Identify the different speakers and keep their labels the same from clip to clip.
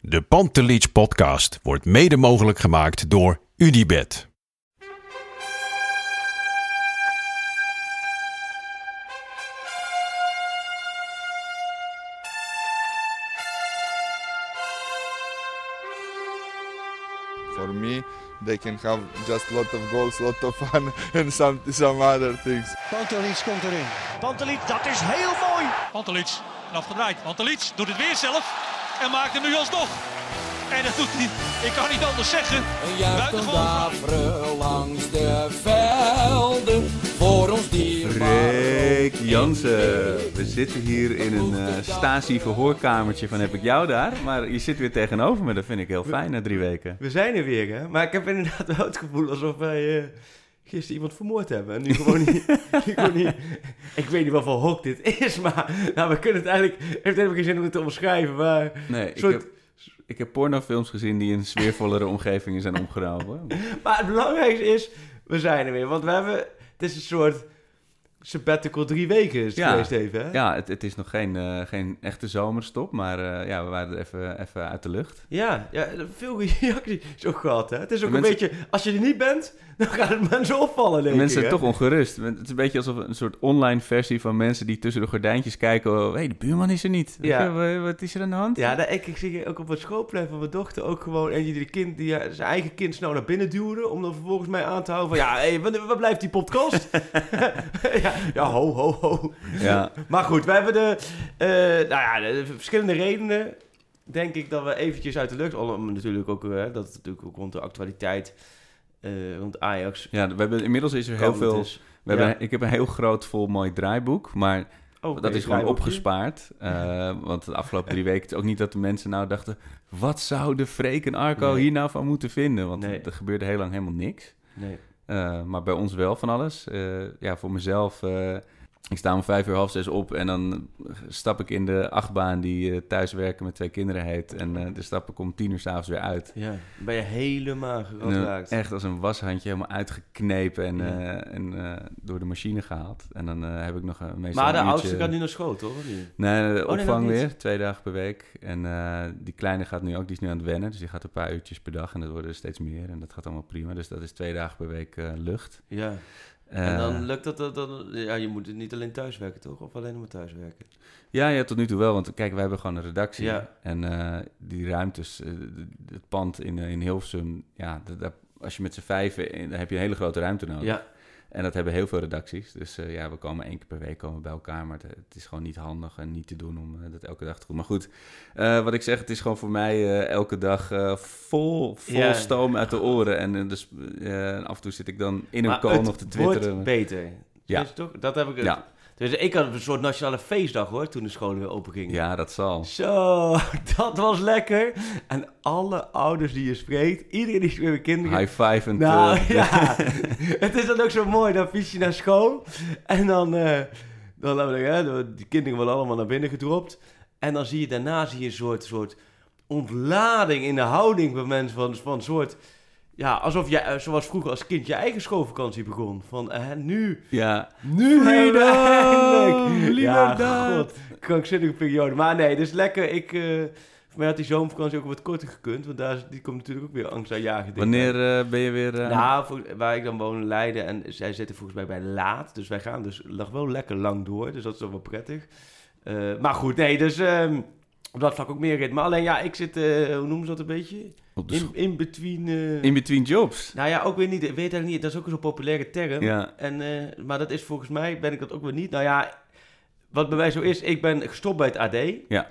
Speaker 1: De Pantelich podcast wordt mede mogelijk gemaakt door Unibed.
Speaker 2: For me, they can have just lot of goals, lot of fun, and some some other things.
Speaker 3: Pantelic komt erin. Pantelic, dat is heel mooi.
Speaker 4: Pantelic, afgedraaid. Pantelic doet het weer zelf en maakt hem nu alsnog. En dat doet hij, ik kan niet anders zeggen. Buitengewoon
Speaker 5: langs de velden voor ons
Speaker 6: Freek Jansen. We zitten hier in een eh Stasi-verhoorkamertje van heb ik jou daar. Maar je zit weer tegenover me, dat vind ik heel fijn na drie weken.
Speaker 7: We zijn er weer, hè? Maar ik heb inderdaad wel het gevoel alsof wij eh, gisteren iemand vermoord hebben. En nu gewoon niet, nu gewoon niet... Ik weet niet wat voor hok dit is, maar nou, we kunnen het eigenlijk... Het heeft helemaal geen zin om het te omschrijven, maar...
Speaker 6: Nee, ik
Speaker 7: soort-
Speaker 6: heb, ik heb pornofilms gezien die in sfeervollere omgevingen zijn opgenomen.
Speaker 7: Maar het belangrijkste is, we zijn er weer. Want we hebben... Het is een soort sabbatical drie weken is het
Speaker 6: Ja.
Speaker 7: geweest even, hè?
Speaker 6: Ja, het, het is nog geen, eh, geen echte zomerstop, maar eh, ja, we waren er even, even uit de lucht.
Speaker 7: Ja, ja, veel reacties ook gehad, hè? Het is ook
Speaker 6: De
Speaker 7: een
Speaker 6: mensen-
Speaker 7: beetje... Als je er niet bent, dan gaat het mensen opvallen, denk
Speaker 6: mensen
Speaker 7: ik,
Speaker 6: zijn
Speaker 7: hè?
Speaker 6: toch ongerust. Het is een beetje alsof een soort online versie van mensen die tussen de gordijntjes kijken. Hé, hey, de buurman is er niet.
Speaker 7: Ja.
Speaker 6: Wat, is er aan de hand?
Speaker 7: Ja, nou, ik, ik zie ook op het schoolplein van mijn dochter ook gewoon eentje die, kind, die eh, zijn eigen kind snel naar binnen duwde. Om dan vervolgens mij aan te houden van, ja, hé, wat, wat blijft die podcast? ja, ja, ho, ho, ho.
Speaker 6: Ja.
Speaker 7: Maar goed, we hebben de, eh, nou ja, de verschillende redenen, denk ik, dat we eventjes uit de lucht... Allemaal natuurlijk ook, eh, dat het natuurlijk ook rond de actualiteit, rond Ajax...
Speaker 6: Ja, we hebben, inmiddels is er heel veel. We hebben,
Speaker 7: Ja.
Speaker 6: ik heb een heel groot vol mooi draaiboek, maar
Speaker 7: Oh,
Speaker 6: dat is gewoon opgespaard. Eh, want de afgelopen drie weken, het is ook niet dat de mensen nou dachten... wat zouden Freek en Arco
Speaker 7: Nee.
Speaker 6: hier nou van moeten vinden? Want
Speaker 7: Nee.
Speaker 6: er gebeurde heel lang helemaal niks.
Speaker 7: Nee.
Speaker 6: Eh, maar bij ons wel van alles. Ja, voor mezelf... ik sta om vijf uur half zes op en dan stap ik in de achtbaan die eh, thuiswerken met twee kinderen heet. En eh dan stap ik om tien uur s'avonds weer uit.
Speaker 7: Ja, ben je helemaal geraakt.
Speaker 6: echt als een washandje helemaal uitgeknepen en,
Speaker 7: Ja.
Speaker 6: eh, en door de machine gehaald. En dan heb ik nog een meestal
Speaker 7: Maar de oudste gaat nu naar school, toch?
Speaker 6: Nee, de
Speaker 7: Oh, nee,
Speaker 6: opvang weer, twee dagen per week. En die kleine gaat nu ook, die is nu aan het wennen. Dus die gaat een paar uurtjes per dag en dat worden er steeds meer. En dat gaat allemaal prima. Dus dat is twee dagen per week lucht.
Speaker 7: Ja.
Speaker 6: Eh,
Speaker 7: En dan lukt dat, dat dan... Ja, je moet niet alleen thuiswerken, toch? Of alleen maar thuiswerken?
Speaker 6: Ja, ja, tot nu toe wel. Want kijk, we hebben gewoon een redactie.
Speaker 7: Ja.
Speaker 6: En eh, die ruimtes, eh, het pand in, eh, in Hilversum... Ja, d- daar- als je met z'n vijven... in- dan heb je een hele grote ruimte nodig.
Speaker 7: Ja.
Speaker 6: En dat hebben heel veel redacties. Dus eh, ja, we komen één keer per week komen bij elkaar. Maar het, het is gewoon niet handig en niet te doen om eh, dat elke dag te doen. Maar goed, eh, wat ik zeg, het is gewoon voor mij elke dag vol, vol
Speaker 7: Ja.
Speaker 6: stoom uit de oren. En dus, af en toe zit ik dan in een call
Speaker 7: het
Speaker 6: nog te twitteren.
Speaker 7: wordt beter.
Speaker 6: Ja.
Speaker 7: Het toch? Dat heb ik...
Speaker 6: Ja.
Speaker 7: Dus ik had een soort nationale feestdag, hoor, toen de scholen weer open gingen.
Speaker 6: Ja, dat zal.
Speaker 7: Zo, dat was lekker. En alle ouders die je spreekt, iedereen die spreekt met kinderen...
Speaker 6: High five en
Speaker 7: Nou
Speaker 6: eh,
Speaker 7: ja, het is dan ook zo mooi. Dan fiets je naar school en dan, eh dan hè, de- die kinderen worden allemaal naar binnen gedropt. En dan zie je daarna zie je een soort, soort ontlading in de houding van mensen. Van, van een soort, ja, alsof je, eh, zoals vroeger als kind, je eigen schoolvakantie begon. Van, eh, nu,
Speaker 6: Ja,
Speaker 7: nu eindelijk. Ja, god, krankzinnige periode. Maar nee, dus lekker. Ik, eh, voor mij had die zomervakantie ook wat korter gekund. Want daar die komt natuurlijk ook weer angst aan jagen.
Speaker 6: wanneer eh, ben je weer... eh,
Speaker 7: Nou, voor- waar ik dan woon in Leiden en zij zitten volgens mij bij Laat. Dus wij gaan dus nog wel lekker lang door. Dus dat is wel prettig. Eh, maar goed, nee, dus ehm, op dat vlak ook meer ritme. Alleen ja, ik zit, eh, hoe noemen ze dat een beetje? In, in between... eh,
Speaker 6: in between jobs.
Speaker 7: nou ja, ook weer niet. Ik weet eigenlijk niet. Dat is ook zo'n populaire term.
Speaker 6: Ja.
Speaker 7: En, eh, maar dat is volgens mij, ben ik dat ook weer niet. Nou ja, wat bij mij zo is, ik ben gestopt bij het AD.
Speaker 6: Ja.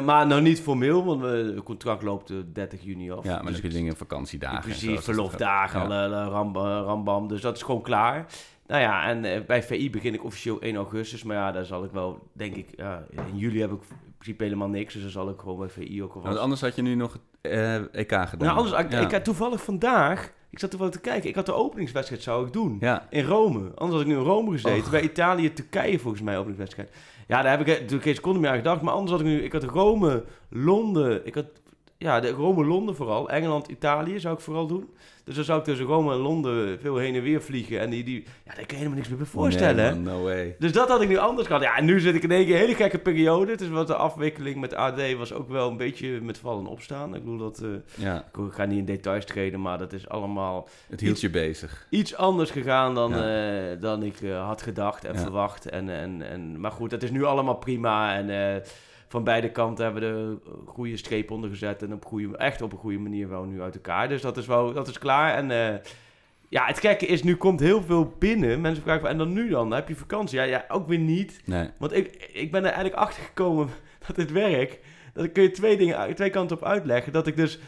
Speaker 7: Maar nou niet formeel, want het contract loopt eh, 30 juni af.
Speaker 6: Ja, maar dan
Speaker 7: Dus
Speaker 6: heb je dingen, vakantiedagen.
Speaker 7: Precies, verlofdagen,
Speaker 6: gaat- ja.
Speaker 7: alle, alle ram, eh, rambam. Dus dat is gewoon klaar. Nou ja, en bij VI begin ik officieel 1 augustus. Maar ja, daar zal ik wel, denk ik... Ja, in juli heb ik principe helemaal niks. Dus dan zal ik gewoon bij VI ook alvast...
Speaker 6: Want anders had je nu nog het eh, EK gedaan.
Speaker 7: Nou, anders, ik,
Speaker 6: Ja.
Speaker 7: ik had toevallig vandaag... Ik zat toevallig te kijken. Ik had de openingswedstrijd zou ik doen.
Speaker 6: Ja.
Speaker 7: In Rome. Anders had ik nu in Rome gezeten.
Speaker 6: Och.
Speaker 7: Bij Italië, Turkije volgens mij openingswedstrijd. Ja, daar heb ik eh, natuurlijk geen seconde meer aan gedacht. Maar anders had ik nu... Ik had Rome, Londen. Ik had... Ja, de Rome, Londen vooral. Engeland, Italië zou ik vooral doen. Dus dan zou ik tussen Rome en Londen veel heen en weer vliegen. En die... die ja, daar kan je helemaal niks meer bij voorstellen.
Speaker 6: Nee,
Speaker 7: hè?
Speaker 6: man, no way.
Speaker 7: Dus dat had ik nu anders gehad. Ja, en nu zit ik in één keer een hele gekke periode. Dus wat de afwikkeling met AD was ook wel een beetje met vallen en opstaan. Ik bedoel dat... eh,
Speaker 6: Ja,
Speaker 7: ik ga niet in details treden, maar dat is allemaal
Speaker 6: het hield je bezig.
Speaker 7: iets anders gegaan dan,
Speaker 6: Ja.
Speaker 7: eh, dan ik eh, had gedacht en
Speaker 6: Ja.
Speaker 7: verwacht. En, en, en, maar goed, het is nu allemaal prima. En van beide kanten hebben we de goede streep onder gezet. En op goede, echt op een goede manier wel nu uit elkaar. Dus dat is, wel, dat is klaar. En eh, ja, het gekke is, nu komt heel veel binnen. Mensen vragen, van, en dan nu dan? Heb je vakantie? Ja, ja ook weer niet.
Speaker 6: Nee.
Speaker 7: Want ik, ik ben er eigenlijk achter gekomen dat dit werk, dat kun je twee dingen, twee kanten op uitleggen. Dat ik dus,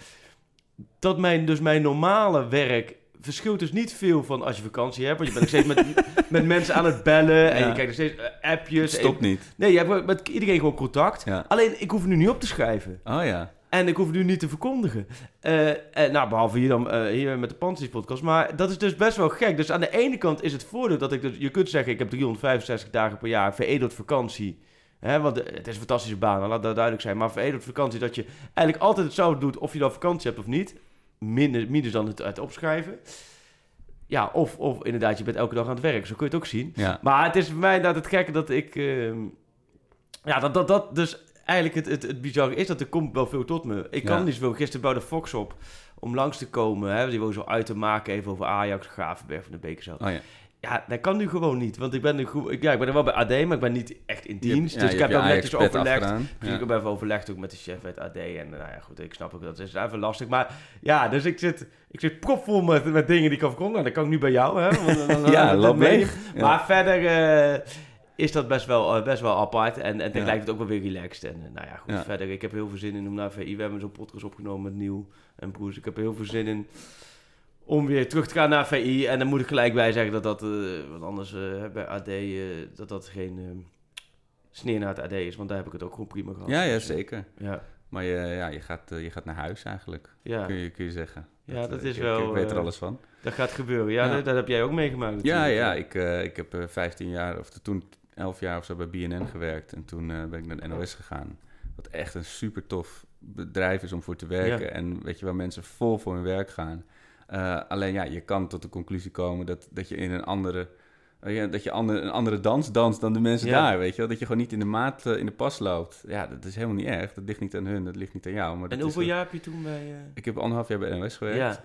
Speaker 7: dat mijn, dus mijn normale werk verschilt dus niet veel van als je vakantie hebt. Want je bent nog steeds met, met mensen aan het bellen en
Speaker 6: Ja.
Speaker 7: je krijgt nog steeds eh, appjes.
Speaker 6: Stop
Speaker 7: En-
Speaker 6: niet.
Speaker 7: Nee, je hebt met iedereen gewoon contact.
Speaker 6: Ja.
Speaker 7: Alleen, ik hoef nu niet op te schrijven.
Speaker 6: Oh ja.
Speaker 7: En ik hoef nu niet te verkondigen. Eh, nou, behalve hier dan eh, hier met de Panties podcast. Maar dat is dus best wel gek. Dus aan de ene kant is het voordeel dat ik... Dus, je kunt zeggen, ik heb 365 dagen per jaar veredeld vakantie. Hè, want het is een fantastische baan, laat dat duidelijk zijn. Maar veredeld vakantie, dat je eigenlijk altijd hetzelfde doet... of je dan vakantie hebt of niet. Minder, minder dan het, het opschrijven. Ja, of, of inderdaad, je bent elke dag aan het werk. Zo kun je het ook zien.
Speaker 6: Ja.
Speaker 7: Maar het is voor mij inderdaad het gekke dat ik... ehm, ja, dat, dat, dat dus eigenlijk het, het, het bizarre is dat er komt wel veel tot me. Ik kan
Speaker 6: Ja.
Speaker 7: niet zoveel. Gisteren bouwde Fox op om langs te komen. Hè, die wil zo uit te maken even over Ajax, Gravenberg van de Beek zo.
Speaker 6: Oh ja.
Speaker 7: Ja, dat kan nu gewoon niet. Want ik ben, nu goed, ik, ja, ik ben er wel bij AD, maar ik ben niet echt in dienst.
Speaker 6: ja,
Speaker 7: dus ik heb
Speaker 6: je
Speaker 7: netjes overlegd.
Speaker 6: afgedaan.
Speaker 7: Dus
Speaker 6: Ja.
Speaker 7: ik heb even overlegd ook met de chef het AD. En nou ja, goed, ik snap ook dat is even lastig. Maar ja, dus ik zit, ik zit propvol met, met dingen die ik verkondigen. Nou, dat kan ik nu bij jou, hè. Want, dan- dan-
Speaker 6: Ja, loop leeg. Ja.
Speaker 7: Maar verder is dat best wel, eh, best wel apart. En, en dan
Speaker 6: Ja.
Speaker 7: lijkt het ook wel weer relaxed. En eh, nou ja, goed,
Speaker 6: Ja.
Speaker 7: verder. Ik heb heel veel zin in om naar VI. We hebben zo'n podcast opgenomen met Nieuw en Broes. Ik heb heel veel zin in om weer terug te gaan naar VI. En dan moet ik gelijk bij zeggen dat dat, eh, want anders eh, bij AD, eh, dat dat geen eh, sneer naar het AD is. Want daar heb ik het ook gewoon prima gehad.
Speaker 6: Ja, ja, zeker.
Speaker 7: Ja,
Speaker 6: Maar je, ja, je, gaat, je gaat naar huis eigenlijk,
Speaker 7: ja.
Speaker 6: kun, je, kun je zeggen.
Speaker 7: Ja, dat is
Speaker 6: ik,
Speaker 7: wel,
Speaker 6: Ik weet er alles van.
Speaker 7: dat gaat gebeuren. Ja,
Speaker 6: Ja.
Speaker 7: Dat, dat heb jij ook meegemaakt
Speaker 6: Ja,
Speaker 7: natuurlijk.
Speaker 6: ja. Ik, eh, ik heb eh 15 jaar, of toen 11 jaar of zo bij BNN gewerkt. En toen ben ik naar de NOS gegaan. Wat echt een super tof bedrijf is om voor te werken.
Speaker 7: Ja.
Speaker 6: En weet je, waar mensen vol voor hun werk gaan. Eh, alleen ja, je kan tot de conclusie komen dat, dat je in een andere... eh, ja, dat je ander, een andere dans danst dan de mensen
Speaker 7: Ja.
Speaker 6: daar, weet je wel? Dat je gewoon niet in de maat, eh, in de pas loopt. Ja, dat is helemaal niet erg. Dat ligt niet aan hun, dat ligt niet aan jou. Maar
Speaker 7: En hoeveel jaar heb je toen bij...
Speaker 6: Ik heb anderhalf jaar bij NOS gewerkt.
Speaker 7: Ja,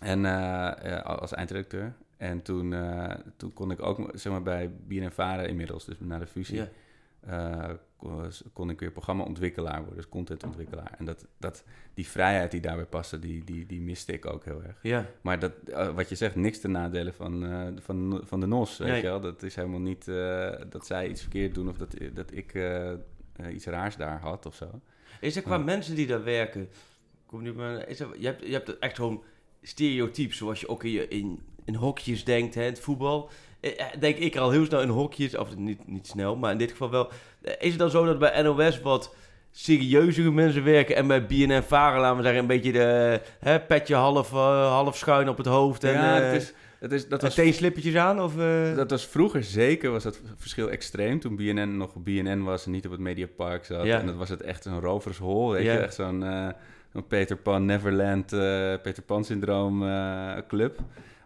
Speaker 6: En als eindredacteur. En toen, toen kon ik ook zeg maar, bij BNN Vara inmiddels, dus na de fusie,
Speaker 7: ja.
Speaker 6: Kon, kon ik weer programmaontwikkelaar worden, dus contentontwikkelaar. En dat, dat, die vrijheid die daarbij paste, die, die, die miste ik ook heel erg.
Speaker 7: ja.
Speaker 6: Maar dat, eh, wat je zegt, niks te nadelen van, eh, van, van de NOS, weet
Speaker 7: Nee.
Speaker 6: je wel. Dat is helemaal niet eh, dat zij iets verkeerd doen of dat, dat ik eh, eh, iets raars daar had of zo.
Speaker 7: Is er qua mensen die daar werken... Kom nu maar, is er, je, hebt, je hebt echt gewoon stereotypes, zoals je ook in, je- in, in hokjes denkt, hè, het voetbal. Eh, eh, Denk ik er al heel snel in hokjes, of niet, niet snel, maar in dit geval wel. Eh, Is het dan zo dat bij NOS wat serieuzere mensen werken en bij BNN Varen, laten we zeggen, een beetje de hè, petje half, half schuin op het hoofd en
Speaker 6: ja, het is, het is, dat was
Speaker 7: teenslippertjes aan? Of?
Speaker 6: Dat was vroeger zeker, was dat verschil extreem. Toen BNN nog BNN was en niet op het Mediapark zat.
Speaker 7: Ja.
Speaker 6: En dat was het echt een rovershol, weet
Speaker 7: Ja.
Speaker 6: je. Echt zo'n Peter Pan, Neverland, Peter Pan syndroom club.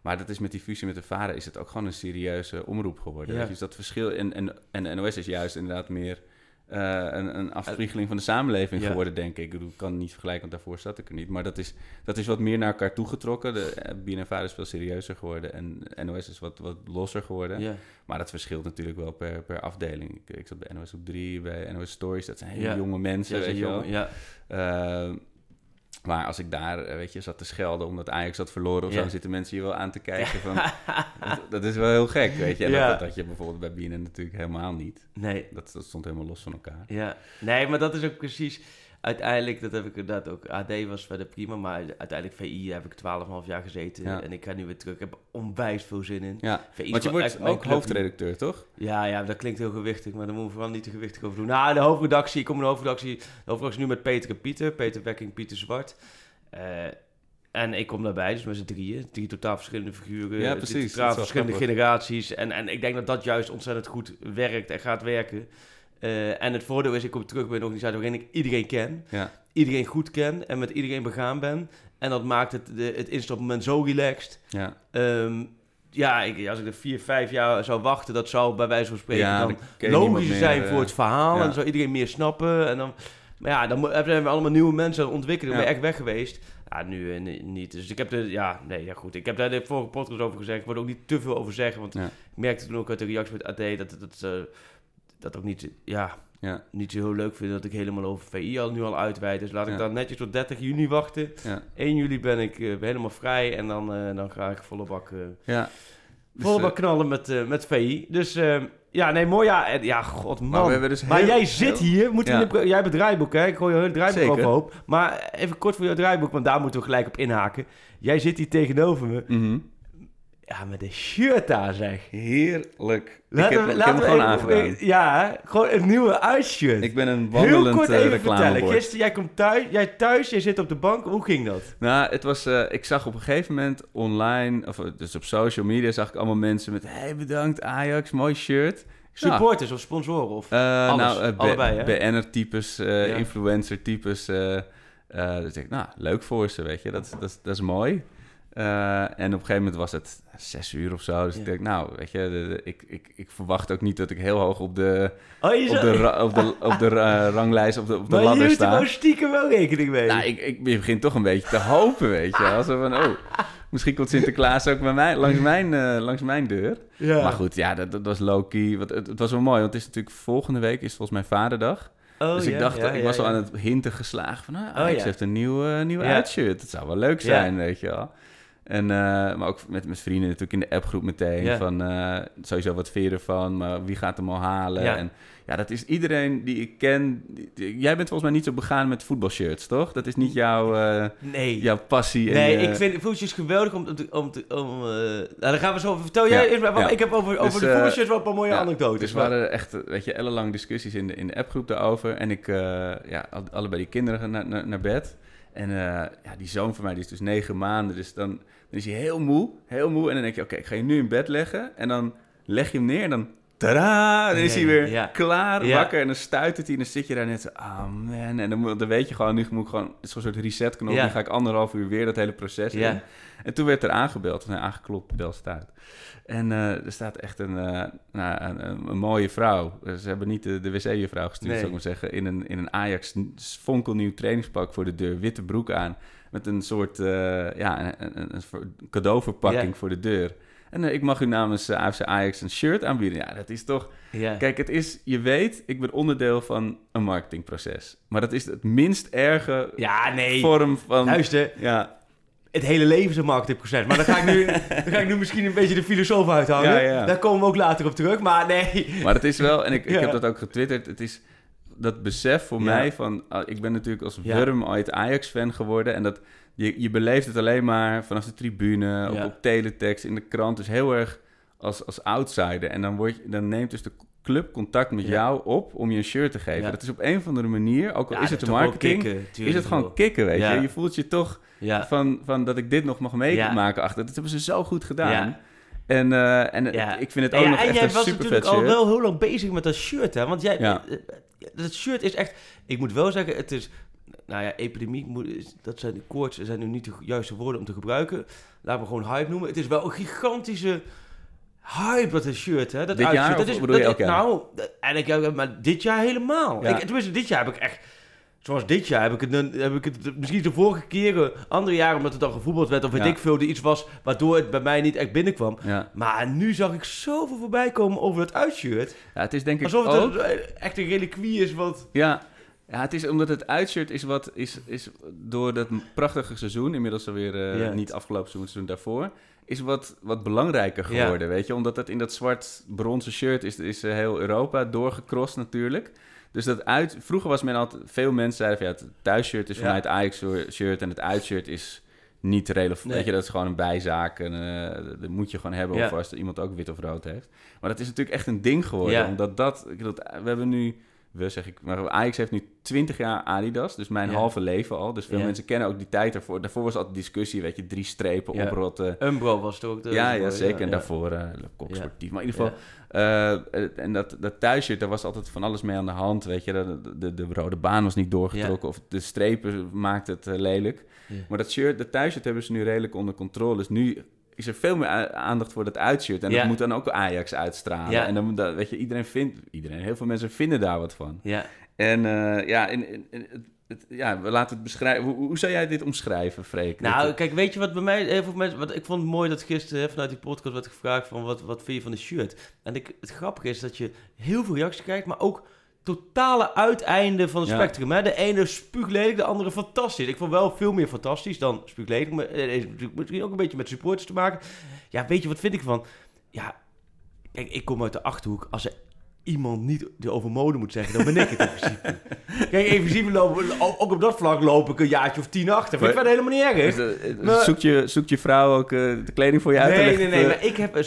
Speaker 6: Maar dat is met die fusie met de VARA is het ook gewoon een serieuze omroep geworden.
Speaker 7: Ja.
Speaker 6: weet je. Dus dat verschil, en, en, en NOS is juist inderdaad meer eh, een, een afspiegeling van de samenleving
Speaker 7: Ja.
Speaker 6: geworden, denk ik. Ik kan niet vergelijken, want daarvoor zat ik er niet. Maar dat is, dat is wat meer naar elkaar toegetrokken. De eh, BNN-VARA is veel serieuzer geworden en NOS is wat, wat losser geworden.
Speaker 7: ja.
Speaker 6: Maar dat verschilt natuurlijk wel per, per afdeling. Ik, ik zat bij NOS op 3, bij NOS Stories. Dat zijn hele
Speaker 7: Ja.
Speaker 6: jonge mensen,
Speaker 7: Ja,
Speaker 6: weet
Speaker 7: ze
Speaker 6: je wel.
Speaker 7: jongen, ja.
Speaker 6: Eh, Maar als ik daar, eh, weet je, zat te schelden omdat Ajax had verloren of
Speaker 7: Ja.
Speaker 6: zo, dan zitten mensen hier wel aan te kijken van... dat, dat is wel heel gek, weet je. En
Speaker 7: Ja.
Speaker 6: dat, dat had je bijvoorbeeld bij BNN natuurlijk helemaal niet.
Speaker 7: Nee.
Speaker 6: Dat, dat stond helemaal los van elkaar.
Speaker 7: Ja, nee, maar dat is ook precies. Uiteindelijk, dat heb ik inderdaad ook. AD was verder prima, maar uiteindelijk VI heb ik 12,5 jaar gezeten.
Speaker 6: Ja.
Speaker 7: En ik ga nu weer terug. Ik heb onwijs veel zin in.
Speaker 6: Ja,
Speaker 7: VI
Speaker 6: want je wordt ook hoofdredacteur, toch?
Speaker 7: Ja, ja, dat klinkt heel gewichtig, maar daar moeten we vooral niet te gewichtig over doen. Nou, de hoofdredactie, ik kom in de hoofdredactie. De hoofdredactie nu met Peter en Pieter. Peter Wekking, Pieter Zwart. Eh, en ik kom daarbij, dus met z'n drieën. Drie totaal verschillende figuren.
Speaker 6: Ja,
Speaker 7: drie
Speaker 6: precies,
Speaker 7: Totaal verschillende
Speaker 6: grappig.
Speaker 7: generaties. En, en ik denk dat dat juist ontzettend goed werkt en gaat werken. Eh, en het voordeel is, ik kom terug bij een organisatie waarin ik iedereen ken.
Speaker 6: Ja.
Speaker 7: Iedereen goed ken en met iedereen begaan ben. En dat maakt het, de, het instapmoment zo relaxed.
Speaker 6: Ja.
Speaker 7: Ehm, ja, ik, als ik er vier, vijf jaar zou wachten, dat zou bij wijze van spreken
Speaker 6: Ja,
Speaker 7: dan
Speaker 6: dan
Speaker 7: logischer zijn
Speaker 6: eh,
Speaker 7: voor het verhaal.
Speaker 6: ja.
Speaker 7: En dan zou iedereen meer snappen. En dan, maar ja, dan hebben we allemaal nieuwe mensen het ontwikkelen.
Speaker 6: Ja.
Speaker 7: Ben je echt weg geweest. Ja, nu eh, ni- niet. Dus ik heb er, ja, nee, ja goed. Ik heb daar de vorige podcast over gezegd. Ik wil er ook niet te veel over zeggen. Want ik merkte toen ook uit de reactie met AD dat eh, dat ook niet, ja,
Speaker 6: Ja.
Speaker 7: niet zo heel leuk vind dat ik helemaal over VI al nu al uitweid. Dus laat ik
Speaker 6: Ja.
Speaker 7: dan netjes tot 30 juni wachten.
Speaker 6: Ja.
Speaker 7: 1 juli ben ik eh, helemaal vrij en dan, eh, dan ga ik volle bak, eh,
Speaker 6: Ja. Dus,
Speaker 7: volle
Speaker 6: eh,
Speaker 7: bak knallen met, met VI. Dus eh, ja, nee, mooi. Ja, ja god man.
Speaker 6: Maar we hebben dus
Speaker 7: maar
Speaker 6: heel-
Speaker 7: jij zit
Speaker 6: heel-
Speaker 7: hier.
Speaker 6: Ja.
Speaker 7: de- jij hebt het draaiboek, hè? Ik gooi je het draaiboek
Speaker 6: Zeker.
Speaker 7: overhoop. Maar even kort voor jouw draaiboek, want daar moeten we gelijk op inhaken. Jij zit hier tegenover me.
Speaker 6: mhm.
Speaker 7: Ja, met een shirt daar zeg.
Speaker 6: Heerlijk.
Speaker 7: Laten
Speaker 6: ik heb,
Speaker 7: we-
Speaker 6: ik heb hem gewoon aangedaan.
Speaker 7: Ja, hè? gewoon een nieuwe uitshirt.
Speaker 6: Ik ben een
Speaker 7: Heel
Speaker 6: wandelend
Speaker 7: kort
Speaker 6: eh,
Speaker 7: even vertellen.
Speaker 6: reclamebord.
Speaker 7: Gisteren, jij komt thuis, jij thuis, jij zit op de bank. Hoe ging dat?
Speaker 6: Nou, het was, eh, ik zag op een gegeven moment online, of eh, dus op social media, zag ik allemaal mensen met: hey, bedankt Ajax, mooi shirt.
Speaker 7: Supporters of sponsoren? Of
Speaker 6: Eh,
Speaker 7: alles?
Speaker 6: nou, eh, B-
Speaker 7: Allebei, hè?
Speaker 6: BN'er-types, eh,
Speaker 7: Ja.
Speaker 6: influencer-types. eh eh, dus ik nou, leuk voor ze, weet je. Dat, dat, dat is mooi. Eh, en op een gegeven moment was het zes uur of zo. Dus
Speaker 7: Ja.
Speaker 6: ik denk, nou, weet je, de- de- ik, ik, ik verwacht ook niet dat ik heel hoog op de,
Speaker 7: Oh, je
Speaker 6: op de, ra- op de, op de eh, ranglijst, op de, op de
Speaker 7: maar je
Speaker 6: ladder
Speaker 7: hield er
Speaker 6: sta.
Speaker 7: gewoon stiekem wel rekening mee.
Speaker 6: Nou, ik, ik begin toch een beetje te hopen, weet je. Als van, oh, misschien komt Sinterklaas ook bij mij, langs, mijn, eh, langs mijn deur.
Speaker 7: Ja.
Speaker 6: Maar goed, ja, dat, dat was low-key. Want Het, het was wel mooi, want het is natuurlijk volgende week is volgens mij vaderdag.
Speaker 7: Oh,
Speaker 6: dus ik dacht,
Speaker 7: ja,
Speaker 6: ik was al aan het hinten geslagen van... Ah, Ajax
Speaker 7: ja.
Speaker 6: heeft een nieuw, eh, nieuw uitshirt. Dat zou wel leuk zijn, weet je wel. En, eh, maar ook met, met vrienden natuurlijk in de appgroep meteen. Van eh, sowieso wat je ervan, maar wie gaat hem al halen?
Speaker 7: Ja.
Speaker 6: En ja, dat is iedereen die ik ken. die- die- jij bent volgens mij niet zo begaan met voetbalshirts, toch? Dat is niet jouw, eh,
Speaker 7: Nee.
Speaker 6: jouw passie. en
Speaker 7: Nee, ik vind voetjes geweldig om te... Om te om, nou, daar gaan we zo over. Vertel jij
Speaker 6: Ja,
Speaker 7: eerst maar, want
Speaker 6: ja.
Speaker 7: ik heb over,
Speaker 6: Dus,
Speaker 7: over de
Speaker 6: eh,
Speaker 7: voetbalshirts wel een paar mooie anekdotes.
Speaker 6: Dus we hadden echt, weet je, ellenlang discussies in de, in de appgroep daarover. En ik, ja, al- allebei die kinderen naar, naar, naar bed. En ja, die zoon van mij, die is dus negen maanden. Dus dan, dan is hij heel moe, heel moe. En dan denk je, oké, ik ga je nu in bed leggen. En dan leg je hem neer en dan... Tada! Dan is hij weer
Speaker 7: ja.
Speaker 6: klaar, wakker. En dan stuitert hij en dan zit je daar net zo... Oh man. En dan, dan weet je gewoon, nu moet ik gewoon... Het is zo'n soort resetknop.
Speaker 7: Ja.
Speaker 6: Nu ga ik anderhalf uur weer dat hele proces in. En toen werd er aangebeld, of nee, aangeklopt, bel staat. En eh, er staat echt een, eh, nou, een, een, een mooie vrouw. Ze hebben niet de, de wc-juffrouw gestuurd,
Speaker 7: Nee.
Speaker 6: zou ik maar zeggen. In een, in een Ajax fonkelnieuw trainingspak voor de deur. Witte broek aan. Met een soort eh, ja, een, een, een cadeauverpakking voor de deur. En eh, ik mag u namens eh, AFC Ajax een shirt aanbieden. Ja, dat is toch... Kijk, het is... Je weet, ik ben onderdeel van een marketingproces. Maar dat is het minst erge
Speaker 7: Ja, nee.
Speaker 6: vorm van...
Speaker 7: Luister,
Speaker 6: Ja,
Speaker 7: het hele leven is een marketingproces. Maar dan ga ik nu, dan ga ik nu misschien een beetje de filosoof.
Speaker 6: Ja, ja.
Speaker 7: Daar komen we ook later op terug. Maar nee.
Speaker 6: Maar het is wel, en ik, ik heb dat ook getwitterd, het is dat besef voor
Speaker 7: Ja.
Speaker 6: mij van, ah, ik ben natuurlijk als wurm ooit Ajax-fan geworden en dat je, je beleeft het alleen maar vanaf de tribune, op,
Speaker 7: Ja.
Speaker 6: op teletext, in de krant, dus heel erg als, als outsider. En dan, word je, dan neemt dus de club contact met jou op om je een shirt te geven. Dat is op een of andere manier, ook al is het de
Speaker 7: wel
Speaker 6: marketing,
Speaker 7: kicken,
Speaker 6: is het gewoon kicken, weet je. Je voelt je toch van, van dat ik dit nog mag meemaken achter. Dat hebben ze zo goed gedaan. En, eh, en
Speaker 7: Ja.
Speaker 6: ik vind het ook
Speaker 7: ja,
Speaker 6: nog
Speaker 7: en
Speaker 6: echt
Speaker 7: jij was natuurlijk
Speaker 6: vet
Speaker 7: al wel heel lang bezig met dat shirt, hè? Want jij,
Speaker 6: Ja.
Speaker 7: Dat shirt is echt... Ik moet wel zeggen, het is... Nou ja, epidemie, moet, dat zijn de koorts, zijn nu niet de juiste woorden om te gebruiken. Laten we gewoon hype noemen. Het is wel een gigantische hype, dat een shirt, hè? Dat
Speaker 6: Dit jaar
Speaker 7: dat is,
Speaker 6: bedoel je
Speaker 7: dat
Speaker 6: elk jaar?
Speaker 7: Nou, dat- eigenlijk, maar dit jaar helemaal.
Speaker 6: Ja.
Speaker 7: Ik, tenminste, dit jaar heb ik echt... Zoals dit jaar heb ik het, heb ik het misschien de vorige keren, andere jaren omdat het dan gevoetbald werd of weet
Speaker 6: Ja.
Speaker 7: ik veel, er iets was waardoor het bij mij niet echt binnenkwam.
Speaker 6: Ja.
Speaker 7: Maar nu zag ik zoveel voorbij komen over dat uitshirt.
Speaker 6: ja, het is denk ik
Speaker 7: Alsof
Speaker 6: ook...
Speaker 7: het een- echt een reliquie is wat...
Speaker 6: Ja, Ja, het is omdat het uitshirt is wat is, is door dat prachtige seizoen, inmiddels alweer eh
Speaker 7: Ja.
Speaker 6: niet afgelopen seizoen, het seizoen daarvoor, is wat, wat belangrijker geworden, weet je. Omdat dat in dat zwart-bronzen shirt is, is eh, heel Europa doorgecrossed natuurlijk. Dus dat uit, vroeger was men altijd, veel mensen zeiden van ja, het thuisshirt is voor mij het Ajax-shirt en het uitshirt is niet relevant.
Speaker 7: Nee.
Speaker 6: Weet je, dat is gewoon een bijzaak en eh, dat moet je gewoon hebben
Speaker 7: Ja.
Speaker 6: of als iemand ook wit of rood heeft. Maar dat is natuurlijk echt een ding geworden,
Speaker 7: Ja.
Speaker 6: omdat dat, we hebben nu, we zeg ik, maar Ajax heeft nu 20 jaar Adidas, dus mijn
Speaker 7: Ja.
Speaker 6: halve leven al. Dus veel
Speaker 7: Ja.
Speaker 6: mensen kennen ook die tijd daarvoor. Daarvoor was altijd discussie, weet je, drie strepen,
Speaker 7: Ja.
Speaker 6: oprotten.
Speaker 7: Umbro was toch ook de...
Speaker 6: Ja, ja, zeker. En daarvoor uh, Kok
Speaker 7: Ja.
Speaker 6: Sportief. Maar in ieder geval, eh, en dat, dat thuisshirt, daar was altijd van alles mee aan de hand. Weet je, de, de, de rode baan was niet doorgetrokken of de strepen maakten het eh, lelijk. Maar dat shirt, dat thuisshirt hebben ze nu redelijk onder controle. Dus nu is er veel meer aandacht voor dat uitshirt. En
Speaker 7: Ja.
Speaker 6: dat moet dan ook Ajax uitstralen.
Speaker 7: Ja.
Speaker 6: En dan, dat, weet je, iedereen vindt, iedereen, heel veel mensen vinden daar wat van.
Speaker 7: Ja.
Speaker 6: En eh, ja, in, in, in- het, het- ja, we laten het beschrijven. Hoe, hoe zou jij dit omschrijven, Freek?
Speaker 7: Nou,
Speaker 6: Dit-
Speaker 7: kijk, weet je wat bij mij... Heel veel mensen, wat, ik vond het mooi dat gisteren hè, vanuit die podcast werd gevraagd van... Wat, wat vind je van de shirt? En ik, het grappige is dat je heel veel reacties krijgt, maar ook totale uiteinden van het
Speaker 6: Ja.
Speaker 7: spectrum. Hè? De ene spuuglelijk, de andere fantastisch. Ik vond wel veel meer fantastisch dan spuuglelijk. Maar het heeft natuurlijk misschien ook een beetje met supporters te maken. Ja, weet je, wat vind ik van? Ja, kijk, ik kom uit de Achterhoek. Als er iemand niet over mode moet zeggen, dan ben ik het in principe. Kijk, in principe lopen, ook op dat vlak loop ik een jaartje of tien achter. Vind ik
Speaker 6: Maar-
Speaker 7: verder helemaal niet erg.
Speaker 6: Dus, eh, eh,
Speaker 7: Maar-
Speaker 6: zoekt, je, zoekt je vrouw ook eh, de kleding voor je uit? te
Speaker 7: Nee,
Speaker 6: leggen?
Speaker 7: nee, nee,
Speaker 6: Eh,
Speaker 7: maar ik heb een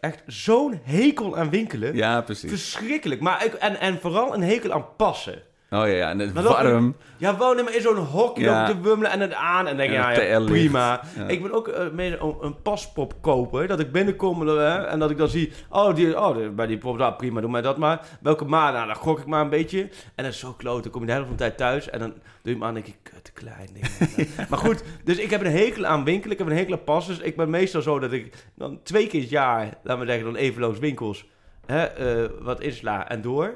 Speaker 7: echt zo'n hekel aan winkelen.
Speaker 6: Ja, precies.
Speaker 7: Verschrikkelijk. Maar ik, en, en vooral een hekel aan passen.
Speaker 6: Oh ja, ja, en het
Speaker 7: Maar dat-
Speaker 6: warm.
Speaker 7: Ja, wonen maar in zo'n hokje
Speaker 6: Ja.
Speaker 7: te wummelen en het aan. En denk ja, prima. Ik ben ook eh, mede een, een paspop kopen. Dat ik binnenkom en dat ik dan zie... Oh, die, oh bij die pop, nou, prima, doe mij dat maar. Welke maat? Nou, dan gok ik maar een beetje. En dat is zo kloot. Dan kom je de helft van de tijd thuis. En dan doe je hem aan en denk ik, kut, klein. ding. maar goed, dus ik heb een hekel aan winkelen. Ik heb een hekel aan passen. Dus ik ben meestal zo dat ik dan twee keer het jaar... Laten we zeggen, dan even langs winkels... Hè, eh, wat insla en door...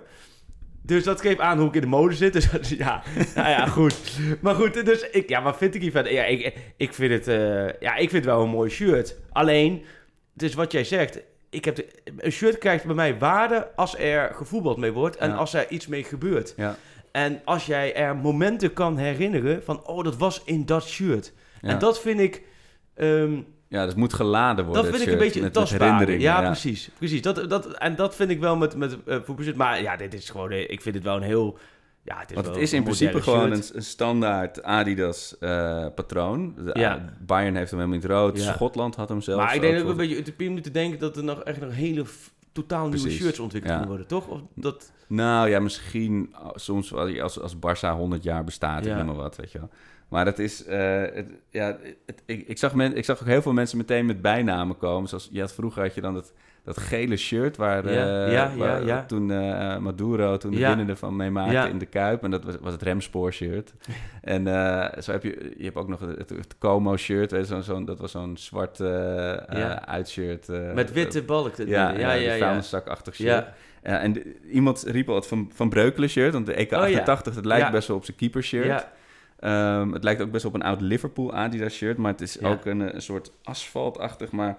Speaker 7: Dus dat geeft aan hoe ik in de mode zit. Dus dat ja, nou ja, goed. Maar goed, dus ik, ja, wat vind ik hiervan? Ja, ik, ik vind het, eh, ja, ik vind het wel een mooi shirt. Alleen, het is wat jij zegt. Ik heb de, een shirt krijgt bij mij waarde als er gevoetbald mee wordt en
Speaker 6: Ja.
Speaker 7: als er iets mee gebeurt.
Speaker 6: Ja.
Speaker 7: En als jij er momenten kan herinneren van, oh, dat was in dat shirt. En dat vind ik, ehm,
Speaker 6: Ja, dat moet geladen worden.
Speaker 7: dat vind ik een beetje
Speaker 6: met
Speaker 7: tastbaar. Ja, precies. precies. Dat, dat, en dat vind ik wel met, met voetbalshirt. Maar ja, dit is gewoon, eh, ik vind het wel een heel... Ja, het is
Speaker 6: Want het is in
Speaker 7: een
Speaker 6: principe gewoon een, een standaard Adidas eh, patroon. De-
Speaker 7: Ja.
Speaker 6: Bayern heeft hem helemaal in het rood.
Speaker 7: Ja.
Speaker 6: Schotland had hem zelfs.
Speaker 7: Maar ik denk ook een beetje utopie te denken dat er nog echt nog hele totaal nieuwe shirts ontwikkeld
Speaker 6: Ja.
Speaker 7: kunnen worden, toch? Of dat...
Speaker 6: Nou ja, misschien uh, soms als, als, als Barça 100 jaar bestaat, ik noem maar wat, weet je wel. Maar het is, eh, het, ja, het, ik, ik, zag men, ik zag ook heel veel mensen meteen met bijnamen komen. Zoals, je had, vroeger had je dan dat, dat gele shirt waar, eh,
Speaker 7: Ja, ja,
Speaker 6: waar
Speaker 7: ja,
Speaker 6: toen eh, Maduro toen de winnende van mee maakte in de Kuip. En dat was, was het Remspoor shirt. en eh, zo heb je, je hebt ook nog het, het Como shirt, weet je, zo'n, zo'n, dat was zo'n zwart eh eh, uitshirt. eh,
Speaker 7: Met witte balken.
Speaker 6: ja,
Speaker 7: ja,
Speaker 6: ja,
Speaker 7: ja,
Speaker 6: ja, vuilniszakachtig shirt. En de- iemand riep al het van, van Breukelen shirt, want de EK
Speaker 7: Oh, ja.
Speaker 6: 88, het lijkt best wel op zijn keeper shirt. Ehm, het lijkt ook best op een oud Liverpool Adidas shirt, maar het is
Speaker 7: Ja.
Speaker 6: ook een, een soort asfaltachtig, maar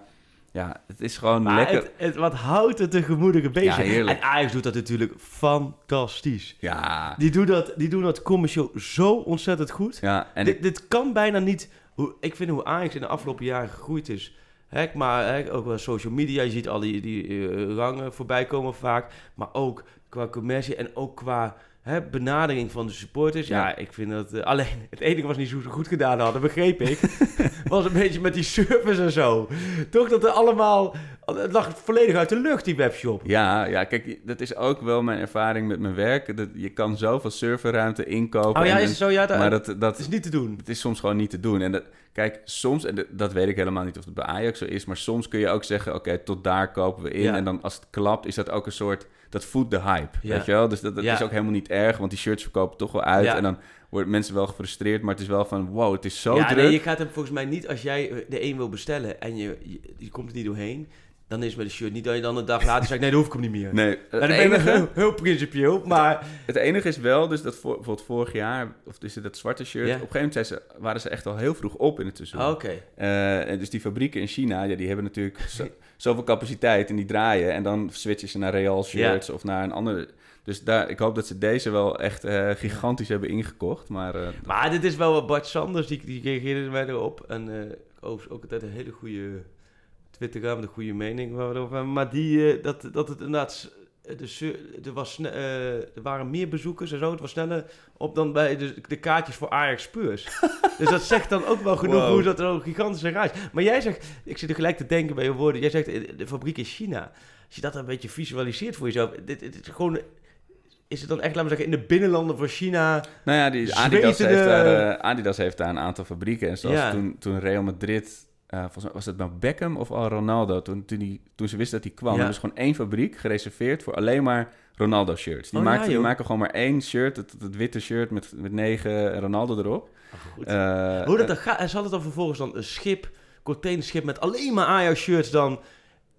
Speaker 6: ja, het is gewoon
Speaker 7: Maar
Speaker 6: lekker.
Speaker 7: het, het, wat houdt het de gemoedige bezig?
Speaker 6: Ja, heerlijk.
Speaker 7: En Ajax doet dat natuurlijk fantastisch.
Speaker 6: Ja,
Speaker 7: Die doen dat, die doen dat commercieel zo ontzettend goed.
Speaker 6: ja, en
Speaker 7: dit, dit kan bijna niet... Hoe, ik vind hoe Ajax in de afgelopen jaren gegroeid is. Hè, maar hè, ook wel social media. Je ziet al die, die eh, rangen voorbij komen vaak. Maar ook qua commercie en ook qua hè, benadering van de supporters. Ja,
Speaker 6: Ja.
Speaker 7: ik vind dat... eh, alleen het enige ze niet zo goed gedaan hadden, begreep ik... was een beetje met die service en zo. Toch dat er allemaal... Het lag volledig uit de lucht, die webshop.
Speaker 6: ja, ja, kijk, dat is ook wel mijn ervaring met mijn werk. Dat, je kan zoveel serverruimte inkopen.
Speaker 7: Oh ja,
Speaker 6: en-
Speaker 7: is zo? Ja, dat,
Speaker 6: maar dat,
Speaker 7: dat, is niet te doen.
Speaker 6: Het is soms gewoon niet te doen. En dat, kijk, soms, en dat, weet ik helemaal niet of het bij Ajax zo is, maar soms kun je ook zeggen: oké, tot daar kopen we in.
Speaker 7: Ja.
Speaker 6: En dan als het klapt, is dat ook een soort. Dat voedt de hype.
Speaker 7: Ja.
Speaker 6: Weet je wel? Dus dat, dat
Speaker 7: Ja.
Speaker 6: is ook helemaal niet erg, want die shirts verkopen toch wel uit.
Speaker 7: Ja.
Speaker 6: En dan worden mensen wel gefrustreerd, maar het is wel van: wow, het is zo
Speaker 7: ja,
Speaker 6: druk.
Speaker 7: nee, je gaat hem volgens mij niet als jij de een wil bestellen en je, je, je komt er niet doorheen. Dan is met een shirt niet dat je dan een dag later zegt, nee, dat hoef ik hem niet meer.
Speaker 6: Nee,
Speaker 7: Nou,
Speaker 6: het enige,
Speaker 7: heel, heel principieel, maar...
Speaker 6: het enige is wel, dus dat voor, bijvoorbeeld vorig jaar, of dus dat zwarte shirt, op een gegeven moment zijn ze, waren ze echt al heel vroeg op in het seizoen.
Speaker 7: Oké.
Speaker 6: Eh, en dus die fabrieken in China, ja, die hebben natuurlijk zo, zoveel capaciteit en die draaien. En dan switchen ze naar Real shirts of naar een andere. Dus daar, ik hoop dat ze deze wel echt eh, gigantisch hebben ingekocht. Maar eh,
Speaker 7: Maar dit is wel wat Bart Sanders, die, die reageerde mij erop. En eh ook, ook altijd een hele goede Twitter met een goede mening waarover. hebben. Maar die, eh, dat, dat het inderdaad... s- De, er, was eh, er waren meer bezoekers en zo. Het was sneller op dan bij de, de kaartjes voor Ajax Spurs. dus dat zegt dan ook wel genoeg
Speaker 6: Wow.
Speaker 7: hoe dat er een gigantische reis. Maar jij zegt, ik zit er gelijk te denken bij je woorden. Jij zegt eh, de fabriek in China. Als je dat een beetje visualiseert voor jezelf. Dit, dit is gewoon... Is het dan echt, laten we zeggen, in de binnenlanden van China...
Speaker 6: nou ja, die Adidas, heeft daar, eh, Adidas heeft daar een aantal fabrieken. En zoals
Speaker 7: Ja.
Speaker 6: toen, toen Real Madrid, eh, volgens mij was het nou Beckham of al Ronaldo, toen, toen, die, toen ze wisten dat hij kwam.
Speaker 7: Ja.
Speaker 6: Er was gewoon één fabriek gereserveerd voor alleen maar Ronaldo shirts. Die,
Speaker 7: Oh, ja,
Speaker 6: maakten, die maken gewoon maar één shirt, het, het witte shirt met, met negen Ronaldo erop.
Speaker 7: Goed.
Speaker 6: Eh,
Speaker 7: Hoe dat dan gaat, en zal het dan vervolgens dan een schip, containerschip met alleen maar Ajax-shirts dan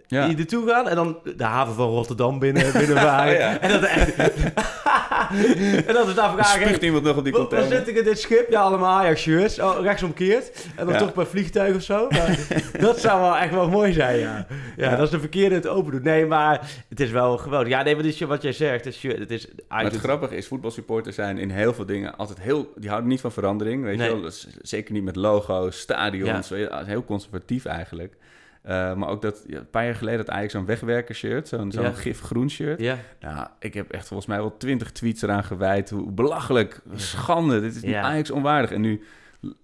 Speaker 6: ja.
Speaker 7: hier naartoe gaan en dan de haven van Rotterdam binnen, binnenvaren.
Speaker 6: Oh, ja.
Speaker 7: En dat echt... en dat is daar vragen...
Speaker 6: Spuugt iemand nog op die
Speaker 7: Waar zit ik in dit schip? Ja, allemaal Ajax-shirts. Oh, rechtsomkeerd. En dan
Speaker 6: Ja.
Speaker 7: toch per vliegtuig of zo. Maar dat zou wel echt wel mooi zijn, ja. Ja,
Speaker 6: Ja.
Speaker 7: dat is de verkeerde het open doet. Nee, maar het is wel geweldig. Ja, nee, maar dit is wat jij zegt. Het is, het is
Speaker 6: Maar het grappige is, voetbalsupporters zijn in heel veel dingen altijd heel... Die houden niet van verandering, weet
Speaker 7: Nee.
Speaker 6: je wel. Dus zeker niet met logo's, stadions. heel conservatief eigenlijk. Eh, maar ook dat, ja, een paar jaar geleden had Ajax zo'n wegwerkershirt, zo'n zo'n
Speaker 7: Ja.
Speaker 6: gifgroen shirt.
Speaker 7: Ja.
Speaker 6: Nou, ik heb echt volgens mij wel twintig tweets eraan gewijd. Hoe belachelijk, schande, dit is niet
Speaker 7: Ja.
Speaker 6: Ajax onwaardig. En nu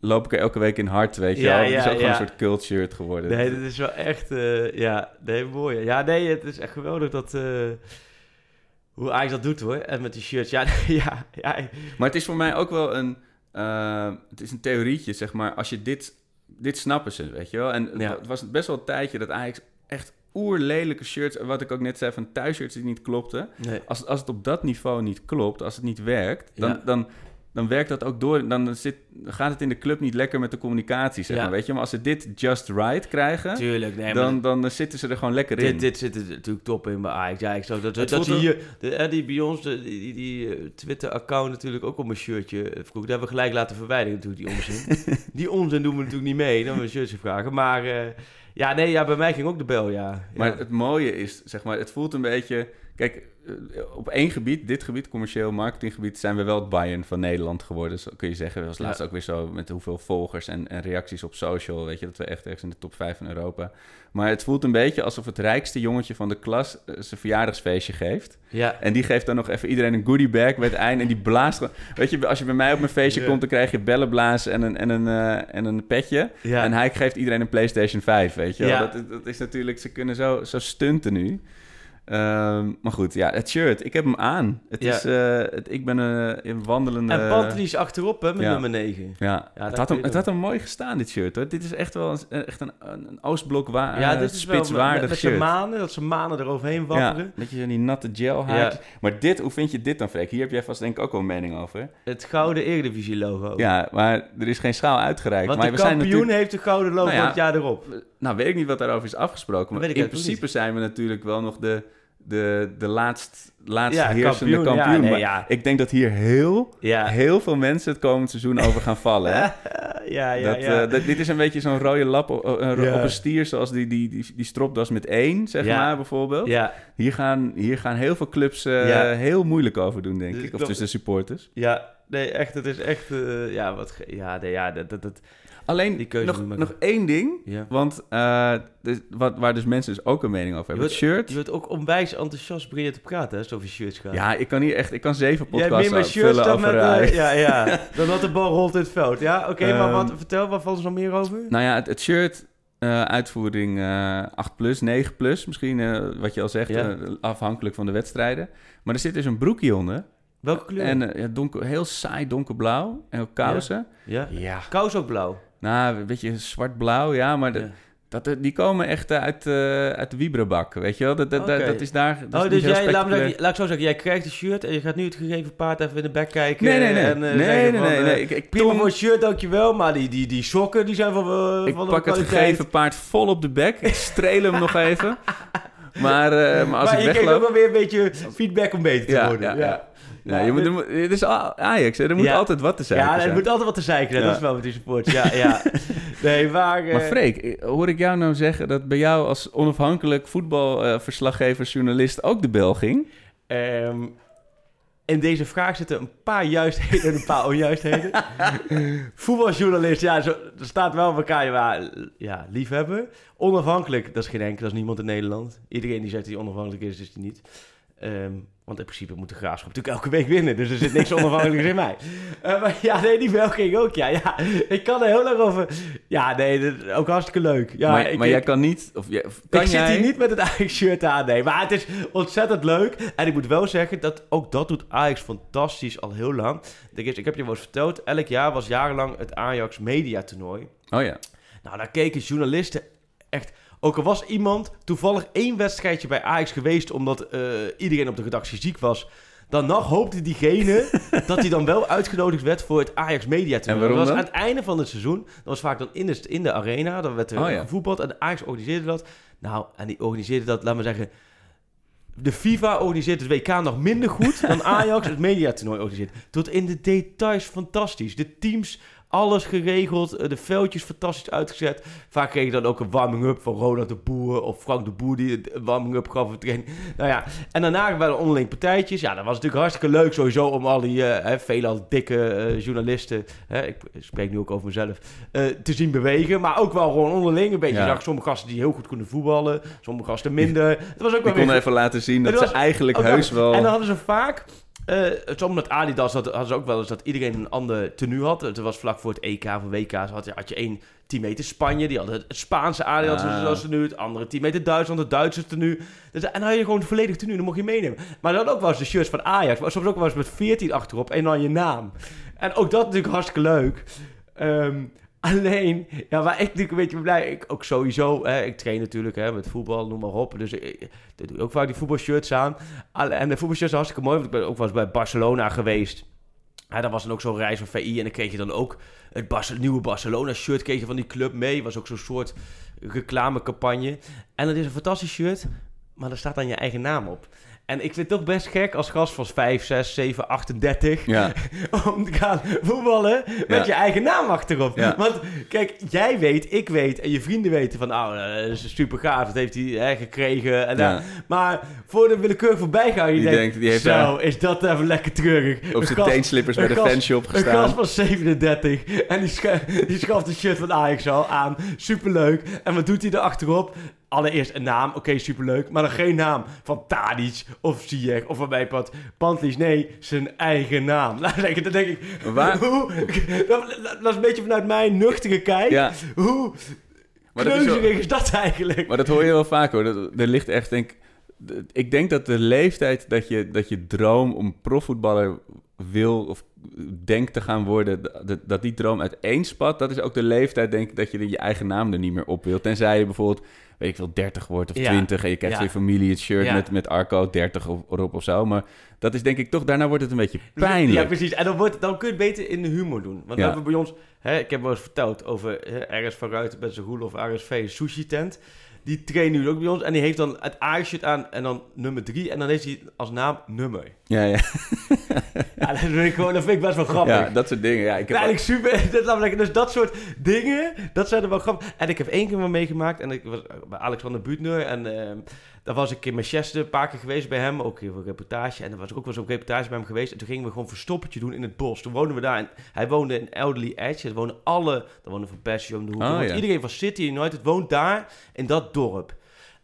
Speaker 6: loop ik er elke week in hard, weet je
Speaker 7: Ja,
Speaker 6: wel. Het is ook gewoon een soort cult shirt geworden.
Speaker 7: Nee, dit is wel echt... eh, ja, nee, mooi. Ja, nee, het is echt geweldig dat... eh, hoe Ajax dat doet, hoor. En met die shirts. Ja, ja, ja.
Speaker 6: Maar het is voor mij ook wel een... eh, het is een theorietje, zeg maar. Als je dit... Dit snappen ze, weet je wel. En
Speaker 7: Ja.
Speaker 6: het was best wel een tijdje dat Ajax echt oerlelijke shirts... Wat ik ook net zei van thuisshirts die niet klopten.
Speaker 7: Nee.
Speaker 6: Als, als het op dat niveau niet klopt, als het niet werkt... Dan,
Speaker 7: Ja.
Speaker 6: dan, dan werkt dat ook door. Dan, zit, gaat het in de club niet lekker met de communicatie, zeg
Speaker 7: Ja.
Speaker 6: maar. Weet je? Maar als ze dit just right krijgen...
Speaker 7: Tuurlijk, nee,
Speaker 6: dan, dan eh, zitten ze er gewoon lekker in.
Speaker 7: Dit, zit er natuurlijk top in bij Ajax. Ja, ik zag dat, dat, dat
Speaker 6: voelt
Speaker 7: hier, de, eh, die bij ons, de, die, die, die, eh, Twitter-account natuurlijk ook op mijn shirtje vroeg. Dat hebben we gelijk laten verwijderen natuurlijk, die onzin. die onzin doen we natuurlijk niet mee, dan we een shirtje vragen. Maar ja, nee, ja, bij mij ging ook de bel, ja. ja.
Speaker 6: Maar het mooie is, zeg maar, het voelt een beetje... Kijk, eh, op één gebied, dit gebied, commercieel marketinggebied... zijn we wel het Bayern van Nederland geworden, zo kun je zeggen. Dat was laatst
Speaker 7: Ja.
Speaker 6: ook weer zo met hoeveel volgers en, en reacties op social. Weet je, dat we echt ergens in de top 5 van Europa. Maar het voelt een beetje alsof het rijkste jongetje van de klas... eh, zijn verjaardagsfeestje geeft.
Speaker 7: ja.
Speaker 6: En die geeft dan nog even iedereen een goodie bag bij het einde. En die blaast gewoon... Weet je, als je bij mij op mijn feestje
Speaker 7: Ja.
Speaker 6: komt... dan krijg je bellenblazen en een, en een, eh, en een petje.
Speaker 7: Ja.
Speaker 6: En hij geeft iedereen een PlayStation 5, weet je wel. Dat, dat is natuurlijk... Ze kunnen zo, zo stunten nu. Ehm, maar goed, ja, het shirt. Ik heb hem aan. Het
Speaker 7: Ja.
Speaker 6: is, eh, het, ik ben een, een wandelende...
Speaker 7: En Pantelis achterop, hè, met
Speaker 6: ja.
Speaker 7: nummer 9.
Speaker 6: Ja,
Speaker 7: Ja,
Speaker 6: het, had hem, het had hem mooi gestaan, dit shirt. Hoor. Dit is echt wel een, echt een, een Oostblok waar,
Speaker 7: ja,
Speaker 6: eh,
Speaker 7: dit is met,
Speaker 6: spitswaardig
Speaker 7: met, met zijn
Speaker 6: shirt.
Speaker 7: manen, dat ze manen eroverheen
Speaker 6: Ja,
Speaker 7: wapperen.
Speaker 6: dat je die natte gel haakt. Maar dit, hoe vind je dit dan, Freek? Hier heb jij vast denk ik ook wel een mening over.
Speaker 7: Het gouden Eredivisie-logo.
Speaker 6: Ja, maar er is geen schaal uitgereikt.
Speaker 7: Want
Speaker 6: maar
Speaker 7: de
Speaker 6: we zijn
Speaker 7: kampioen
Speaker 6: natuurlijk...
Speaker 7: heeft de gouden logo
Speaker 6: Nou
Speaker 7: het jaar erop.
Speaker 6: Nou, weet ik niet wat daarover is afgesproken. Maar in principe zijn we natuurlijk wel nog de, de, de laatst, laatste
Speaker 7: Ja,
Speaker 6: heersende
Speaker 7: kampioen,
Speaker 6: kampioen.
Speaker 7: ja, nee,
Speaker 6: maar
Speaker 7: ja.
Speaker 6: ik denk dat hier heel, heel veel mensen het komend seizoen over gaan vallen. Hè?
Speaker 7: ja, ja,
Speaker 6: dat,
Speaker 7: ja.
Speaker 6: eh, dat- dit is een beetje zo'n rode lap op, op- een-
Speaker 7: Ja.
Speaker 6: op een stier, zoals die, die, die, die stropdas met één, zeg maar, bijvoorbeeld.
Speaker 7: ja.
Speaker 6: Hier, gaan, hier gaan heel veel clubs eh, heel moeilijk over doen, denk
Speaker 7: Dus
Speaker 6: ik. Of tussen de supporters.
Speaker 7: Ja, nee, echt, het is echt, eh, ja, wat, ja, nee, ja, dat, dat, dat,
Speaker 6: Alleen
Speaker 7: Die keuze
Speaker 6: nog,
Speaker 7: je
Speaker 6: nog één ding.
Speaker 7: ja.
Speaker 6: Want eh, dus, wat, waar dus mensen dus ook een mening over
Speaker 7: Je
Speaker 6: hebben.
Speaker 7: wordt,
Speaker 6: Het shirt.
Speaker 7: je wordt ook onwijs enthousiast beginnen te praten, hè, als het over shirts gaat.
Speaker 6: Ja, ik kan hier echt, ik kan zeven
Speaker 7: Jij
Speaker 6: podcasts
Speaker 7: meer met shirts dan
Speaker 6: over
Speaker 7: met,
Speaker 6: eh,
Speaker 7: ja, ja, dan dat de bal rolt in het veld. Ja, oké, maar
Speaker 6: Ehm,
Speaker 7: wat, vertel, wat valt er nog meer over?
Speaker 6: Nou ja, het, het shirt, eh, uitvoering eh 8 plus, 9 plus, misschien eh, wat je al zegt,
Speaker 7: Ja.
Speaker 6: afhankelijk van de wedstrijden. Maar er zit dus een broekje onder.
Speaker 7: Welke kleur?
Speaker 6: En ja, donker, heel saai donkerblauw. En ook kousen.
Speaker 7: ja?
Speaker 6: Ja.
Speaker 7: Kous ook blauw.
Speaker 6: Nou, een beetje zwart-blauw, ja. Maar de-
Speaker 7: Ja.
Speaker 6: Dat, die komen echt eh, uit, eh, uit de Wiebrebak, weet je wel? Dat, dat, dat- is daar. Dat
Speaker 7: oh, dus jij, laat, laat ik zo zeggen, jij krijgt een shirt en je gaat nu het gegeven paard even in de bek kijken.
Speaker 6: Nee, nee, nee.
Speaker 7: En, eh,
Speaker 6: Nee, nee,
Speaker 7: van,
Speaker 6: nee, nee. Ik- ik
Speaker 7: prima
Speaker 6: Tom-
Speaker 7: voor het shirt, dankjewel, maar die, die, die sokken die zijn van,
Speaker 6: Ik pak het gegeven paard vol op de bek. Ik streel hem nog even. Maar, maar als
Speaker 7: maar
Speaker 6: ik
Speaker 7: je kreeg ook
Speaker 6: wegloop...
Speaker 7: wel weer een beetje feedback om beter te
Speaker 6: Ja,
Speaker 7: worden.
Speaker 6: ja,
Speaker 7: Ja,
Speaker 6: ja. Ja, je moet, er het is Ajax, hè? er moet
Speaker 7: Ja.
Speaker 6: altijd wat te zijn.
Speaker 7: Ja, er moet altijd wat te zeiken zijn.
Speaker 6: Ja.
Speaker 7: Dat is wel met die supports. Ja, ja. Nee, maar... eh,
Speaker 6: Maar Freek, eh, hoor ik jou nou zeggen dat bij jou als onafhankelijk voetbalverslaggever, journalist ook de bel ging?
Speaker 7: ehm, in deze vraag zitten een paar juistheden en een paar onjuistheden. Voetbaljournalist, ja, zo, er staat wel op elkaar, ja, ja, liefhebben. Onafhankelijk, dat is geen enkel, dat is niemand in Nederland. Iedereen die zegt dat hij onafhankelijk is, is hij niet. Ehm, want in principe moet de graafschap natuurlijk elke week winnen. Dus er zit niks onafhankelijks in mij. Eh, maar ja, nee, die bel ging ook. Ja, ja, ik kan er heel erg over. Ja, nee, dat is ook hartstikke leuk. Ja,
Speaker 6: maar
Speaker 7: ik,
Speaker 6: maar
Speaker 7: ik-
Speaker 6: jij kan niet... Of, jij- of kan
Speaker 7: ik
Speaker 6: jij,
Speaker 7: zit hier niet met het Ajax shirt aan, nee. Maar het is ontzettend leuk. En ik moet wel zeggen, dat ook dat doet Ajax fantastisch al heel lang. Ik, ik heb je wel eens verteld, elk jaar was jarenlang het Ajax Media Toernooi.
Speaker 6: Oh ja.
Speaker 7: Nou, daar keken journalisten echt... Ook al was iemand toevallig één wedstrijdje bij Ajax geweest... omdat eh, iedereen op de redactie ziek was... Dan nog hoopte diegene dat hij dan wel uitgenodigd werd voor het Ajax Media Toernooi.
Speaker 6: En waarom
Speaker 7: dat was
Speaker 6: dan?
Speaker 7: aan het einde van het seizoen. Dat was vaak dan in de, in de arena. Dan werd er
Speaker 6: Oh ja.
Speaker 7: gevoetbald en Ajax organiseerde dat. Nou, en die organiseerde dat, laat maar zeggen... De FIFA organiseert het WK nog minder goed dan Ajax het mediatoernooi organiseert. Tot in de details fantastisch. De teams, alles geregeld. eh, De veldjes fantastisch uitgezet. Vaak kreeg je dan ook een warming-up van Ronald de Boer of Frank de Boer die een warming-up gaf. voor training. Nou ja, en daarna waren er onderling partijtjes. Ja, dat was natuurlijk hartstikke leuk sowieso om al die eh, hè, veelal dikke eh, journalisten, hè, ik spreek nu ook over mezelf, te zien bewegen. Maar ook wel gewoon onderling een beetje.
Speaker 6: Ja.
Speaker 7: Zag sommige gasten die heel goed konden voetballen, sommige gasten minder. Het was ook
Speaker 6: Ik
Speaker 7: wel
Speaker 6: kon
Speaker 7: weer
Speaker 6: even laten zien dat ze eigenlijk heus wel...
Speaker 7: En dan hadden ze vaak... eh soms met Adidas had- hadden ze ook wel eens dat iedereen een ander tenue had. Het was vlak voor het EK of WK. Had je, had je één teammate Spanje, die had het Spaanse Adidas
Speaker 6: Ah.
Speaker 7: zoals tenue. Het andere teammate Duitsland, het Duitse tenue. Dus, en dan had je gewoon volledig tenue, dan mocht je meenemen. Maar dan ook wel eens de shirts van Ajax. Maar soms ook wel eens met 14 achterop en dan je naam. En ook dat natuurlijk hartstikke leuk. Ehm, alleen, ja, waar ik natuurlijk een beetje blij... Ik ook sowieso, hè, ik train natuurlijk hè, met voetbal, noem maar op. Dus ik, doe ook vaak die voetbalshirts aan. En de voetbalshirts zijn hartstikke mooi, want ik ben ook wel eens bij Barcelona geweest. Ja, dat was dan ook zo'n reis van VI en dan kreeg je dan ook het nieuwe Barcelona-shirt kreeg je van die club mee. Was ook zo'n soort reclamecampagne. En dat is een fantastisch shirt, maar daar staat dan je eigen naam op. En ik vind het toch best gek als gast van 5, 6, 7, 38...
Speaker 6: Ja.
Speaker 7: om te gaan voetballen met
Speaker 6: Ja.
Speaker 7: je eigen naam achterop.
Speaker 6: Ja.
Speaker 7: Want kijk, jij weet, ik weet en je vrienden weten van... oh, dat is super gaaf, dat heeft hij hè, gekregen. En
Speaker 6: Ja.
Speaker 7: dan- maar voor de willekeurig voorbijgaan, je
Speaker 6: Die
Speaker 7: denkt...
Speaker 6: denkt, die heeft
Speaker 7: zo,
Speaker 6: daar
Speaker 7: is dat even lekker treurig.
Speaker 6: op
Speaker 7: Een
Speaker 6: zijn teenslippers bij
Speaker 7: een
Speaker 6: de fanshop
Speaker 7: Een
Speaker 6: gestaan.
Speaker 7: gast van 37 en die, scha die schaft een shirt van Ajax al aan. Superleuk. En wat doet hij er achterop? Allereerst een naam, oké, superleuk. Maar dan geen naam van Tadic of Ziyech of van mij Pat Pantlies. Nee, zijn eigen naam. Nou, denk ik, dan denk ik
Speaker 6: Waar-
Speaker 7: hoe, dat, dat is een beetje vanuit mijn nuchtere kijk.
Speaker 6: Ja.
Speaker 7: Hoe
Speaker 6: Maar dat is
Speaker 7: is dat eigenlijk?
Speaker 6: Maar dat hoor je wel vaak hoor. Dat, er ligt echt, denk de- ik denk dat de leeftijd dat je, dat je droom om profvoetballer wil of denkt te gaan worden, dat, dat die droom uiteenspat, dat is ook de leeftijd, denk ik, dat je je eigen naam er niet meer op wilt. Tenzij je bijvoorbeeld, weet ik veel, 30 wordt of
Speaker 7: Ja.
Speaker 6: 20 en je krijgt
Speaker 7: Ja.
Speaker 6: je familie het shirt
Speaker 7: Ja.
Speaker 6: met, met Arco 30 of, erop of zo. Maar dat is denk ik toch, daarna wordt het een beetje pijnlijk.
Speaker 7: Ja, precies. En dan, wordt, dan kun je het beter in de humor doen. Want we hebben bij ons... Hè, ik heb wel eens verteld over hè, RS van Ruiten met zijn RSV, sushi tent. Die traint nu ook bij ons. En die heeft dan het Ajax-shirt aan en dan nummer drie. En dan heeft hij als naam nummer.
Speaker 6: Ja, ja.
Speaker 7: Ja, dat vind ik, gewoon, dat vind ik best wel grappig.
Speaker 6: ja, dat soort dingen. Ja, ik heb
Speaker 7: Eigenlijk super. Dat, dus dat soort dingen, dat zijn er wel grappig. En ik heb één keer wel meegemaakt. En ik was bij Alexander Buutner. En ehm daar was ik in Manchester een paar keer geweest bij hem. Ook voor een reportage. En dan was ik ook wel eens op reportage bij hem geweest. En toen gingen we gewoon verstoppertje doen in het bos. Toen woonden we daar. En hij woonde in Elderly Edge. Er woonden alle... Er woonde Van Persie om de hoek.
Speaker 6: Oh, ja.
Speaker 7: Iedereen van City United woont daar in dat dorp.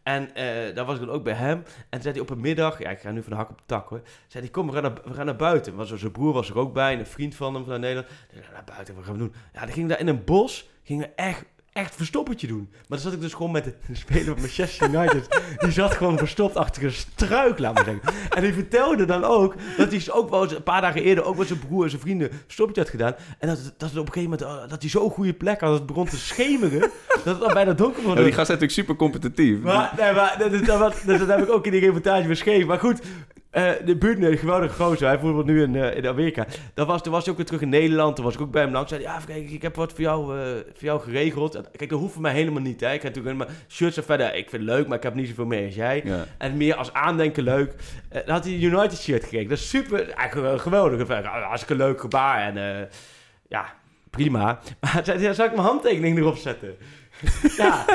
Speaker 7: En eh, daar was ik dan ook bij hem. En toen zei hij op een middag, ja, ik ga nu van de hak op de tak hoor. Zei hij, kom, we gaan naar, we gaan naar buiten. Want zijn broer was er ook bij, en een vriend van hem vanuit Nederland. Dus, naar buiten, wat gaan we doen? Ja, dan gingen we daar in een bos, gingen we echt echt verstoppertje doen. Maar dan zat ik dus gewoon met de, speler van Manchester United. die zat gewoon verstopt achter een struik, laat maar zeggen. En die vertelde dan ook dat hij ook wel eens een paar dagen eerder ook met zijn broer en zijn vrienden verstoppertje had gedaan. En dat, dat het op een gegeven moment uh, dat hij zo'n goede plek had dat het begon te schemeren. dat het al bijna donker was.
Speaker 6: Ja, die gast is natuurlijk super competitief.
Speaker 7: Maar, nee, maar dat, dat, dat, dat, heb ik ook in die reportage beschreven. Maar goed, uh, de buurt, een geweldige gozer. Hij voetbalt nu in, uh, in Amerika. Dat was, toen was hij ook weer terug in Nederland. Toen was ik ook bij hem langs. Zei ja, kijk, ik heb wat voor jou, uh, voor jou geregeld. Kijk, dat hoeft voor mij helemaal niet. Hè. Ik heb natuurlijk mijn shirts en verder. Ik vind het leuk, maar ik heb niet zoveel meer als jij. Ja. En meer als aandenken leuk. dan had hij een United shirt gekregen. Dat is super, eigenlijk geweldig. Hartstikke leuk gebaar. En ja, prima. Maar zei, zou ik mijn handtekening erop zetten? ja.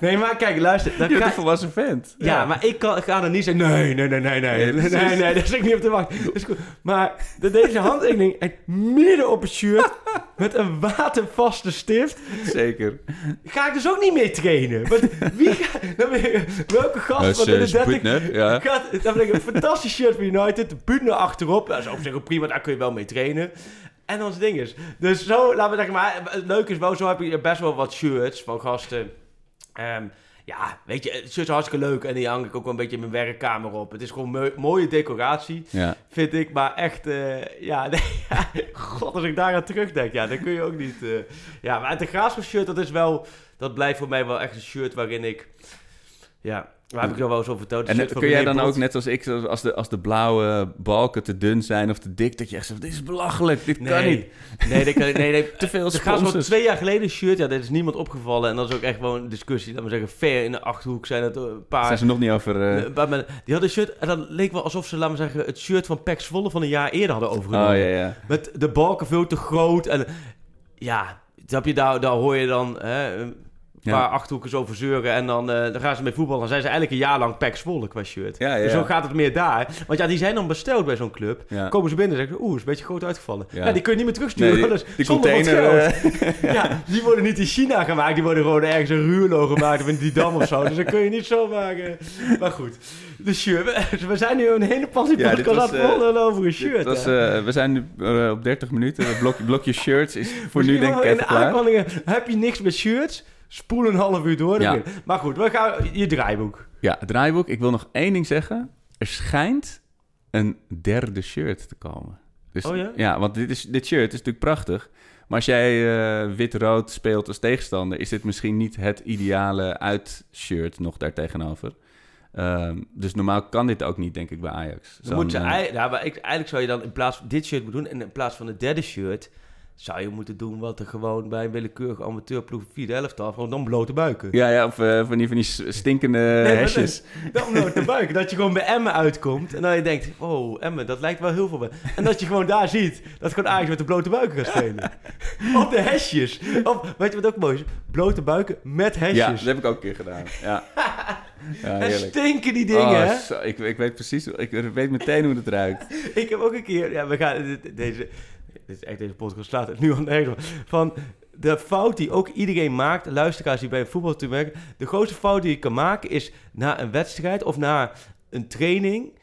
Speaker 7: Nee, maar kijk, luister.
Speaker 6: Dan Je bent een volwassen vent.
Speaker 7: Ja, ja, maar ik, kan, ik ga er niet zeggen... Nee, nee, nee, nee, nee. Nee, nee, nee, daar zit ik niet op te wachten. Dat is goed. Maar de, deze handtekening midden op het shirt... met een watervaste stift...
Speaker 6: Zeker.
Speaker 7: Ga ik dus ook niet meer trainen. Want wie ga, dan ik, welke gast van de 30... Ja. Gaat, dan ben ik een fantastisch shirt van United. Buutner achterop. Dat is op zich ook prima. Daar kun je wel mee trainen. En ons ding is. Dus zo, laten we zeggen, maar het leuke is wel, zo heb je best wel wat shirts van gasten. Um, ja, weet je, het shirts hartstikke leuk en die hang ik ook wel een beetje in mijn werkkamer op. Het is gewoon mooie decoratie, ja. vind ik. Maar echt, uh, ja, nee, god, als ik daar aan terugdenk, ja, dan kun je ook niet... Uh, ja, maar het graafschap shirt, dat is wel, dat blijft voor mij wel echt een shirt waarin ik, ja, daar heb ik er wel eens over verteld.
Speaker 6: En kun jij dan ook, net als ik, als de, als de blauwe balken te dun zijn of te dik, dat je echt zegt, dit is belachelijk, dit kan niet.
Speaker 7: Nee, dit kan, nee, nee, te veel sponsors. Er twee jaar geleden shirt, ja, dat is niemand opgevallen. En dat is ook echt gewoon een discussie. Laten we zeggen, ver in de Achterhoek zijn het een paar...
Speaker 6: Zijn ze nog niet over... Uh...
Speaker 7: Die hadden een shirt, en dat leek wel alsof ze, laten we zeggen, het shirt van Pax Volle van een jaar eerder hadden overgenomen.
Speaker 6: Oh, ja, ja.
Speaker 7: Met de balken veel te groot en... Ja, snap je, daar, daar hoor je dan... Hè, een paar achterhoekers over zeuren en dan, uh, dan gaan ze mee voetballen. Dan zijn ze eigenlijk een jaar lang pek Zwolle qua shirt. Ja, ja, dus zo gaat het meer daar. Want ja, die zijn dan besteld bij zo'n club. Komen ze binnen en zeggen oeh, is een beetje groot uitgevallen. Ja. die kun je niet meer terugsturen. Nee, die,
Speaker 6: die container...
Speaker 7: Uh... ja, die worden niet in China gemaakt. Die worden gewoon ergens een Ruurlo gemaakt of in die dam of zo. Dus dat kun je niet zo maken. Maar goed, de shirt. We zijn nu een hele passie ja, podcast aan het uh, over een shirt.
Speaker 6: Was, we zijn nu op 30 minuten. Het blok, blokje shirts is voor nu denk ik even klaar.
Speaker 7: In heb je niks met shirts... Spoel een half uur door. Ja. Maar goed, we gaan je draaiboek.
Speaker 6: Ja, het draaiboek. Ik wil nog één ding zeggen. Er schijnt een derde shirt te komen. Dus,
Speaker 7: oh ja?
Speaker 6: Ja, want dit, is, dit shirt is natuurlijk prachtig. Maar als jij uh, wit-rood speelt als tegenstander... is dit misschien niet het ideale uitshirt nog daartegenover. Um, dus normaal kan dit ook niet, denk ik, bij Ajax.
Speaker 7: Dan moet je, uh, ja, maar ik, eigenlijk zou je dan in plaats van dit shirt moeten doen... en in plaats van het derde shirt zou je moeten doen wat er gewoon bij een willekeurige amateurploeg vierde elftal gewoon dan blote buiken.
Speaker 6: Ja, ja of uh, van, die, van die stinkende nee, hesjes.
Speaker 7: Dan blote buiken. Dat je gewoon bij Emmen uitkomt en dan je denkt, oh Emmen, dat lijkt wel heel veel. En dat je gewoon daar ziet dat gewoon Ajax met de blote buiken gaat spelen. Op de hesjes. Of, weet je wat ook mooi is? Blote buiken met hesjes.
Speaker 6: Ja, dat heb ik ook een keer gedaan. Ja.
Speaker 7: Ja, en stinken die dingen, oh,
Speaker 6: hè? ik, ik weet precies, ik weet meteen hoe het ruikt.
Speaker 7: ik heb ook een keer, ja, we gaan, deze, dit is echt deze podcast slaat het nu al nergens van de fout die ook iedereen maakt, luisteraars die bij een voetbal te werken, de grootste fout die je kan maken is na een wedstrijd of na een training,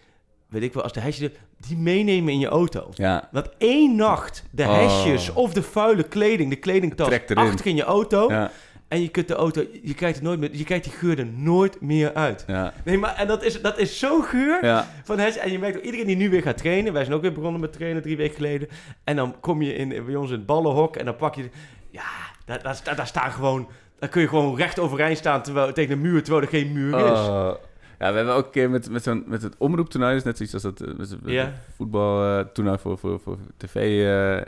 Speaker 7: weet ik wel, als de hesjes die meenemen in je auto.
Speaker 6: Ja.
Speaker 7: Want één nacht de oh. hesjes of de vuile kleding, de kledingtas achter in je auto. Ja en je kunt de auto, je kijkt er nooit meer, je kijkt die geur er nooit meer uit. Ja. Nee, maar en dat is, dat is zo geur. Ja. Van het, en je merkt ook iedereen die nu weer gaat trainen. Wij zijn ook weer begonnen met trainen drie weken geleden. En dan kom je in, bij ons in het ballenhok en dan pak je, ja, daar, daar, daar staan gewoon, daar kun je gewoon recht overeind staan terwijl, tegen de muur, terwijl er geen muur is. Uh.
Speaker 6: Ja, we hebben ook een keer met, met, zo'n, met het omroeptoernooi, dus net zoiets als dat yeah. voetbaltoernooi voor, voor, voor tv uh, uh,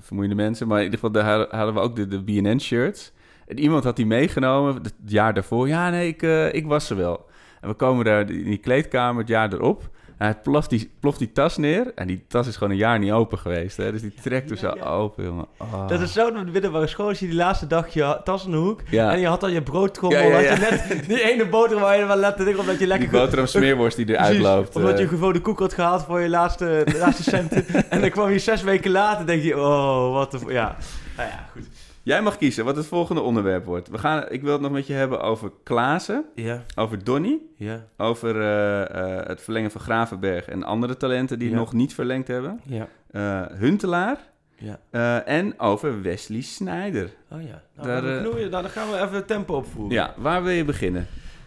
Speaker 6: vermoeiende mensen. Maar in ieder geval, daar hadden we ook de, de BNN-shirts. En iemand had die meegenomen het jaar daarvoor. Ja, nee, ik, uh, ik was er wel. En we komen daar in die kleedkamer het jaar erop. En hij ploft die, ploft die tas neer. En die tas is gewoon een jaar niet open geweest. Hè? Dus die trekt er zo open, jongen. Oh.
Speaker 7: Dat is zo de middelbare school. Als je die laatste dag je tas in de hoek. En je had al je broodtrommel. Ja, had je net die ene boterham waar je wel letten omdat je lekker...
Speaker 6: Die boterham smeerworst die eruit loopt.
Speaker 7: Omdat je gewoon de koek had gehaald voor je laatste, laatste centen. en dan kwam je zes weken later denk je... Oh, wat de... Ja, nou ja, goed.
Speaker 6: Jij mag kiezen wat het volgende onderwerp wordt. We gaan, ik wil het nog met je hebben over Klaassen,
Speaker 7: ja.
Speaker 6: over Donny,
Speaker 7: ja.
Speaker 6: over uh, uh, het verlengen van Gravenberg en andere talenten die nog niet verlengd hebben.
Speaker 7: Ja.
Speaker 6: Uh, Huntelaar
Speaker 7: Ja.
Speaker 6: Eh, en over Wesley Sneijder.
Speaker 7: Oh ja. Nou,
Speaker 6: Daar,
Speaker 7: dan,
Speaker 6: eh,
Speaker 7: nou, dan gaan we even tempo opvoeren.
Speaker 6: Ja, waar wil je beginnen?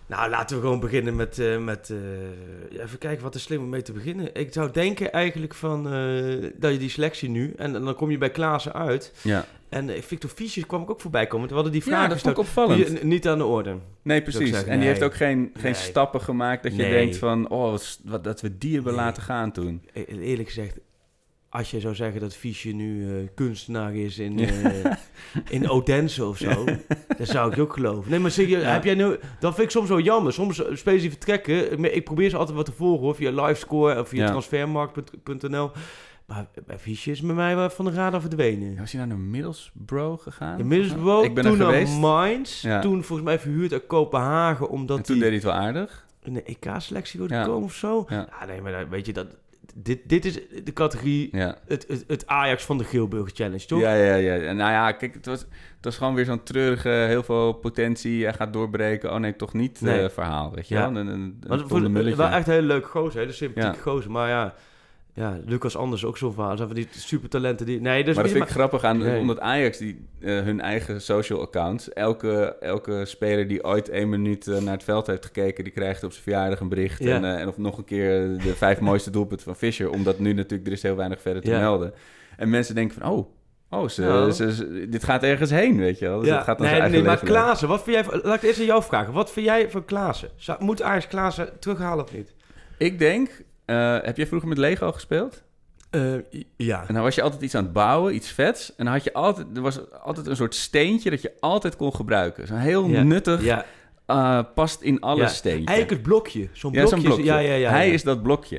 Speaker 7: Nou, laten we gewoon beginnen met... eh, met eh, ja, even kijken wat er slim om mee te beginnen. Ik zou denken eigenlijk van... eh, dat je die selectie nu... En, dan kom je bij Klaassen uit.
Speaker 6: Ja,
Speaker 7: En Victor Fischer kwam ik ook voorbij komen. We hadden die
Speaker 6: ja
Speaker 7: vraag
Speaker 6: dat vond ik
Speaker 7: gesteld.
Speaker 6: opvallend.
Speaker 7: Die, niet aan de orde.
Speaker 6: Nee, precies.
Speaker 7: zeggen,
Speaker 6: en die heeft ook geen, geen
Speaker 7: Nee.
Speaker 6: stappen gemaakt dat je
Speaker 7: Nee.
Speaker 6: denkt van... Oh, wat, dat we die hebben laten gaan toen.
Speaker 7: E- Eerlijk gezegd... Als je zou zeggen dat Fischer nu eh, kunstenaar is in,
Speaker 6: Ja.
Speaker 7: eh, in Odense of zo, dan zou ik je ook geloven. Nee, maar serieus,
Speaker 6: Ja.
Speaker 7: heb jij nu... Dat vind ik soms wel jammer. Soms eh, die vertrekken, ik probeer ze altijd wat te volgen hoor, via livescore of via transfermarkt.nl. Maar Fischer is bij mij wel van de radar verdwenen.
Speaker 6: Was hij nou naar Middlesbrough gegaan?
Speaker 7: Inmiddels wel,
Speaker 6: Ik ben er
Speaker 7: toen naar. Mainz,
Speaker 6: Ja.
Speaker 7: toen volgens mij verhuurd uit Kopenhagen, omdat
Speaker 6: En toen deed hij het wel aardig.
Speaker 7: de EK-selectie wilde
Speaker 6: Ja.
Speaker 7: komen of zo.
Speaker 6: Ja.
Speaker 7: Nee, maar weet je dat... Dit, dit is de categorie
Speaker 6: Ja.
Speaker 7: het, het, het Ajax van de Geelburger Challenge, toch?
Speaker 6: Ja, ja, ja. En nou ja, kijk, het was, het was gewoon weer zo'n treurige, heel veel potentie. Hij gaat doorbreken. Oh nee, toch niet
Speaker 7: Nee.
Speaker 6: eh, verhaal, weet je
Speaker 7: Ja.
Speaker 6: wel. Een, een, een
Speaker 7: Maar
Speaker 6: mulletje.
Speaker 7: wel echt een hele leuke gozer, hele sympathieke
Speaker 6: Ja.
Speaker 7: gozer. Maar ja, ja, Lucas Anders ook zo'n verhaal. Zijn van die supertalenten die... Nee, dus
Speaker 6: maar dat vind ik grappig aan,
Speaker 7: Nee.
Speaker 6: omdat Ajax die, eh, hun eigen social accounts, elke, elke speler die ooit één minuut eh, naar het veld heeft gekeken, die krijgt op zijn verjaardag een bericht.
Speaker 7: Ja.
Speaker 6: En, eh, en of nog een keer de vijf mooiste doelpunten van Fischer, omdat nu natuurlijk er is heel weinig verder te
Speaker 7: Ja.
Speaker 6: melden. En mensen denken van, oh, oh ze, ze- ze- dit gaat ergens heen, weet je wel. Dus
Speaker 7: Ja,
Speaker 6: gaat
Speaker 7: nee, nee, maar. Klaassen, wat vind jij... Laat ik eerst aan jou vragen. Wat vind jij van Klaassen? Zou, moet Ajax Klaassen terughalen of niet?
Speaker 6: Ik denk, eh, heb jij vroeger met Lego gespeeld?
Speaker 7: Eh, ja.
Speaker 6: En dan was je altijd iets aan het bouwen, iets vets. En dan had je altijd, er was altijd een soort steentje dat je altijd kon gebruiken. Zo'n heel
Speaker 7: Ja.
Speaker 6: nuttig,
Speaker 7: Ja.
Speaker 6: eh, past in alle
Speaker 7: Ja.
Speaker 6: steentje.
Speaker 7: Eigenlijk het blokje. Zo'n
Speaker 6: ja,
Speaker 7: blokje.
Speaker 6: zo'n blokje.
Speaker 7: Ja, ja, ja.
Speaker 6: Hij is dat blokje.